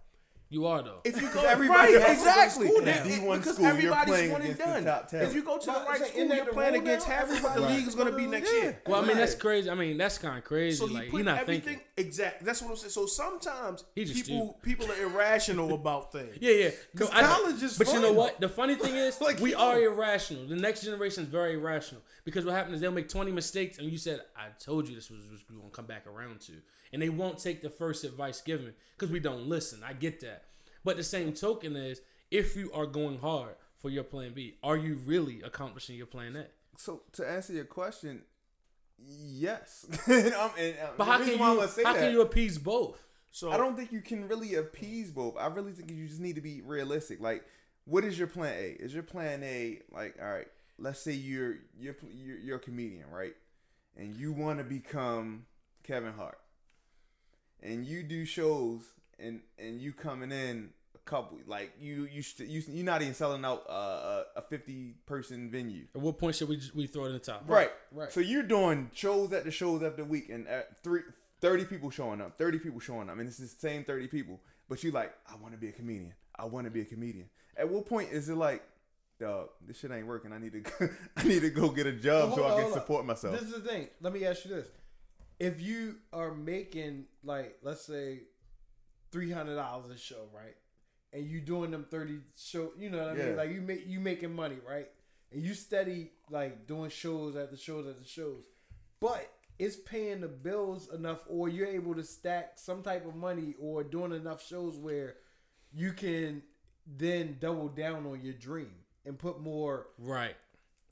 You are though. if you go everybody right, to exactly, school It- now. it- D1 because school, everybody's one and against the done. top talent. If you go to the right school, you're playing against now? half of what the league is gonna be next Yeah. year. well, I mean that's crazy. I mean that's kind of crazy. So he like put he not everything thinking. exactly. That's what I'm saying. So sometimes He just people people are irrational about things. Yeah, yeah. 'Cause I- college is But you know what? The funny thing is, Like, we are irrational. The next generation is very irrational because what happens is they'll make twenty mistakes, and you said, "I told you this was what we gonna come back around to," and they won't take the first advice given because we don't listen. I get that, but the same token is, if you are going hard for your plan B, are you really accomplishing your plan A? So to answer your question, yes. and I'm, and, uh, But how can you? say How that- can you appease both? So I don't think you can really appease both. I really think you just need to be realistic. Like, what is your plan A? Is your plan A like, all right? Let's say you're you're you're, you're a comedian, right? And you want to become Kevin Hart, and you do shows, and and you coming in a couple like you you st- you you're not even selling out uh, a a fifty person venue. At what point should we we throw it in the top? Right, right. So you're doing shows at the shows after the week, and at three, 30 people showing up, 30 people showing up, and it's the same 30 people. But you like, I want to be a comedian. I want to be a comedian. At what point is it like, dog, this shit ain't working. I need to, go, I need to go get a job Hold so on, I can hold on. support myself. This is the thing. Let me ask you this: If you are making like, let's say, three hundred dollars a show, right? And you doing them thirty show, you know what I Yeah. mean? Like you make you making money, right? And you steady like doing shows after shows after shows, but it's paying the bills enough, or you're able to stack some type of money, or doing enough shows where you can then double down on your dream and put more Right.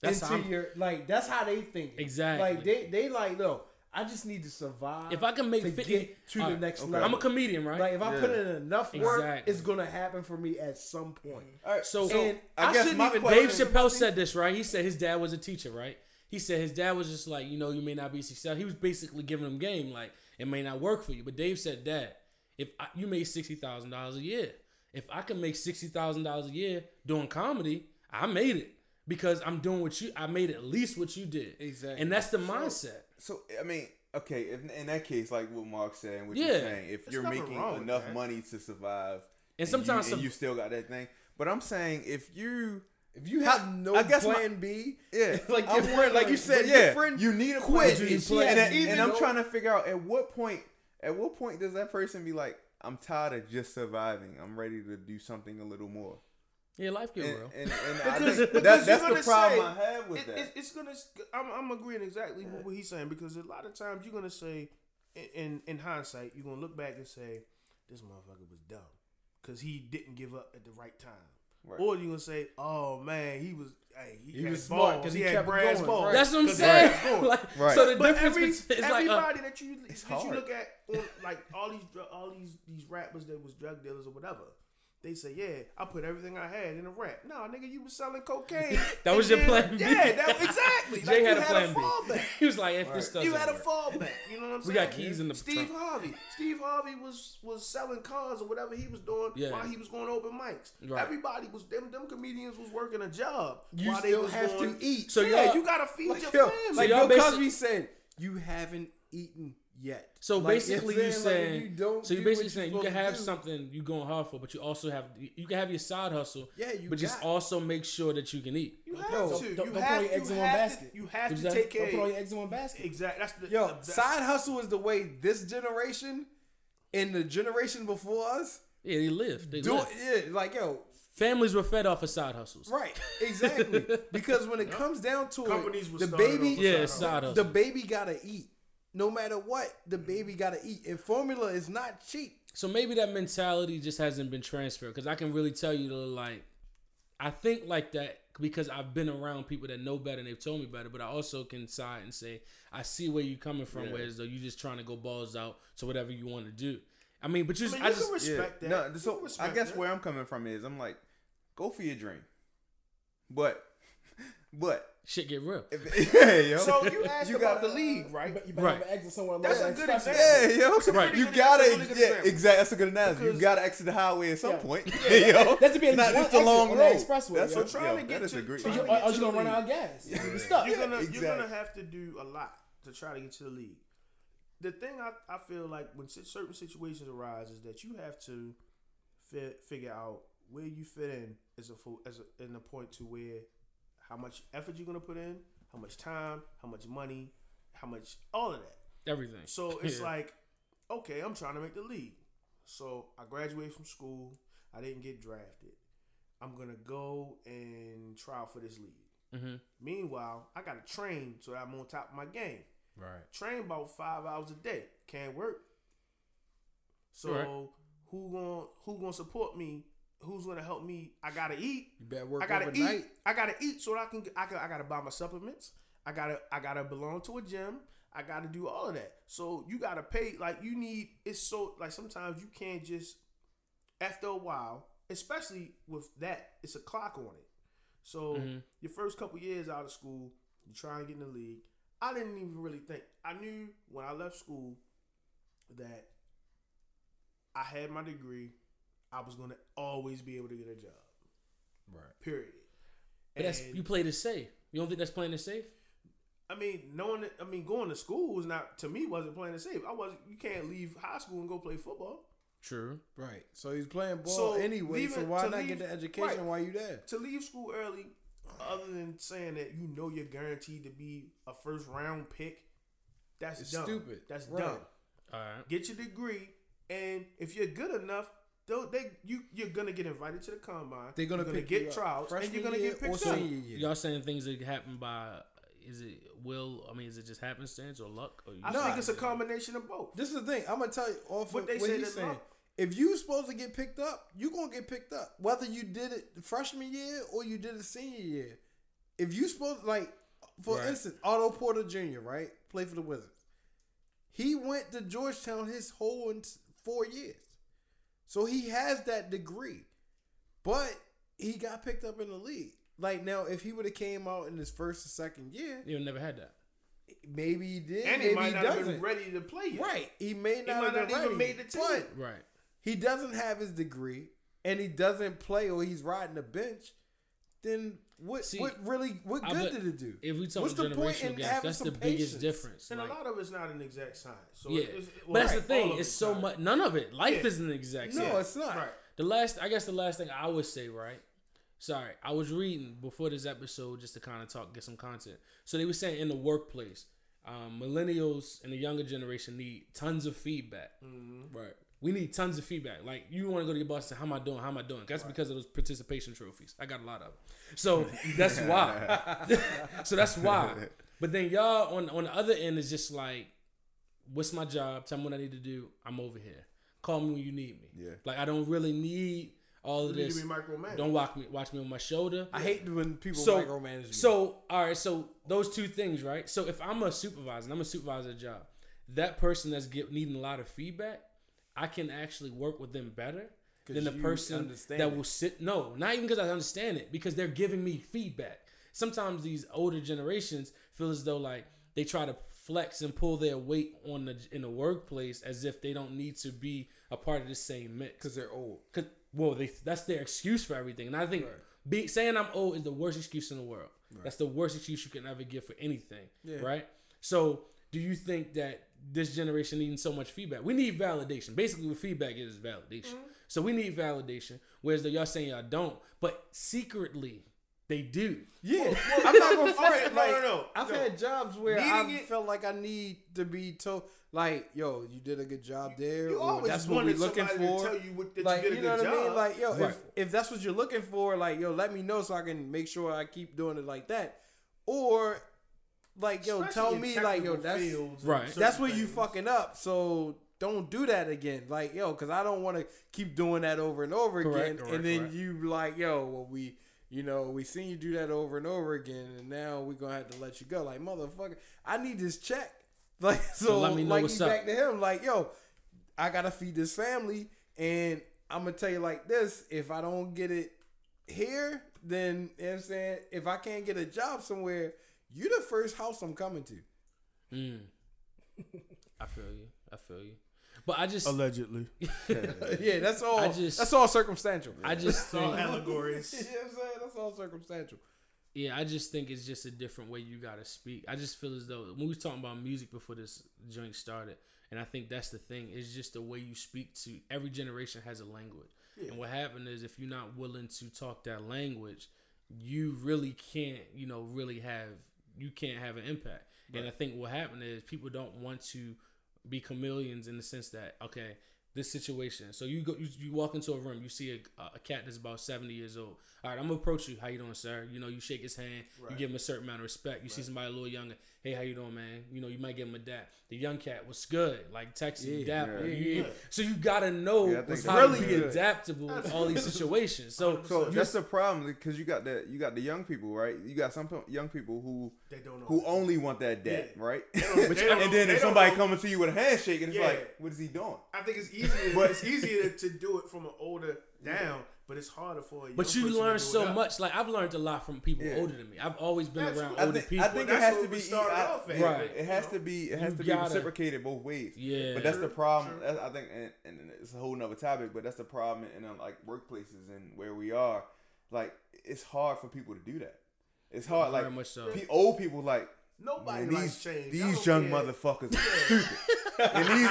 That's into your like that's how they think Exactly. like they they like no I just need to survive If I can make to 50 get to the next okay. level I'm a comedian, right? like if I Yeah. put in enough work Exactly. it's gonna happen for me at some point All right, So- and I I, guess shouldn't my even Dave Chappelle said this, right? He said his dad was a teacher, right? He said his dad was just like, you know, you may not be successful. He was basically giving him game, like it may not work for you. But Dave said, Dad, if I, you made sixty thousand dollars a year, if I can make sixty thousand dollars a year doing comedy, I made it because I'm doing what you. I made at least what you did. Exactly. and that's the mindset. So I mean, okay, if, in that case, like what Mark's saying, what Yeah. you're saying, if you're making enough that. money to survive, And you- sometimes and some- you still got that thing. But I'm saying if you if you have How- no I guess my- plan B Yeah, like your friend like you said but your yeah, friend you need a quit plan. and B. and, and I'm though- trying to figure out at what point, at what point does that person be like, I'm tired of just surviving. I'm ready to do something a little more. Yeah, life get And, real. and, and I Because- think that, that's the problem say- I have with it, that. it- it's gonna. I'm, I'm agreeing exactly with what he's saying because a lot of times you're gonna say, in in, in hindsight, you're gonna look back and say, this motherfucker was dumb because he didn't give up at the right time. Right. Or you're gonna say, oh man, he was. Hey, he, He was smart balls. 'cause he, he had kept brass going, balls. right. That's what I'm saying. kept like, Right. So the But difference every, between it's like uh, everybody that you It's that you look at on like all these all these these rappers that was drug dealers or whatever, they say, yeah, I put everything I had in a rap. No, nigga, you was selling cocaine. That was and your then- plan B. Yeah, that, exactly. Jay like, you had a plan B. He was like, if this doesn't You had a work. fallback. You know what I'm saying? We got keys in the Steve trunk. Harvey. Steve Harvey was was selling cars or whatever he was doing Yeah. while he was going to open mics. Right. Everybody was them them comedians was working a job. you while they still was have going, to eat So yeah, y'all- gotta feed like, your yo, family. like y'all Bill Cosby said you haven't eaten yet So Like, basically, it's you saying, like, if saying you don't so you're basically saying you can have do- something you going hard for, but you also have you can have your side hustle. Yeah, you but just got- also make sure that you can eat. You Don't- have don't- to. don't- you don't have, put all your eggs in one basket. To, you have What'd to take care. Don't put all your eggs in one basket. Exactly. That's the Yo, the best- side hustle is the way this generation in the generation before us, Yeah, they lived. They do lived. Yeah, like yo, Families were fed off of side hustles. right, exactly. because when it comes down to Companies it, the baby, Yeah, with side the baby gotta eat. No matter what, the mm-hmm. baby gotta eat, and formula is not cheap. So maybe that mentality just hasn't been transferred because I can really tell you to like, I think like that because I've been around people that know better and they've told me better. But I also can side and say I see where you're coming from, where as though you're just trying to go balls out to whatever you want to do. I mean, but you, I mean, I you just can respect yeah. that. No, so can I guess that. where I'm coming from is I'm like, go for your dream, but, but shit get real. if, yeah, yo. So you asked You about gotta- the league, right? But you better Right. have an exit somewhere. That's a good expressway. example. Yeah, yo. That's Right. You gotta, that's a really yeah, example. exactly. That's a good analogy. You gotta exit the highway at some Yeah. point. Yeah. yo. That's to be It's not one just a long on road. expressway, That's yo. what, trying yo, to get that is to- a great. trying Or, to you, get or, or to you gonna run out of gas. You be You're gonna you're gonna have to do a lot to try to get to the league. The thing I, I feel like when certain situations arise is that you have to figure out where you fit in as a as a, in the point to where how much effort you're gonna put in, how much time, how much money, how much all of that. Everything. So it's Yeah. like, okay, I'm trying to make the league. So I graduated from school. I didn't get drafted. I'm gonna go and try out for this league. Mhm. Meanwhile, I gotta train so I'm on top of my game. Right. Train about five hours a day. Can't work. So Right. who gonna who gonna support me? Who's gonna help me? I gotta eat. You better work I gotta overnight. eat. I gotta eat so that I can. I, can, I gotta buy my supplements. I gotta. I gotta belong to a gym. I gotta do all of that. So you gotta pay. Like you need. It's so like sometimes you can't just. After a while, especially with that, it's a clock on it. So Mhm. your first couple years out of school, you try and get in the league. I didn't even really think. I knew when I left school that I had my degree. I was gonna always be able to get a job. Right. Period. But that's you played it safe. You don't think that's playing it safe? I mean, knowing that, I mean, going to school was not to me wasn't playing it safe. I was you can't leave high school and go play football. True. Right. So he's playing ball So, anyway. so leaving- why to not leave- get the education right. while you there? To leave school early, other than saying that you know you're guaranteed to be a first round pick, that's It's dumb. stupid. That's Right. dumb. All right. Get your degree, and if you're good enough, they'll, they you you're gonna get invited to the combine. They're gonna, you're pick get you trials, and you're gonna get picked or up. Y'all saying things that happen by is it will? I mean, is it just happenstance or luck? Or you I Nah. think it's a combination of both. This is the thing. I'm gonna tell you off What what, they what say he's saying. luck- If you're supposed to get picked up, you're gonna get picked up. Whether you did it freshman year or you did it senior year. If you supposed like, for Right. instance, Otto Porter Jr. Right, play for the Wizards. He went to Georgetown his whole four years, so he has that degree, but he got picked up in the league. Like now, if he would have came out in his first or second year, You never had that. maybe he did, And he maybe might he not have doesn't. been ready to play yet. Right. He may not, might have not been even ready, made the team. But Right. he doesn't have his degree and he doesn't play or he's riding the bench, then what See, what really what good bet did it do? If we talk What's the point in gaps, having that's the some biggest patience? difference. And Like, a lot of it's not an exact science. So yeah, it's, it's- but that's well, the thing. It's it's so much. None of it. Life Yeah. isn't exact. No, science. it's not. Right. The last, I guess, the last thing I would say, right? Sorry, I was reading before this episode just to kind of talk, get some content. So they were saying in the workplace, um, millennials and the younger generation need tons of feedback. Right. We need tons of feedback. Like you want to go to your boss and say, "How am I doing? How am I doing?" That's because of those participation trophies. I got a lot of them. So that's why. so that's why. But then y'all on on the other end is just like, "What's my job? Tell me what I need to do. I'm over here. Call me when you need me." Yeah. Like I don't really need all of You need to this. Don't watch me watch me on my shoulder. I hate when people So micromanage me. so all right. So those two things, right? So if I'm a supervisor, and I'm a supervisor at a job, that person that's get, needing a lot of feedback, I can actually work with them better than the person that it. will sit. No, not even because I understand it, because they're giving me feedback. Sometimes these older generations feel as though like they try to flex and pull their weight on the in the workplace as if they don't need to be a part of the same mix. because they're old. Cause well, they that's their excuse for everything, and I think be, saying I'm old is the worst excuse in the world. That's the worst excuse you can ever give for anything, Yeah. right? So, do you think that this generation needing so much feedback? We need validation. Basically, what feedback is is validation. Mm-hmm. So we need validation. Whereas though y'all saying y'all don't, but secretly, They do. Yeah, I'm not gonna Okay, front. no, like, no, no, I've no. had jobs where I it- felt like I need to be told, like, yo, you did a good job there, You or always that's what we're wanted looking somebody for. to tell you what, that like, you did a know good what I mean? job. Like, yo, Right. if if that's what you're looking for, like, yo, let me know so I can make sure I keep doing it like that, or like, yo, Especially tell me, like, yo, that's Right. that's where you things. fucking up. So don't do that again. Like, yo, because I don't want to keep doing that over and over Correct, again. correct, and then correct. you like, yo, well, we, you know, we seen you do that over and over again, and now we're gonna have to let you go. Like, motherfucker, I need this check. Like, so, So let me know like, what's he up. back to him. Like, yo, I gotta feed this family, and I'm gonna tell you like this: if I don't get it here, then you know what I'm saying, if I can't get a job somewhere, you the first house I'm coming to. Mm. I feel you. I feel you. But I just, Allegedly. yeah, that's all. I just- that's all circumstantial. I just It's all think, allegories. you know what I'm saying? That's all circumstantial. yeah, I just think it's just a different way you gotta speak. I just feel as though when we was talking about music before this joint started, and I think that's the thing. It's just the way you speak to every generation has a language, and what happened is if you're not willing to talk that language, you really can't, you know, really have you can't have an impact. And I think what happened is people don't want to be chameleons in the sense that okay, this situation. So you go, you, you walk into a room, you see a, a cat that's about seventy years old. All right, I'm gonna approach you. How you doing, sir? You know, you shake his hand, you give him a certain amount of respect. You see somebody a little younger. Hey, how you doing, man? You know, you might give him a dap. The young cat was good, like texting, you, Yeah, dap. yeah, you- yeah. So you gotta know Yeah, how that's to be good. adaptable in all these situations. So, So you- that's the problem because you got the you got the young people, right? You got some young people who They don't know. who only want that dad, Yeah. right? But you- and then if somebody know- coming to you with a handshake, and it's Yeah. like, what is he doing? I think it's easier. But- it's easier to do it from an older down, but it's harder for you. but you learn so up. much. Like I've learned a lot from people Yeah. older than me. I've always been That's- around I older think, people. I think Well, it has to be started I- off at, Right. It has to be it has You to gotta- be reciprocated both ways. Yeah. but that's the problem. true. That's, I think, and, and it's a whole nother topic. But that's the problem in uh, like workplaces and where we are. Like it's hard for people to do that. It's hard. Very like much so. pe- old people like Nobody Man, likes these change. These young care. motherfuckers are stupid. and these,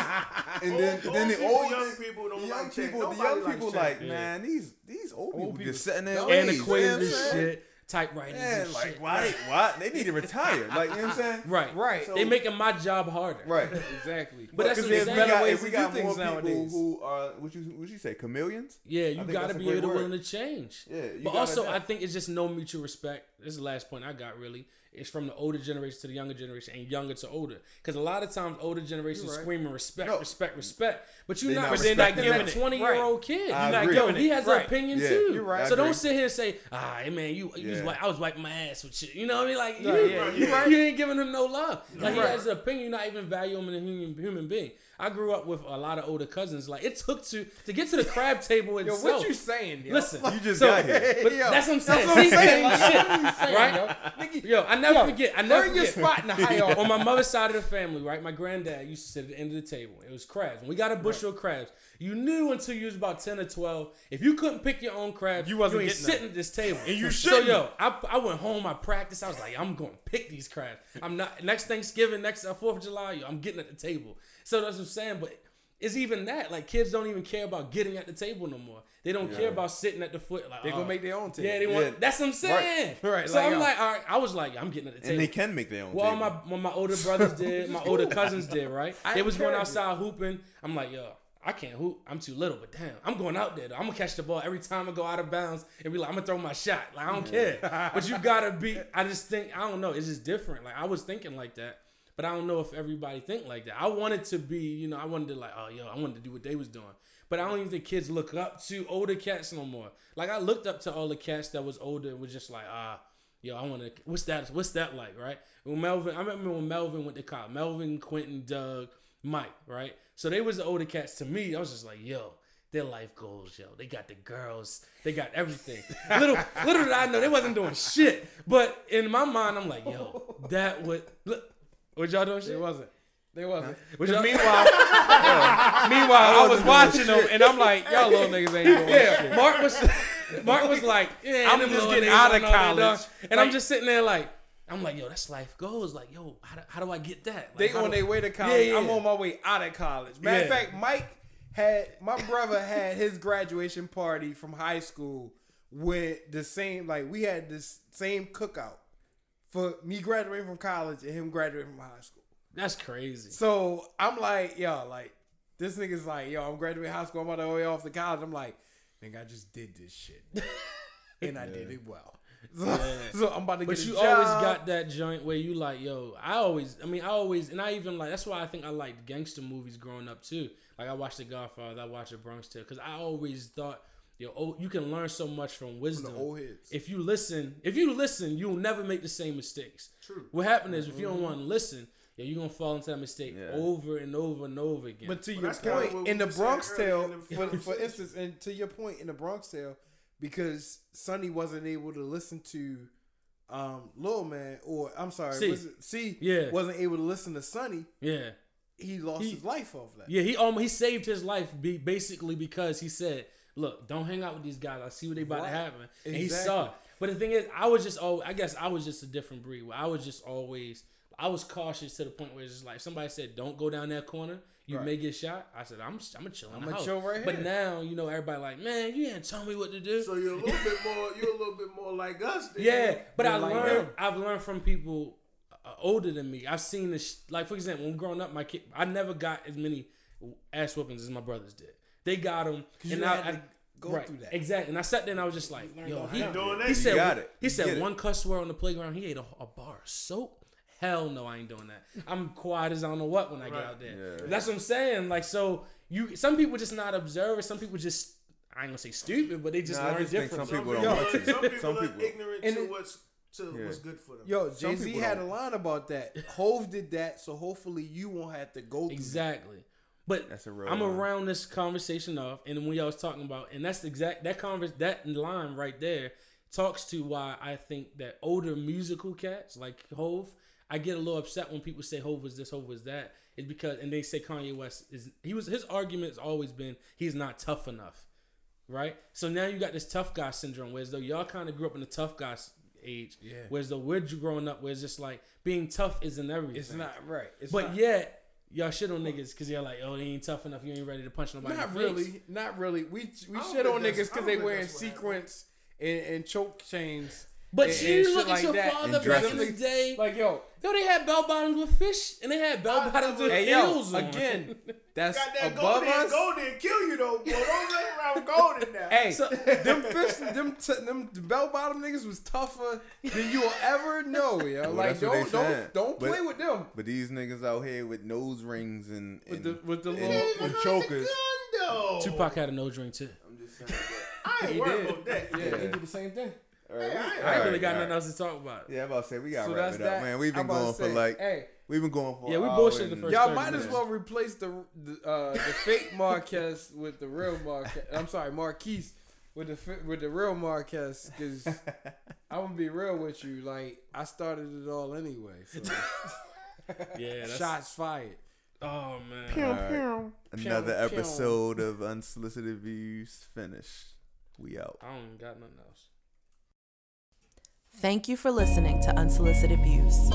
and then Old- then the old people, old young people don't young like people, the young people like Yeah. man, these these old people people just sitting there Antiquated you as what I'm saying? shit. Typewriters Man, and like shit. why? Why they need to retire? Like you know what I'm saying? Right. Right. So- they making my job harder. Right. Exactly. But that's because what if I'm we saying. got, ways we to got do things more people nowadays. who are what you what you say chameleons? Yeah, you got to be able to willing to change. Yeah, you but also adapt. I think it's just no mutual respect. This is the last point I got. Really, it's from the older generation to the younger generation, and younger to older. Because a lot of times older generations You're right. screaming respect, No. respect, respect, but you're They not not not respecting giving that twenty year old kid. I You're not agree. yo, he has an opinion Yeah, too. you're right. So don't sit here and say, ah, hey, man, you, you Yeah. wipe, I was wiping my ass with shit. You know what I mean? Like, No, you, yeah, you, you're right. you ain't giving him no love. Like he has an opinion, you're not even value him as a human, human being. I grew up with a lot of older cousins. Like it took to to get to the crab table Yo, itself. what you saying? Yo? Listen, You just so- got here. But Yo, that's what I'm saying. That's what I'm saying. Like, shit, what saying, right? yo? Yo, I never Yo, forget. I never earn your forget. spot in the hierarchy. On my mother's side of the family, right? My granddad used to sit at the end of the table. It was crabs. When we got a bushel of crabs, you knew until you was about ten or twelve. If you couldn't pick your own crabs, You wasn't ain't sitting at this table. And you So shouldn't. yo, I, I went home. I practiced. I was like, I'm going to pick these crabs. I'm not next Thanksgiving, next uh, Fourth of July. Yo, I'm getting at the table. So that's what I'm saying. But it's even that. Like kids don't even care about getting at the table no more. They don't care about sitting at the foot. Like They gonna oh, make their own table. Yeah, they want. Yeah. That's what I'm saying. Right. Right, So like, I'm like, all right. I was like, I'm getting at the table. And they can make their own. Well, table. my my, my older brothers did, my older cousins did, right? I they was going outside hooping. I'm like, yo, I can't hoop. I'm too little, but damn, I'm going out there. Though. I'm gonna catch the ball every time I go out of bounds and be like, I'm gonna throw my shot. Like I don't care, but you gotta be. I just think I don't know. It's just different. Like I was thinking like that, but I don't know if everybody think like that. I wanted to be, you know, I wanted to like, oh yo, I wanted to do what they was doing. But I don't even think kids look up to older cats no more. Like I looked up to all the cats that was older and was just like, ah, yo, I want to. What's that? What's that like, right? When Melvin, I remember when Melvin went to cop. Melvin, Quentin, Doug, Mike, right? So they was the older cats to me. I was just like, yo, their life goals, yo. They got the girls, they got everything. little, little did I know they wasn't doing shit. But in my mind, I'm like, yo, that would look. What y'all doing shit? It wasn't. They wasn't. What Because y'all- meanwhile, meanwhile, I was watching them, and I'm like, y'all little niggas ain't doing Yeah, shit. Mark was Mark was like, yeah, I'm just getting out of don't know what they college. doing. and I'm just sitting there like, I'm like, yo, that's life goes. Like, yo, how do, how do I get that? Like, They how on their way to college. Yeah, yeah. I'm on my way out of college. Matter of fact, Mike had my brother had his graduation party from high school with the same like we had this same cookout for me graduating from college and him graduating from high school. That's crazy. So I'm like, yo, like this nigga's like, yo, I'm graduating high school. I'm on the way off to college. I'm like, nigga, I just did this shit, and I did it well. So, so I'm about to But get. you a job. always got that joint where you like, yo, I always, I mean, I always, and I even like, that's why I think I liked gangster movies growing up too. Like I watched The Godfather, I watched The Bronx Tale, because I always thought, yo, oh, you can learn so much from wisdom. old heads. If you listen, if you listen, you'll never make the same mistakes. True. What happened is if you don't want to listen, yeah, you're gonna fall into that mistake Yeah. over and over and over again. But to Well, your that's kinda point, in the Bronx Tale, for, for instance, and to your point, in the Bronx Tale, because Sonny wasn't able to listen to um, Lil Man, or I'm sorry, C. was it, C, Yeah. wasn't able to listen to Sonny, yeah. he lost He- his life off that. Yeah, he um he saved his life be, basically because he said, "Look, don't hang out with these guys. I see what they about Right. to happen." And he Exactly. saw. it. But the thing is, I was just oh, I guess I was just a different breed. I was just always, I was cautious to the point where it's just like somebody said, "Don't go down that corner. You Right. may get shot." I said, "I'm I'm gonna chill I'ma chill right here." But now you know everybody like, man, you didn't tell me what to do. So you're a little bit more. You're a little bit more like us. Then. Yeah, but I like learned. them. I've learned from people uh, older than me. I've seen this. Like for example, when growing up, my kid, I never got as many ass whoopings as my brothers did. They got them, you and had I, to I go right, through that. exactly. And I sat there and I was just like, yo, he. Doing that, he said, got it. he said get it. one cuss word on the playground. He ate a, a bar of soap. Hell no, I ain't doing that. I'm quiet as I don't know what when I get out there. Yeah. That's what I'm saying. Like so, you some people just not observant. Some people just I ain't gonna say stupid, but they just Nah, I learn just different. some people don't people, want to. some people Some are people- ignorant And to it- what's to Yeah. what's good for them. Yo, Jay Z had a don't. line about that. Hove did that, so hopefully you won't have to go through Exactly. But That's a real I'm line. around this conversation off, and when y'all was talking about, and that's the exact that converse that line right there talks to why I think that older musical cats like Hove, I get a little upset when people say Hove was this, Hove was that. It's because and they say Kanye West is he was his argument's always been he's not tough enough, right? So now you got this tough guy syndrome, whereas though y'all kind of grew up in the tough guy age, Yeah. whereas though we're growing up where it's just like being tough isn't everything. It's not right. It's But not, yet, y'all shit on niggas because you're like, oh, they ain't tough enough. You ain't ready to punch nobody. not in face. really, not really. We we shit on niggas because they wearing that's what happened. sequence and, and choke chains. But and- you and look at like your that. father back in the day. Like yo, yo, they had bell bottoms with fish, and they had bell bottoms with hey yo, heels on. again, that's Got that above golden, us. golden kill you though, boy. Don't run around golden now. Hey, So- them fish, them t- them bell bottom niggas was tougher than you will ever know, yo. Well, like that's what don't saying. don't don't But- play with them. But these niggas out here with nose rings and, With and the with the and- little and chokers. Gun. Tupac had a nose ring too. I'm just saying. I ain't worried about that. yeah, Yeah. they do the same thing. All right, we- I ain't I ain't all really got all nothing else to talk about. Yeah, I'm about to say we got to So wrap it up, that. man. We've been going to for like hey, we've been going for Yeah, we an bullshit hour the first Y'all 30 might as minutes. well replace the the, uh, the fake Marquez with the real Marquez. I'm sorry, Marquise with the with the real Marquez because I'm gonna be real with you. Like I started it all anyway. So Yeah, that's, shots fired. Oh man. All right. Another Pew, pew. episode of Unsolicited Views finished. We out. I don't got nothing else. Thank you for listening to Unsolicited Views.